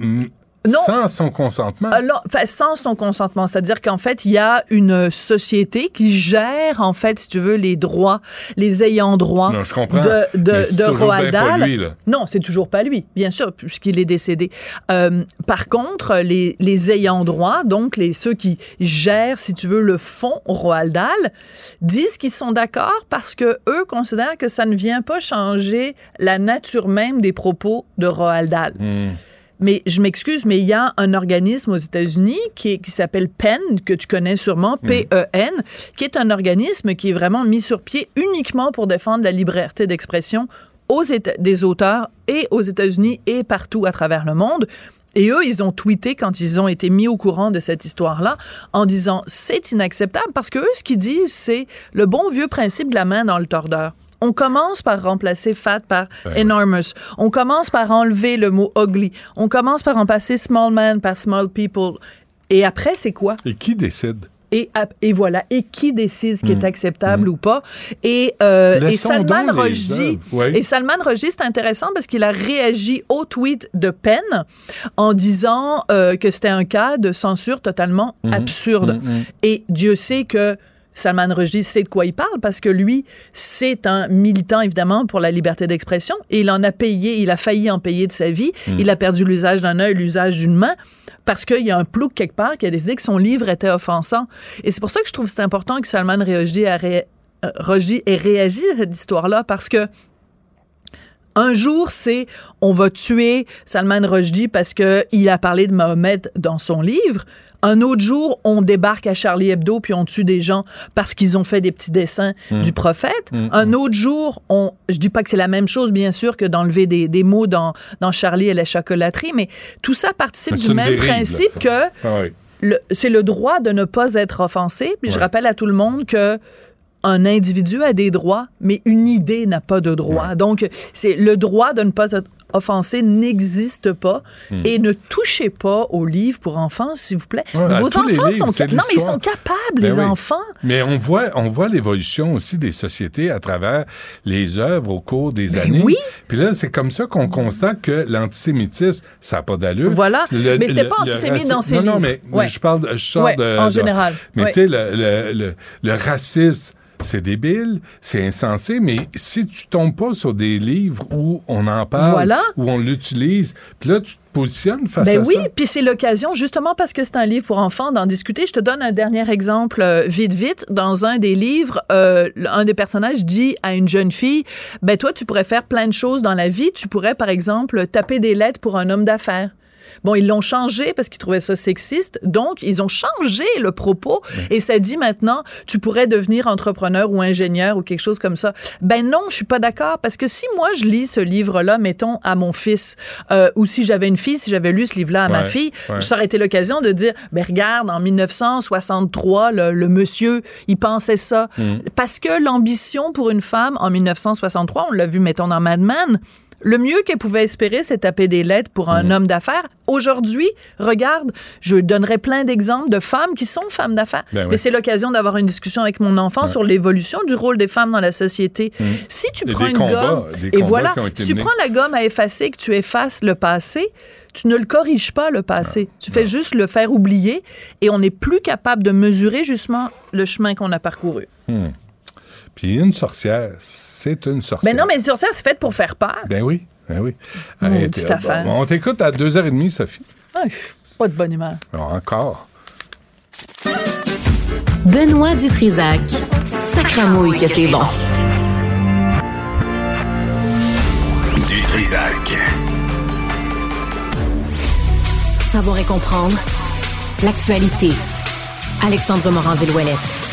Non. sans son consentement. Alors, enfin, sans son consentement, c'est-à-dire qu'en fait, il y a une société qui gère, en fait, si tu veux, les droits, les ayants droit Non, je comprends. de, de, de toujours Roald bien pas Dahl. lui, là. Non, c'est toujours pas lui, bien sûr, puisqu'il est décédé. Euh, par contre, les, les ayants droit, donc les ceux qui gèrent, si tu veux, le fond Roald Dahl, disent qu'ils sont d'accord parce que eux considèrent que ça ne vient pas changer la nature même des propos de Roald Dahl. Hmm. Mais je m'excuse, mais il y a un organisme aux États-Unis qui, qui s'appelle PEN, que tu connais sûrement, P-E-N, qui est un organisme qui est vraiment mis sur pied uniquement pour défendre la liberté d'expression aux Éta- des auteurs et aux États-Unis et partout à travers le monde. Et eux, ils ont tweeté quand ils ont été mis au courant de cette histoire-là en disant c'est inacceptable parce que eux, ce qu'ils disent, c'est le bon vieux principe de la main dans le tordeur. On commence par remplacer fat par enormous. On commence par enlever le mot ugly. On commence par remplacer small man par small people. Et après, c'est quoi? Et qui décide? Et, voilà. Et qui décide ce qui est acceptable ou pas? Et, euh, et Salman Rushdie. Oui. et Salman Rushdie, c'est intéressant parce qu'il a réagi au tweet de Penn en disant euh, que c'était un cas de censure totalement Mhm. absurde. Et Dieu sait que Salman Rushdie sait de quoi il parle parce que lui, c'est un militant évidemment pour la liberté d'expression et il en a payé, il a failli en payer de sa vie. Mhm. Il a perdu l'usage d'un œil, l'usage d'une main parce qu'il y a un plouc quelque part qui a décidé que son livre était offensant. Et c'est pour ça que je trouve que c'est important que Salman Rushdie, a ré- euh, Rushdie ait réagi à cette histoire-là parce que un jour, c'est on va tuer Salman Rushdie parce que il a parlé de Mohamed dans son livre. Un autre jour, on débarque à Charlie Hebdo puis on tue des gens parce qu'ils ont fait des petits dessins Mm. du prophète. Mm. Un autre jour, on, je dis pas que c'est la même chose, bien sûr, que d'enlever des, des mots dans, dans Charlie et la chocolaterie, mais tout ça participe du même dérive, là. principe que Ah oui. c'est le droit de ne pas être offensé. Puis je Ouais. rappelle à tout le monde que un individu a des droits, mais une idée n'a pas de droit. Donc, c'est le droit de ne pas être offensé n'existe pas. Hmm. Et ne touchez pas aux livres pour enfants, s'il vous plaît. Ouais, Vos enfants livres, sont c'est ca- non, mais ils sont capables, Ben les oui. enfants. Mais on voit, on voit l'évolution aussi des sociétés à travers les œuvres au cours des Ben années. oui. Puis là, c'est comme ça qu'on constate que l'antisémitisme, ça n'a pas d'allure. Voilà. Le- Mais c'était pas antisémite dans ses non, Non, livres. mais je parle, je sors Ouais, de... en de- général. Mais tu sais, le, le, le racisme, c'est débile, c'est insensé, mais si tu tombes pas sur des livres où on en parle, Voilà. où on l'utilise, puis là, tu te positionnes face Ben à oui, ça. puis c'est l'occasion, justement parce que c'est un livre pour enfants, d'en discuter. Je te donne un dernier exemple, euh, vite, vite. Dans un des livres, euh, un des personnages dit à une jeune fille, ben toi, tu pourrais faire plein de choses dans la vie. Tu pourrais, par exemple, taper des lettres pour un homme d'affaires. Bon, ils l'ont changé parce qu'ils trouvaient ça sexiste. Donc, ils ont changé le propos et ça dit maintenant, tu pourrais devenir entrepreneur ou ingénieur ou quelque chose comme ça. Ben non, je suis pas d'accord parce que si moi je lis ce livre-là, mettons à mon fils, euh, ou si j'avais une fille, si j'avais lu ce livre-là à ma fille, ouais. ça aurait été l'occasion de dire, ben regarde, en 1963, le, le monsieur, il pensait ça. Mm. Parce que l'ambition pour une femme en 1963, on l'a vu, mettons, dans Mad Men, Le mieux qu'elle pouvait espérer, c'est taper des lettres pour un homme d'affaires. Aujourd'hui, regarde, je donnerai plein d'exemples de femmes qui sont femmes d'affaires. Ben oui. Mais c'est l'occasion d'avoir une discussion avec mon enfant Ouais. sur l'évolution du rôle des femmes dans la société. Mm. Si tu prends une combats, gomme, et voilà, si tu menés. prends la gomme à effacer, que tu effaces le passé, tu ne le corriges pas, le passé. Tu fais juste le faire oublier et on n'est plus capable de mesurer justement le chemin qu'on a parcouru. Hmm. Puis une sorcière, c'est une sorcière. Mais non, mais sur ça, c'est fait pour faire peur. Ben oui, ben oui. T'es- affaire. bon, on t'écoute à 2h30, Sophie. Ah, pas de bonne humeur. Alors, encore. Benoît Dutrisac. Sacramouille que c'est bon. Du Trisac. Savoir et comprendre. L'actualité. Alexandre Morin-Villouellette.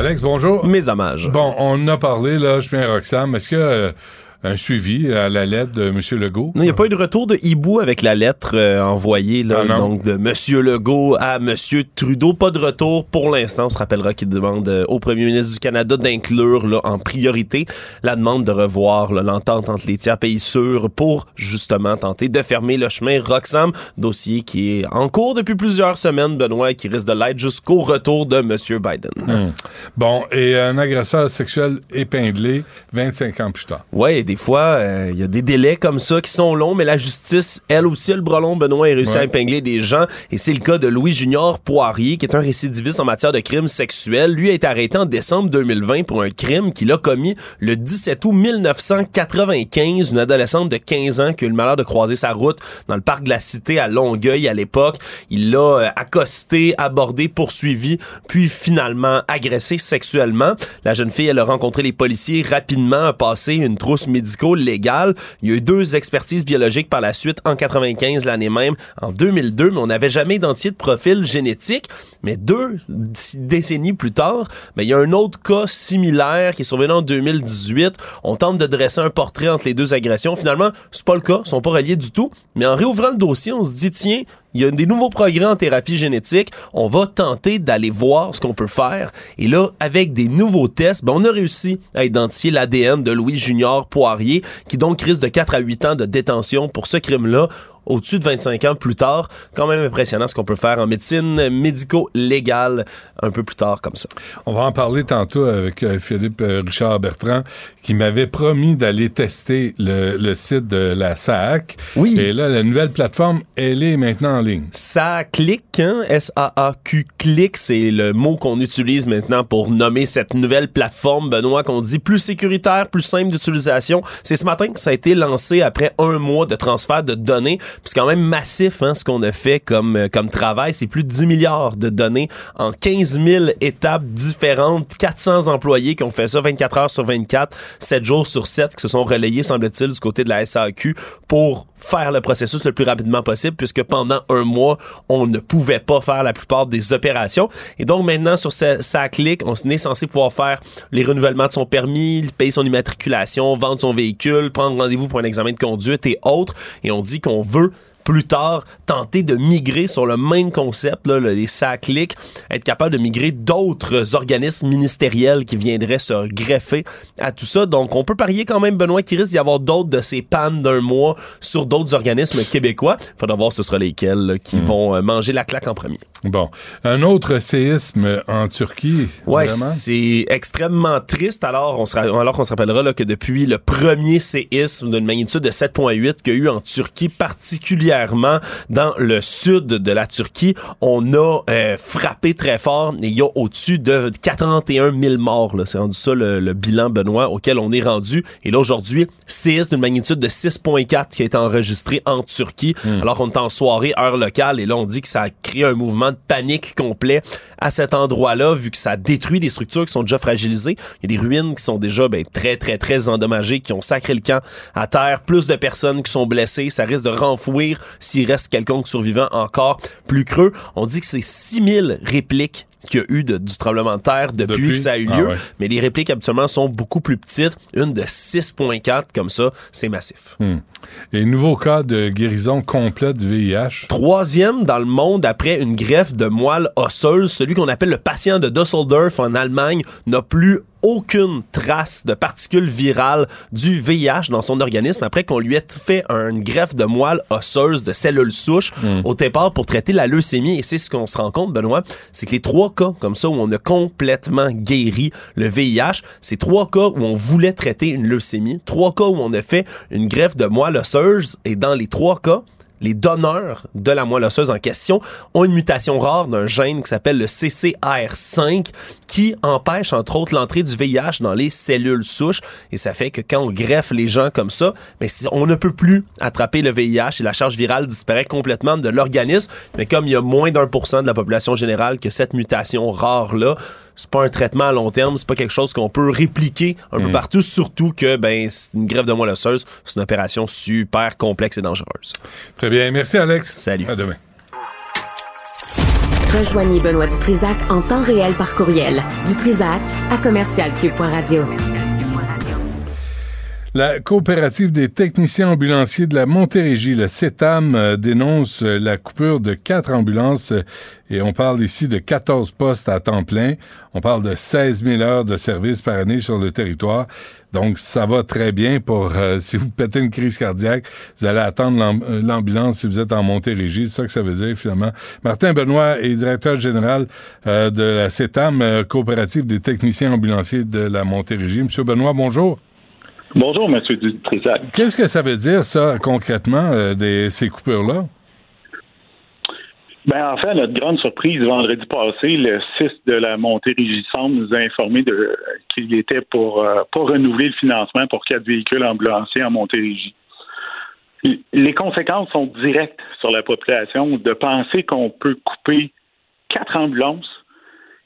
Alex, bonjour. Mes hommages. Bon, on en a parlé, là, je viens à Roxham. Est-ce a euh, un suivi à la lettre de M. Legault? Non, il n'y a pas eu de retour de hibou avec la lettre euh, envoyée là, Ah donc de M. Legault à M. Trudeau. Pas de retour pour l'instant. On se rappellera qu'il demande euh, au premier ministre du Canada d'inclure là, en priorité la demande de revoir là, l'entente entre les tiers pays sûrs pour justement tenter de fermer le chemin Roxham, dossier qui est en cours depuis plusieurs semaines, Benoît, et qui risque de l'être jusqu'au retour de M. Biden. Hmm. Bon, et un agresseur sexuel épinglé 25 ans plus tard. Ouais, des fois, euh, il y a des délais comme ça qui sont longs, mais la justice, elle aussi, le bras long, Benoît, a réussi Ouais. à épingler des gens. Et c'est le cas de Louis Junior Poirier, qui est un récidiviste en matière de crimes sexuels. Lui a été arrêté en décembre 2020 pour un crime qu'il a commis le 17 août 1995. Une adolescente de 15 ans qui a eu le malheur de croiser sa route dans le parc de la Cité à Longueuil à l'époque. Il l'a euh, accosté, abordé, poursuivi, puis finalement agressé sexuellement. La jeune fille, elle a rencontré les policiers rapidement, a passé une trousse médico-légale. Il y a eu deux expertises biologiques par la suite en 95 l'année même, en 2002, mais on n'avait jamais identifié de profil génétique. Mais deux décennies plus tard, ben, il y a un autre cas similaire qui est survenu en 2018. On tente de dresser un portrait entre les deux agressions. Finalement, c'est pas le cas, ils sont pas reliés du tout. Mais en réouvrant le dossier, on se dit, tiens, il y a des nouveaux progrès en thérapie génétique. On va tenter d'aller voir ce qu'on peut faire. Et là, avec des nouveaux tests, ben, on a réussi à identifier l'ADN de Louis Junior Poirier, qui donc risque de 4 à 8 ans de détention pour ce crime-là. Au-dessus de 25 ans plus tard, quand même impressionnant ce qu'on peut faire en médecine médico-légale un peu plus tard comme ça. On va en parler tantôt avec euh, Philippe euh, Richard Bertrand, qui m'avait promis d'aller tester le, le site de la SAC. Oui. Et là, la nouvelle plateforme, elle est maintenant en ligne. Ça clique, hein? S-A-A-Q clique, c'est le mot qu'on utilise maintenant pour nommer cette nouvelle plateforme, Benoît, qu'on dit plus sécuritaire, plus simple d'utilisation. C'est ce matin que ça a été lancé après un mois de transfert de données. C'est quand même massif, hein, ce qu'on a fait comme, euh, comme travail. C'est plus de 10 milliards de données en 15 000 étapes différentes, 400 employés qui ont fait ça 24 heures sur 24, 7 jours sur 7, qui se sont relayés, semble-t-il, du côté de la SAQ pour faire le processus le plus rapidement possible puisque pendant un mois, on ne pouvait pas faire la plupart des opérations. Et donc maintenant, sur sa, sa clique, on est censé pouvoir faire les renouvellements de son permis, payer son immatriculation, vendre son véhicule, prendre rendez-vous pour un examen de conduite et autres. Et on dit qu'on veut plus tard tenter de migrer sur le même concept, là, le- les SACLIC, être capable de migrer d'autres organismes ministériels qui viendraient se greffer à tout ça. Donc, on peut parier quand même, Benoît, qu'il risque d'y avoir d'autres de ces pannes d'un mois sur d'autres organismes québécois. Faudra voir ce sera lesquels là, qui vont euh, manger la claque en premier. Bon. Un autre séisme en Turquie. Vraiment? c'est extrêmement triste. Alors, on se, alors qu'on se rappellera là, que depuis le premier séisme d'une magnitude de 7.8 qu'il y a eu en Turquie, particulièrement dans le sud de la Turquie, on a euh, frappé très fort. Et il y a au-dessus de 41 000 morts. C'est rendu ça le, le bilan, Benoît, auquel on est rendu. Et là, aujourd'hui, séisme d'une magnitude de 6.4 qui a été enregistré en Turquie. Alors qu'on est en soirée, heure locale. Et là, on dit que ça a créé un mouvement de panique complet à cet endroit-là, vu que ça détruit des structures qui sont déjà fragilisées. Il y a des ruines qui sont déjà ben, très, très, très endommagées, qui ont sacré le camp à terre. Plus de personnes qui sont blessées. Ça risque de renfouir s'il reste quelconque survivant encore plus creux. On dit que c'est 6000 répliques qu'il y a eu de- du tremblement de terre depuis, Depuis? que ça a eu Ah lieu. ouais. Mais les répliques, habituellement, sont beaucoup plus petites. Une de 6.4, comme ça, c'est massif. Hmm. Et nouveau cas de guérison complète du VIH. Troisième dans le monde après une greffe de moelle osseuse, celui qu'on appelle le patient de Düsseldorf en Allemagne n'a plus aucune trace de particules virales du VIH dans son organisme après qu'on lui ait fait une greffe de moelle osseuse de cellules souches Hmm. au départ pour traiter la leucémie. Et c'est ce qu'on se rend compte, Benoît, c'est que les trois cas comme ça où on a complètement guéri le VIH, c'est trois cas où on voulait traiter une leucémie, trois cas où on a fait une greffe de moelle osseuse et dans les trois cas, les donneurs de la moelle osseuse en question ont une mutation rare d'un gène qui s'appelle le CCR5 qui empêche entre autres l'entrée du VIH dans les cellules souches. Et ça fait que quand on greffe les gens comme ça, mais on ne peut plus attraper le VIH et la charge virale disparaît complètement de l'organisme, mais comme il y a moins d'un pour cent de la population générale que cette mutation rare là, c'est pas un traitement à long terme, c'est pas quelque chose qu'on peut répliquer un peu Mm. partout, surtout que ben c'est une greffe de moelle osseuse, c'est une opération super complexe et dangereuse. Très bien. Merci, Alex. Salut. À demain. Rejoignez Benoît Dutrisac en temps réel par courriel. Dutrisac à commercialcube.radio. La coopérative des techniciens ambulanciers de la Montérégie, le CETAM, euh, dénonce euh, la coupure de quatre ambulances euh, et on parle ici de 14 postes à temps plein. On parle de 16 000 heures de service par année sur le territoire. Donc, ça va très bien pour, si vous pétez une crise cardiaque, vous allez attendre l'am- l'ambulance si vous êtes en Montérégie. C'est ça que ça veut dire, finalement. Martin Benoît est directeur général de la CETAM, coopérative des techniciens ambulanciers de la Montérégie. Monsieur Benoît, bonjour. Bonjour, M. Dutrisac. Qu'est-ce que ça veut dire, ça, concrètement, euh, des, ces coupures-là? Ben, en fait, à notre grande surprise, vendredi passé, le 6 de la Montérégie Centre nous a informé de, qu'il était pour euh, pas renouveler le financement pour quatre véhicules ambulanciers en Montérégie. Les conséquences sont directes sur la population de penser qu'on peut couper quatre ambulances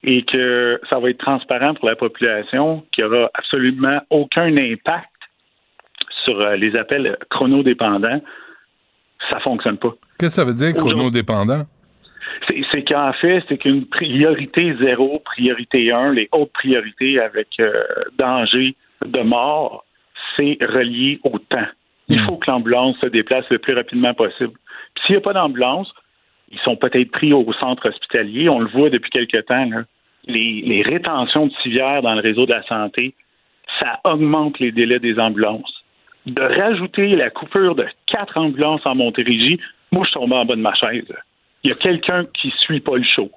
et que ça va être transparent pour la population, qu'il n'y aura absolument aucun impact sur euh, les appels chronodépendants, ça fonctionne pas. Qu'est-ce que ça veut dire, chronodépendant? C'est qu'en fait, c'est qu'une priorité zéro, priorité 1, les hautes priorités avec euh, danger de mort, c'est relié au temps. Il faut que l'ambulance se déplace le plus rapidement possible. Puis S'il n'y a pas d'ambulance, ils sont peut-être pris au centre hospitalier. On le voit depuis quelque temps. là. Les, les rétentions de civières dans le réseau de la santé, ça augmente les délais des ambulances. De rajouter la coupure de quatre ambulances en Montérégie, moi, je tombe en bas de ma chaise. Il y a quelqu'un qui suit pas le show.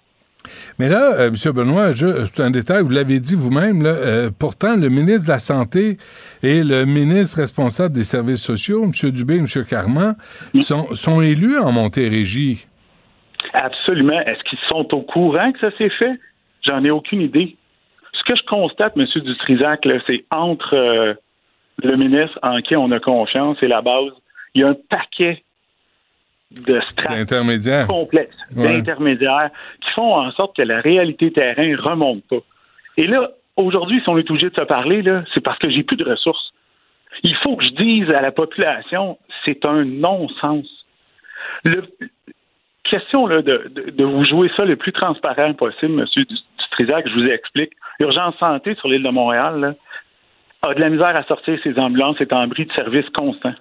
Mais là, euh, M. Benoît, c'est un détail, vous l'avez dit vous-même, euh, pourtant, le ministre de la Santé et le ministre responsable des services sociaux, M. Dubé et M. Carman, sont, sont élus en Montérégie. Absolument. Est-ce qu'ils sont au courant que ça s'est fait? J'en ai aucune idée. Ce que je constate, M. Dutrisac, c'est entre euh, le ministre en qui on a confiance et la base, il y a un paquet de strates complexes, Ouais. d'intermédiaires, qui font en sorte que la réalité terrain remonte pas. Et là, aujourd'hui, si on est obligé de se parler, c'est parce que j'ai plus de ressources. Il faut que je dise à la population, c'est un non-sens. Le, question là, de, de- de vous jouer ça le plus transparent possible, M. Dutrisac, je vous explique. Urgence santé sur l'île de Montréal là, a de la misère à sortir ses ambulances, est en bris de service constant.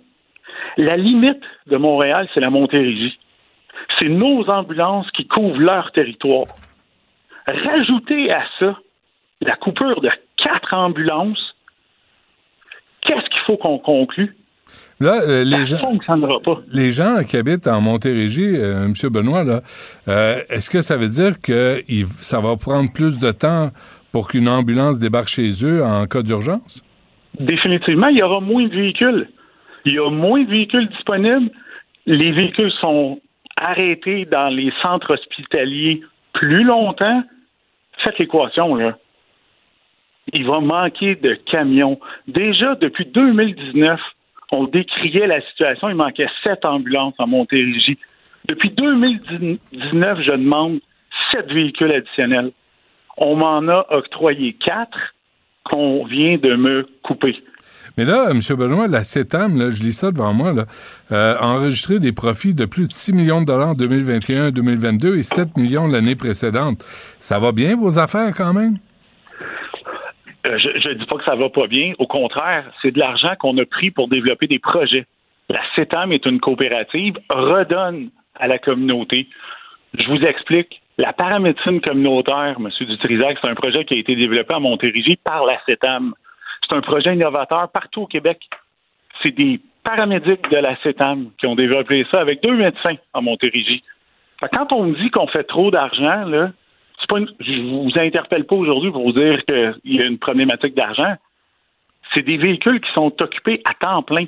La limite de Montréal, c'est la Montérégie. C'est nos ambulances qui couvrent leur territoire. Rajoutez à ça la coupure de quatre ambulances. Qu'est-ce qu'il faut qu'on conclue? Là, euh, les gens, fonctionnera pas. les gens qui habitent en Montérégie, euh, M. Benoît, euh, est-ce que ça veut dire que il- ça va prendre plus de temps pour qu'une ambulance débarque chez eux en cas d'urgence? Définitivement, il y aura moins de véhicules. Il y a moins de véhicules disponibles. Les véhicules sont arrêtés dans les centres hospitaliers plus longtemps. Faites l'équation, là. Il va manquer de camions. Déjà, depuis 2019, on décriait la situation. Il manquait sept ambulances en Montérégie. Depuis 2019, je demande sept véhicules additionnels. On m'en a octroyé quatre qu'on vient de me couper. Mais là, M. Benoît, la CETAM, là, je lis ça devant moi, là, euh, a enregistré des profits de plus de 6 millions de dollars en 2021-2022 et 7 millions l'année précédente. Ça va bien, vos affaires, quand même? Euh, je ne dis pas que ça va pas bien. Au contraire, c'est de l'argent qu'on a pris pour développer des projets. La CETAM est une coopérative, redonne à la communauté. Je vous explique. La paramédecine communautaire, M. Dutrisac, c'est un projet qui a été développé à Montérégie par la CETAM. C'est un projet innovateur partout au Québec. C'est des paramédics de la CETAM qui ont développé ça avec deux médecins à Montérégie. Quand on me dit qu'on fait trop d'argent, là, c'est pas une- je vous interpelle pas aujourd'hui pour vous dire qu'il y a une problématique d'argent. C'est des véhicules qui sont occupés à temps plein,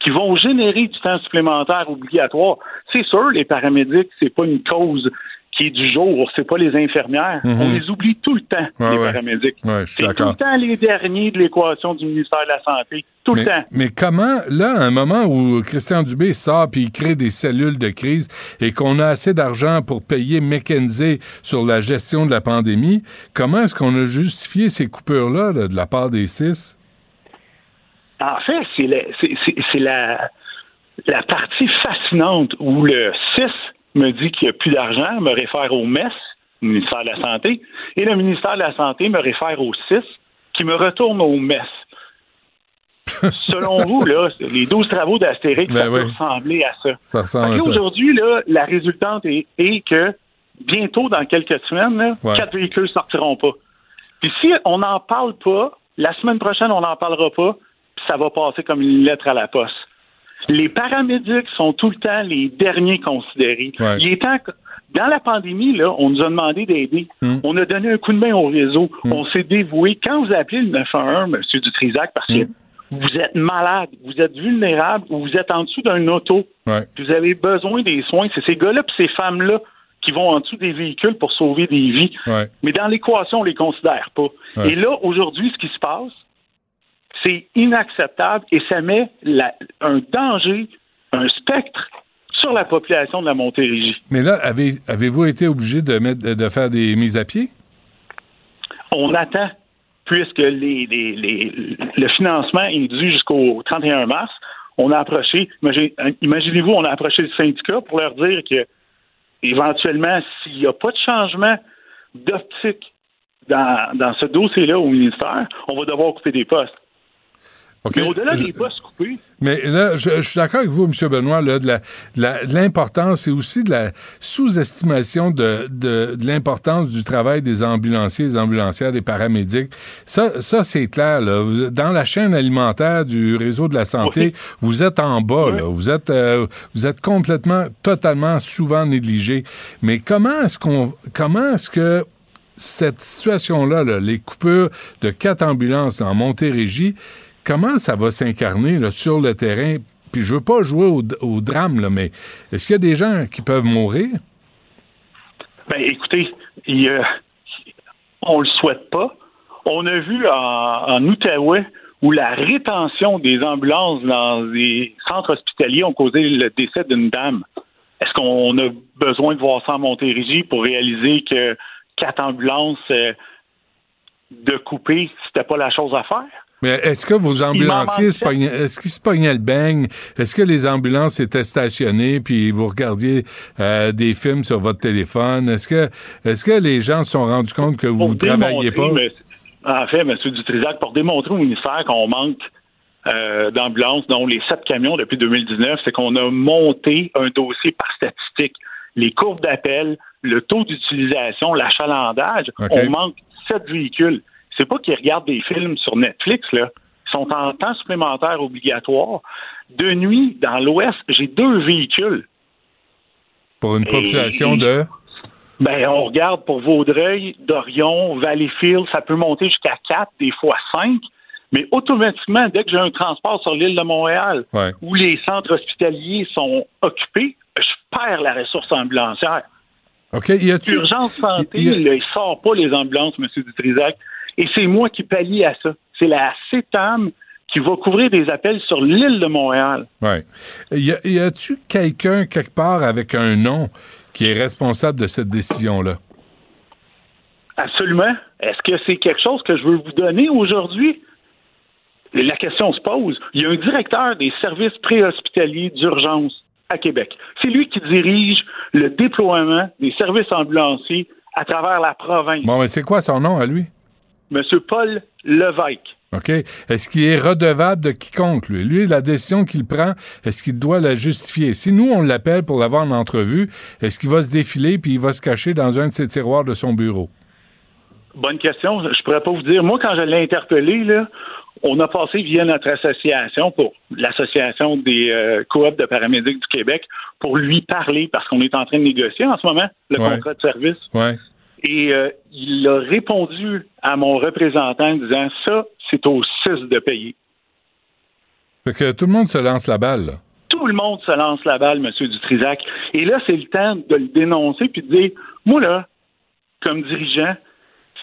qui vont générer du temps supplémentaire obligatoire. C'est sûr, les paramédics, c'est pas une cause qui est du jour, c'est pas les infirmières. Mhm. On les oublie tout le temps, Ouais, les ouais. paramédics. Ouais, je suis c'est tout le temps les derniers de l'équation du ministère de la Santé. Tout mais, le temps. mais comment, là, à un moment où Christian Dubé sort puis il crée des cellules de crise et qu'on a assez d'argent pour payer McKenzie sur la gestion de la pandémie, comment est-ce qu'on a justifié ces coupures-là là, de la part des six? En fait, c'est la, la, la partie fascinante où le 6 me dit qu'il n'y a plus d'argent, me réfère au MES, le ministère de la Santé, et le ministère de la Santé me réfère au 6, qui me retourne au MES. Selon vous, là, les 12 travaux d'Astérix, Ben ça peut ressembler à ça. Ça ressemble. Aujourd'hui, la résultante est, est que bientôt, dans quelques semaines, là, Ouais. quatre véhicules sortiront pas. Puis si on n'en parle pas, la semaine prochaine, on n'en parlera pas, puis ça va passer comme une lettre à la poste. Les paramédics sont tout le temps les derniers considérés. Ouais. Il est temps que- dans la pandémie, là, on nous a demandé d'aider. Mm. On a donné un coup de main au réseau. On s'est dévoué. Quand vous appelez le 911, M. Dutrisac, parce que vous êtes malade, vous êtes vulnérable ou vous êtes en dessous d'un auto, Ouais. vous avez besoin des soins, c'est ces gars-là et ces femmes-là qui vont en dessous des véhicules pour sauver des vies. Ouais. Mais dans l'équation, on les considère pas. Ouais. Et là, aujourd'hui, ce qui se passe, c'est inacceptable et ça met la- un danger, un spectre sur la population de la Montérégie. Mais là, avez, avez-vous été obligé de, mettre, de faire des mises à pied? On attend, puisque les, les- les- le financement est dû jusqu'au 31 mars. On a approché, imagine- imaginez-vous, on a approché le syndicat pour leur dire que éventuellement, s'il n'y a pas de changement d'optique dans, dans ce dossier-là au ministère, on va devoir couper des postes. Mais au-delà Je- des postes coupés, Mais là, je, je suis d'accord avec vous, M. Benoît, là, de l'importance et aussi de la sous-estimation de, de, de l'importance du travail des ambulanciers, des ambulancières, des paramédics. Ça, ça c'est clair. Là. Dans la chaîne alimentaire du réseau de la santé, vous êtes en bas. Là. Vous êtes, euh, vous êtes complètement, totalement, souvent négligé. Mais comment est-ce qu'on, comment est-ce que cette situation-là, là, les coupures de quatre ambulances en Montérégie, comment ça va s'incarner sur le terrain? Puis je veux pas jouer au, drame, mais est-ce qu'il y a des gens qui peuvent mourir? Ben, écoutez, il, euh, on le souhaite pas. On a vu en, Outaouais où la rétention des ambulances dans des centres hospitaliers ont causé le décès d'une dame. Est-ce qu'on a besoin de voir ça en Montérégie pour réaliser que quatre ambulances euh, de couper, c'était pas la chose à faire? Mais est-ce que vos ambulanciers, manque se pognaient- est-ce qu'ils se pognaient le beigne? Est-ce que les ambulances étaient stationnées puis vous regardiez euh, des films sur votre téléphone? Est-ce que, est-ce que les gens se sont rendus compte que vous ne travailliez pas? mais- en fait, M. Dutrisac, pour démontrer au ministère qu'on manque euh, d'ambulances, dont les sept camions depuis 2019, c'est qu'on a monté un dossier par statistique. Les courbes d'appel, le taux d'utilisation, l'achalandage, on manque sept véhicules. C'est pas qu'ils regardent des films sur Netflix, là. Ils sont en temps supplémentaire obligatoire. De nuit, dans l'Ouest, j'ai deux véhicules. Pour une population de... Ben, on regarde pour Vaudreuil, Dorion, Valleyfield, ça peut monter jusqu'à 4, des fois 5. Mais automatiquement, dès que j'ai un transport sur l'île de Montréal, Ouais. où les centres hospitaliers sont occupés, je perds la ressource ambulancière. OK, y a-tu... Urgence santé, y a- là, il sort pas les ambulances, M. Dutrisac. Et c'est moi qui pallie à ça. C'est la CETAM qui va couvrir des appels sur l'île de Montréal. A, y a-tu quelqu'un quelque part avec un nom qui est responsable de cette décision-là? Absolument. Est-ce que c'est quelque chose que je veux vous donner aujourd'hui? La question se pose. Il y a un directeur des services préhospitaliers d'urgence à Québec. C'est lui qui dirige le déploiement des services ambulanciers à travers la province. Bon, mais c'est quoi son nom à lui? Monsieur Paul Levesque. OK? Est-ce qu'il est redevable de quiconque, lui? Lui, la décision qu'il prend, est-ce qu'il doit la justifier? Si nous, on l'appelle pour l'avoir en entrevue, est-ce qu'il va se défiler puis il va se cacher dans un de ses tiroirs de son bureau? Bonne question. Je pourrais pas vous dire. Moi, quand je l'ai interpellé, là, on a passé via notre association pour l'association des euh, coops de paramédics du Québec pour lui parler parce qu'on est en train de négocier en ce moment le Ouais. contrat de service. Ouais. Et euh, il a répondu à mon représentant en disant ça, c'est au 6 de payer. Fait que tout le monde se lance la balle, là. Tout le monde se lance la balle, M. Dutrisac. Et là, c'est le temps de le dénoncer puis de dire moi, là, comme dirigeant,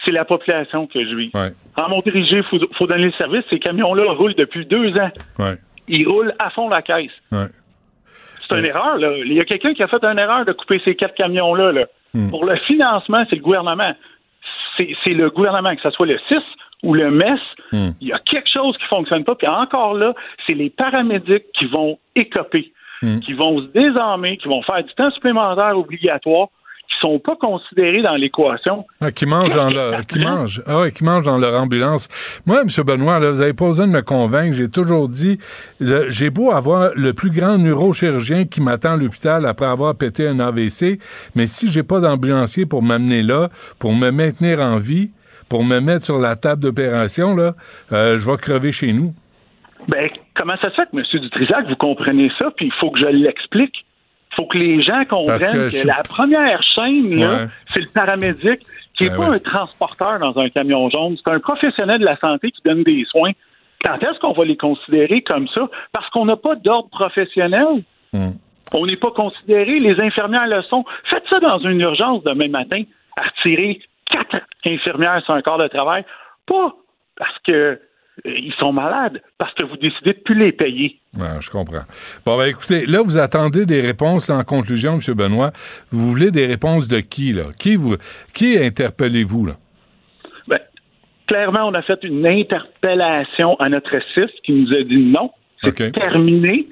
c'est la population que je vis. Ouais. En Montérégie, il faut, faut donner le service. Ces camions-là roulent depuis deux ans. Ouais. Ils roulent à fond la caisse. Ouais. C'est une erreur, là. Il y a quelqu'un qui a fait une erreur de couper ces quatre camions-là. là. Hmm. Pour le financement, c'est le gouvernement. C'est le gouvernement, que ce soit le CIS ou le MES, Hmm. il y a quelque chose qui fonctionne pas. Puis encore là, c'est les paramédics qui vont écoper, Hmm. qui vont se désarmer, qui vont faire du temps supplémentaire obligatoire, qui sont pas considérés dans l'équation. Ah, qui mange dans leur, qui mange, ah qui mange dans leur ambulance. Moi, M. Benoît, là, vous avez pas besoin de me convaincre. J'ai toujours dit, j'ai beau avoir le plus grand neurochirurgien qui m'attend à l'hôpital après avoir pété un AVC, mais si j'ai pas d'ambulancier pour m'amener là, pour me maintenir en vie, pour me mettre sur la table d'opération, là, euh, je vais crever chez nous. Ben, comment ça se fait que M. Dutrisac, vous comprenez ça, puis il faut que je l'explique? Il faut que les gens comprennent que que, je suis- la première chaîne, Ouais. c'est le paramédic, qui n'est Ben pas ouais. un transporteur dans un camion jaune, c'est un professionnel de la santé qui donne des soins. Quand est-ce qu'on va les considérer comme ça? Parce qu'on n'a pas d'ordre professionnel. Hmm. On n'est pas considéré. Les infirmières le sont. Faites ça dans une urgence demain matin, à retirer quatre infirmières sur un corps de travail. Pas parce que ils sont malades, parce que vous décidez de plus les payer. Ouais, je comprends. Bon, ben écoutez, là, vous attendez des réponses en conclusion, M. Benoît. Vous voulez des réponses de qui, là? Qui vous, qui interpellez-vous, là? Ben, clairement, on a fait une interpellation à notre CIS qui nous a dit non, c'est terminé.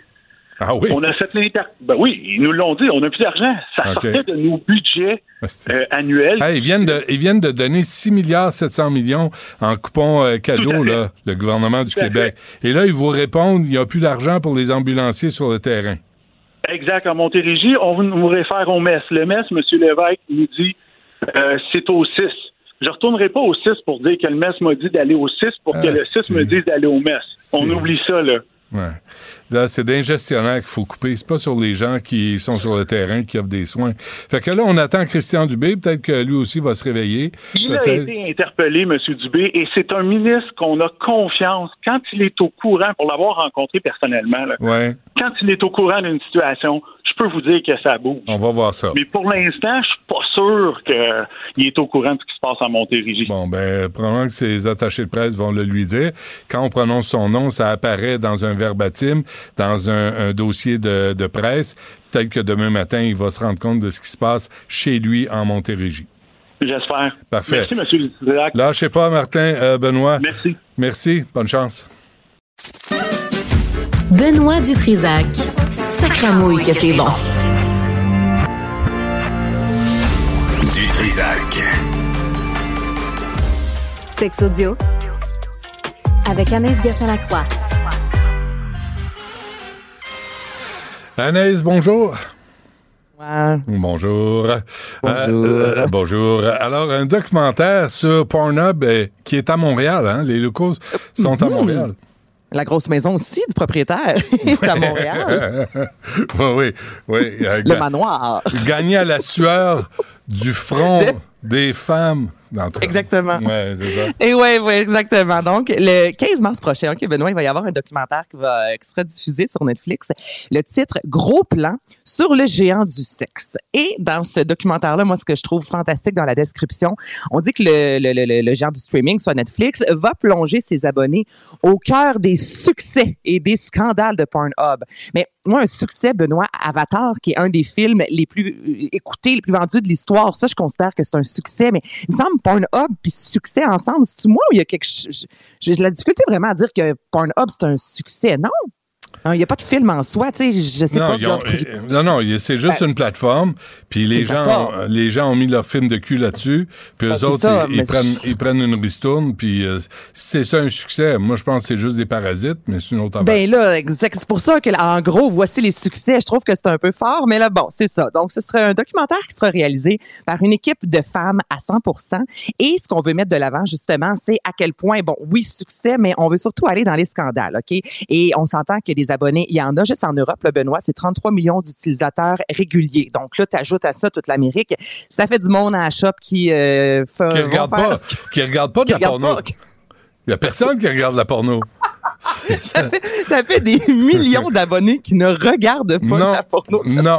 Ah oui? On a fait l'inter... Ben oui, ils nous l'ont dit, on n'a plus d'argent. Ça sortait de nos budgets euh, annuels. Ah, ils, viennent de, ils viennent de donner 6 milliards 700 millions en coupons euh, cadeaux, là, le gouvernement du Tout Québec. Et là, ils vous répondent, il n'y a plus d'argent pour les ambulanciers sur le terrain. Exact. En Montérégie, on vous- nous réfère au MES. Le MES, M. Lévesque, nous dit euh, c'est au 6. Je ne retournerai pas au 6 pour dire que le MES m'a dit d'aller au 6 pour que Ah, le 6 c'est- me dise d'aller au MES. On oublie ça, là. Ouais. Là, c'est des gestionnaires qu'il faut couper. C'est pas sur les gens qui sont sur le terrain qui offrent des soins. Fait que là, on attend Christian Dubé. Peut-être que lui aussi va se réveiller. Il a été interpellé, M. Dubé, et c'est un ministre qu'on a confiance quand il est au courant, pour l'avoir rencontré personnellement, là, Ouais. quand il est au courant d'une situation, je peux vous dire que ça bouge. On va voir ça. Mais pour l'instant, je suis pas sûr qu'il est au courant de ce qui se passe en Montérégie. Bon, ben, probablement que ses attachés de presse vont le lui dire. Quand on prononce son nom, ça apparaît dans un verbatim, dans un, un dossier de, de presse. Peut-être que demain matin, il va se rendre compte de ce qui se passe chez lui en Montérégie. J'espère. Parfait. Merci, M. Dutrac. Lâchez pas, Martin, euh, Benoît. Merci. Merci. Bonne chance. Benoît Dutrisac. Sacramouille que c'est bon. Du Trisac. Sex audio avec Anaïs Gertin-Lacroix. Anaïs, bonjour. Bonjour. Bonjour. Euh, euh, bonjour. Alors, un documentaire sur Pornhub euh, qui est à Montréal. Hein? Les locaux sont à Mhm. Montréal. La grosse maison aussi du propriétaire est à Montréal. oui, oui. oui. Euh, Le manoir. Gagné à la sueur du front des femmes. Exactement. Ouais, ça. Et ouais, ouais, exactement. Donc, le 15 mars prochain, OK, Benoît, il va y avoir un documentaire qui va qui sera diffusé sur Netflix. Le titre Gros plan sur le géant du sexe. Et dans ce documentaire-là, moi, ce que je trouve fantastique dans la description, on dit que le, géant du streaming, soit Netflix, va plonger ses abonnés au cœur des succès et des scandales de Pornhub. Mais moi, un succès, Benoît, Avatar, qui est un des films les plus euh, écoutés, les plus vendus de l'histoire, ça, je considère que c'est un succès. Mais il me semble Pornhub puis succès ensemble, c'est-tu moi ou il y a quelque chose... J'ai la difficulté vraiment à dire que Pornhub, c'est un succès, non? Il n'y a pas de film en soi, tu sais, je sais non, pas. ont- euh, non, non, c'est juste Ben, une plateforme. Puis les gens, plateforme. les gens ont mis leur film de cul là-dessus. Puis Ben, eux autres, ça, ils, prennent, je- ils prennent une ristourne. Puis euh, c'est ça un succès. Moi, je pense que c'est juste des parasites, mais c'est une autre affaire. Ben là. C'est pour ça que, en gros, voici les succès. Je trouve que c'est un peu fort, mais là, bon, c'est ça. Donc, ce serait un documentaire qui sera réalisé par une équipe de femmes à 100 Et ce qu'on veut mettre de l'avant, justement, c'est à quel point, bon, oui, succès, mais on veut surtout aller dans les scandales, OK? Et on s'entend que des abonnés, il y en a juste en Europe, le Benoît, c'est 33 millions d'utilisateurs réguliers. Donc là, tu ajoutes à ça toute l'Amérique. Ça fait du monde à la shop qui euh, fait- qui regarde pas, ce qui regarde pas de la porno. pas. Il y a personne qui regarde la porno. Ça fait des millions d'abonnés qui ne regardent pas Non, la porno. non.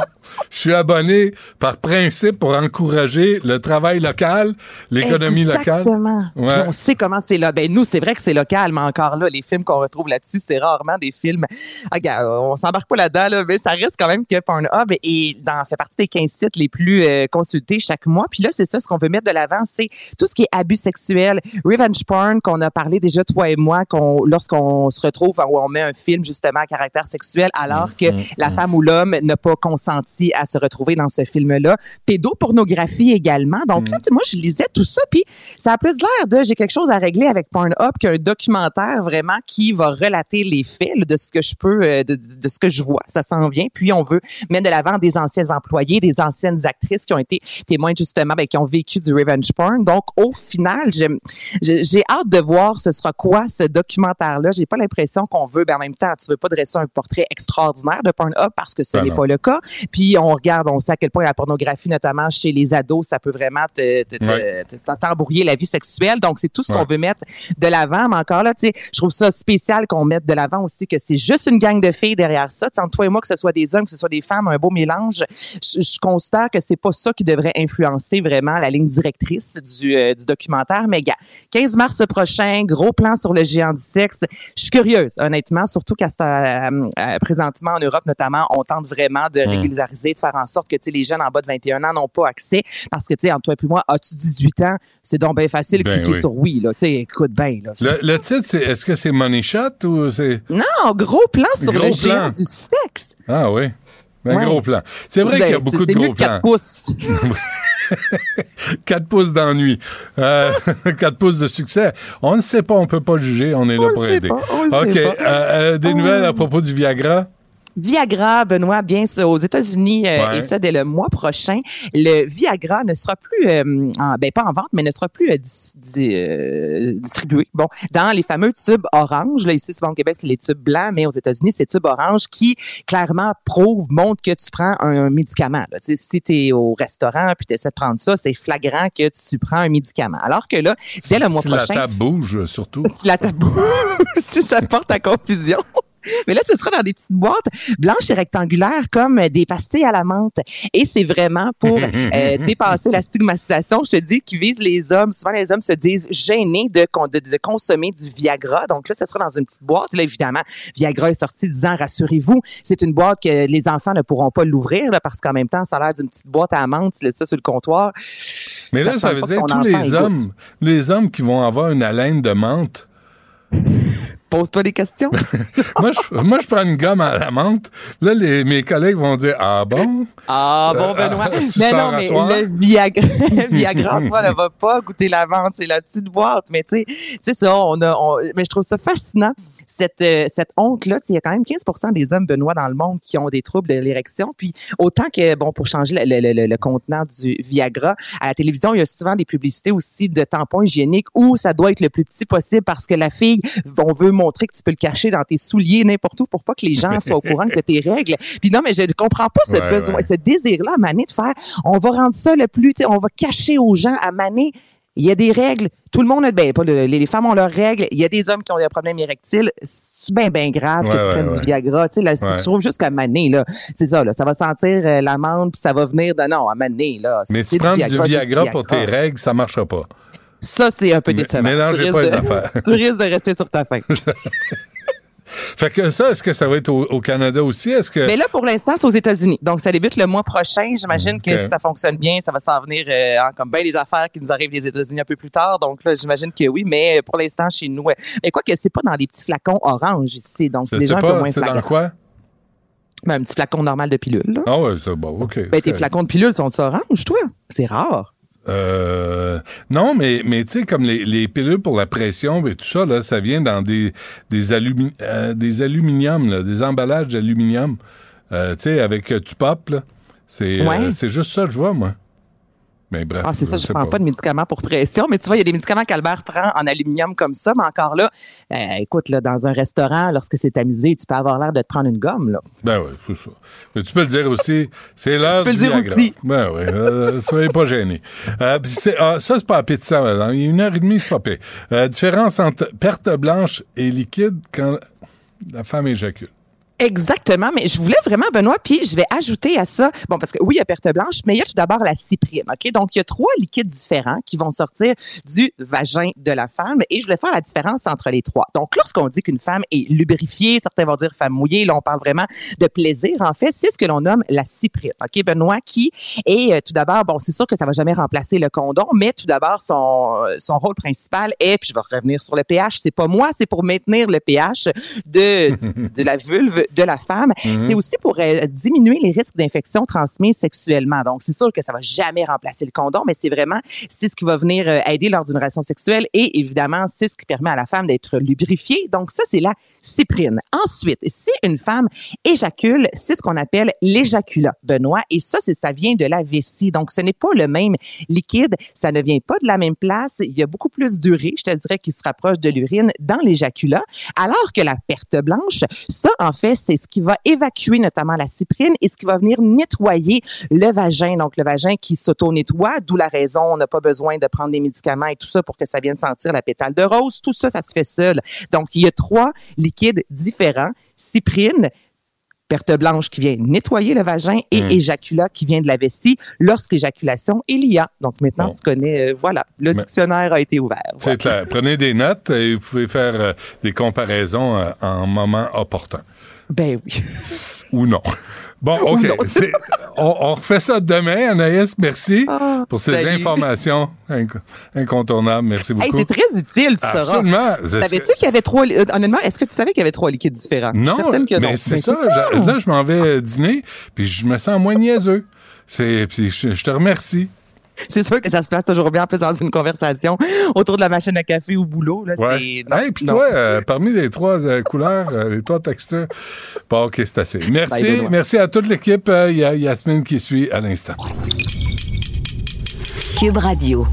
Je suis abonné par principe pour encourager le travail local, l'économie locale. Exactement. Ouais. On sait comment c'est là. Ben nous, c'est vrai que c'est local, mais encore là, les films qu'on retrouve là-dessus, c'est rarement des films. Ah, on s'embarque pas là-dedans, là, mais ça reste quand même que Pornhub et dans fait partie des 15 sites les plus euh, consultés chaque mois. Puis là, c'est ça, ce qu'on veut mettre de l'avant, c'est tout ce qui est abus sexuel, revenge porn qu'on a parlé déjà toi et moi, qu'on lorsqu'on se retrouve où on met un film justement à caractère sexuel, alors que Mm, la femme ou l'homme n'a pas consenti à se retrouver dans ce film-là. Pédopornographie également. Donc là, sais, moi, je lisais tout ça, puis ça a plus l'air de j'ai quelque chose à régler avec Pornhub qu'un documentaire vraiment qui va relater les faits là, de ce que je peux, euh, de, de ce que je vois. Ça s'en vient. Puis on veut mettre de l'avant des anciens employés, des anciennes actrices qui ont été témoins justement, ben, qui ont vécu du revenge porn. Donc au final, j'ai hâte de voir ce sera quoi ce documentaire-là. J'ai pas l'impression qu'on veut, ben en même temps, tu veux pas dresser un portrait extraordinaire de Pornhub parce que ce Ben n'est pas le cas. Puis on regarde, on sait à quel point la pornographie, notamment chez les ados, ça peut vraiment te, Ouais. la vie sexuelle. Donc c'est tout ce qu'on Ouais. veut mettre de l'avant. Mais encore là, tu sais, je trouve ça spécial qu'on mette de l'avant aussi que c'est juste une gang de filles derrière ça. Tu sais, entre toi et moi, que ce soit des hommes, que ce soit des femmes, un beau mélange. Je, je considère que c'est pas ça qui devrait influencer vraiment la ligne directrice du, euh, du documentaire. Mais gars, 15 mars prochain, gros plan sur le géant du sexe. Je suis curieuse, honnêtement, surtout qu'à euh, euh, présentement en Europe notamment, on tente vraiment de Mm. régulariser, de faire en sorte que les jeunes en bas de 21 ans n'ont pas accès parce que tu sais, entre toi et puis moi, as-tu 18 ans, c'est donc bien facile de Ben cliquer oui. sur oui là, écoute bien. Le, le titre, c'est est-ce que c'est Money Shot ou c'est. Non, gros plan sur Gros le géant du sexe. Ah oui. Un Ouais. gros plan. C'est vrai qu'il y a beaucoup de gros mieux que 4 plans. pouces. 4 pouces d'ennui. Euh, 4 pouces de succès. On ne sait pas, on peut pas juger, on est là On pour aider. pas, OK. sait pas. euh, euh, des Oh. nouvelles à propos du Viagra? Viagra, Benoît, bien sûr, aux États-Unis euh, Ouais. et ça dès le mois prochain, le Viagra ne sera plus, euh, en, ben pas en vente, mais ne sera plus euh, dis- dis- euh, distribué. Bon, dans les fameux tubes orange, là ici souvent au Québec c'est les tubes blancs, mais aux États-Unis c'est tubes orange qui clairement prouvent, montrent que tu prends un, médicament. Là. Si tu es au restaurant puis tu essaies de prendre ça, c'est flagrant que tu prends un médicament. Alors que là, dès le mois si prochain, la table bouge, surtout. si la table si ça porte à confusion. Mais là, ce sera dans des petites boîtes blanches et rectangulaires comme des pastilles à la menthe. Et c'est vraiment pour euh, dépasser la stigmatisation, je te dis, qui vise les hommes. Souvent, les hommes se disent gênés de, con- de, de consommer du Viagra. Donc là, ce sera dans une petite boîte. Là, évidemment, Viagra est sorti disant, rassurez-vous, c'est une boîte que les enfants ne pourront pas l'ouvrir parce qu'en même temps, ça a l'air d'une petite boîte à menthe. Tu laisses ça sur le comptoir. Mais là, ça veut dire tous les écoute. hommes, les hommes qui vont avoir une haleine de menthe. Pose-toi des questions. moi, je, moi, je prends une gomme à la menthe. Là, les, mes collègues vont dire Ah bon? Ah bon, Euh, Benoît. tu mais sors non, à mais soir? le Viagra, Viagra en soi ne va pas goûter la vente. C'est la petite boîte. Mais tu sais, c'est ça, on a, on- mais je trouve ça fascinant. Cette, euh, cette honte-là, Tu sais, il y a quand même 15% des hommes, Benoît, dans le monde qui ont des troubles de l'érection. Puis autant que, bon, pour changer le, le- le- le contenant du Viagra, à la télévision, il y a souvent des publicités aussi de tampons hygiéniques où ça doit être le plus petit possible parce que la fille, on veut montrer que tu peux le cacher dans tes souliers, n'importe où, pour pas que les gens soient au courant que tes règles. Puis non, mais je ne comprends pas ce Ouais, besoin, ouais. ce désir-là à Mané de faire, on va rendre ça le plus, tu sais, on va cacher aux gens à Mané. Il y a des règles. Tout le monde a, ben, pas le- les, femmes ont leurs règles. Il y a des hommes qui ont des problèmes érectiles. C'est bien, bien grave que tu prennes ouais. du Viagra. Tu sais, là, je trouve juste qu'à Mané, là, c'est ça, là, ça va sentir euh, l'amande puis ça va venir de, non, à Mané, là. Mais si prendre du c'est Viagra pour tes règles, ça marchera pas. Ça, c'est un peu Mais- décevant. mélangez tu, pas les affaires. tu risques de rester sur ta faim. Fait que ça, est-ce que ça va être au, au Canada aussi? Est-ce que. Mais là, pour l'instant, c'est aux États-Unis. Donc, ça débute le mois prochain. J'imagine que si ça fonctionne bien, ça va s'en venir euh, en- comme bien des affaires qui nous arrivent des États-Unis un peu plus tard. Donc, là, j'imagine que oui. Mais pour l'instant, chez nous, euh, mais quoi que c'est pas dans des petits flacons orange ici. Donc, c'est déjà un peu moins c'est dans quoi? Ben, un petit flacon normal de pilule. Ah ouais, c'est bon, OK. Ben, tes flacons de pilule sont orange, toi? C'est rare. Euh, non, mais, mais tu sais, comme les, les pilules pour la pression et tout ça, là, ça vient dans des, des, alumi- euh, des aluminiums, là, des emballages d'aluminium. Euh, tu sais, avec euh, tu pop, là. C'est Ouais. c'est juste ça que je vois, moi. Mais bref. Ah, c'est ça, je sais prends pas. de médicaments pour pression, mais tu vois, il y a des médicaments qu'Albert prend en aluminium comme ça, mais encore là, euh, écoute, là, dans un restaurant, lorsque c'est tamisé, tu peux avoir l'air de te prendre une gomme, là. Ben oui, c'est ça. Mais tu peux le dire aussi, c'est l'heure Tu peux le dire Viagra. aussi. Ben oui, euh, soyez pas gênés. Euh, ah, ça, c'est pas pizza, madame. Il y a une heure et demie, c'est pas pire. Euh, différence entre perte blanche et liquide quand la femme éjacule. Exactement, mais je voulais vraiment, Benoît, puis je vais ajouter à ça, bon, parce que oui, il y a perte blanche, mais il y a tout d'abord la cyprine, OK? Donc, il y a trois liquides différents qui vont sortir du vagin de la femme et je voulais faire la différence entre les trois. Donc, lorsqu'on dit qu'une femme est lubrifiée, certains vont dire femme mouillée, là, on parle vraiment de plaisir, en fait, c'est ce que l'on nomme la cyprine, OK, Benoît, qui est euh, tout d'abord, bon, c'est sûr que ça va jamais remplacer le condom, mais tout d'abord, son, euh, son rôle principal est, puis je vais revenir sur le pH, c'est pas moi, c'est pour maintenir le pH de, du- de la vulve de la femme. Mhm. C'est aussi pour euh, diminuer les risques d'infections transmises sexuellement. Donc, c'est sûr que ça va jamais remplacer le condom, mais c'est vraiment, c'est ce qui va venir euh, aider lors d'une relation sexuelle et évidemment, c'est ce qui permet à la femme d'être lubrifiée. Donc, ça, c'est la cyprine. Ensuite, si une femme éjacule, c'est ce qu'on appelle l'éjaculat, Benoît, et ça, ça vient de la vessie. Donc, ce n'est pas le même liquide, ça ne vient pas de la même place. Il y a beaucoup plus d'urée, je te dirais, qui se rapproche de l'urine dans l'éjaculat, alors que la perte blanche, ça, en fait, c'est ce qui va évacuer notamment la cyprine et ce qui va venir nettoyer le vagin. Donc, le vagin qui s'auto-nettoie, d'où la raison, on n'a pas besoin de prendre des médicaments et tout ça pour que ça vienne sentir la pétale de rose. Tout ça, ça se fait seul. Donc, il y a trois liquides différents. Cyprine, perte blanche qui vient nettoyer le vagin et Mm. éjaculat qui vient de la vessie lorsqu'éjaculation il y a. Donc maintenant, tu connais, euh, voilà, le dictionnaire a été ouvert. C'est clair. Prenez des notes et vous pouvez faire euh, des comparaisons euh, en moment opportun. Ben oui. Ou non. Bon, Ou OK. On, on refait ça demain, Anaïs. Merci pour ces Ah, salut. informations inc- incontournables. Merci beaucoup. Hey, c'est très utile, tu sauras. Absolument. Savais-tu qu'il y avait trois. euh, honnêtement, est-ce que tu savais qu'il y avait trois liquides différents? Non, que mais c'est ça. Là, je m'en vais dîner, puis je me sens moins niaiseux. C'est, puis je, je te remercie. C'est sûr que ça se passe toujours bien en plus dans une conversation autour de la machine à café au boulot. Là, Ouais. c'est... non, Hey, puis non. toi, euh, parmi les trois euh, couleurs, euh, les trois textures, bon, OK, c'est assez. Merci. Merci à toute l'équipe. Euh, Il y a Yasmine qui suit à l'instant. Cube Radio.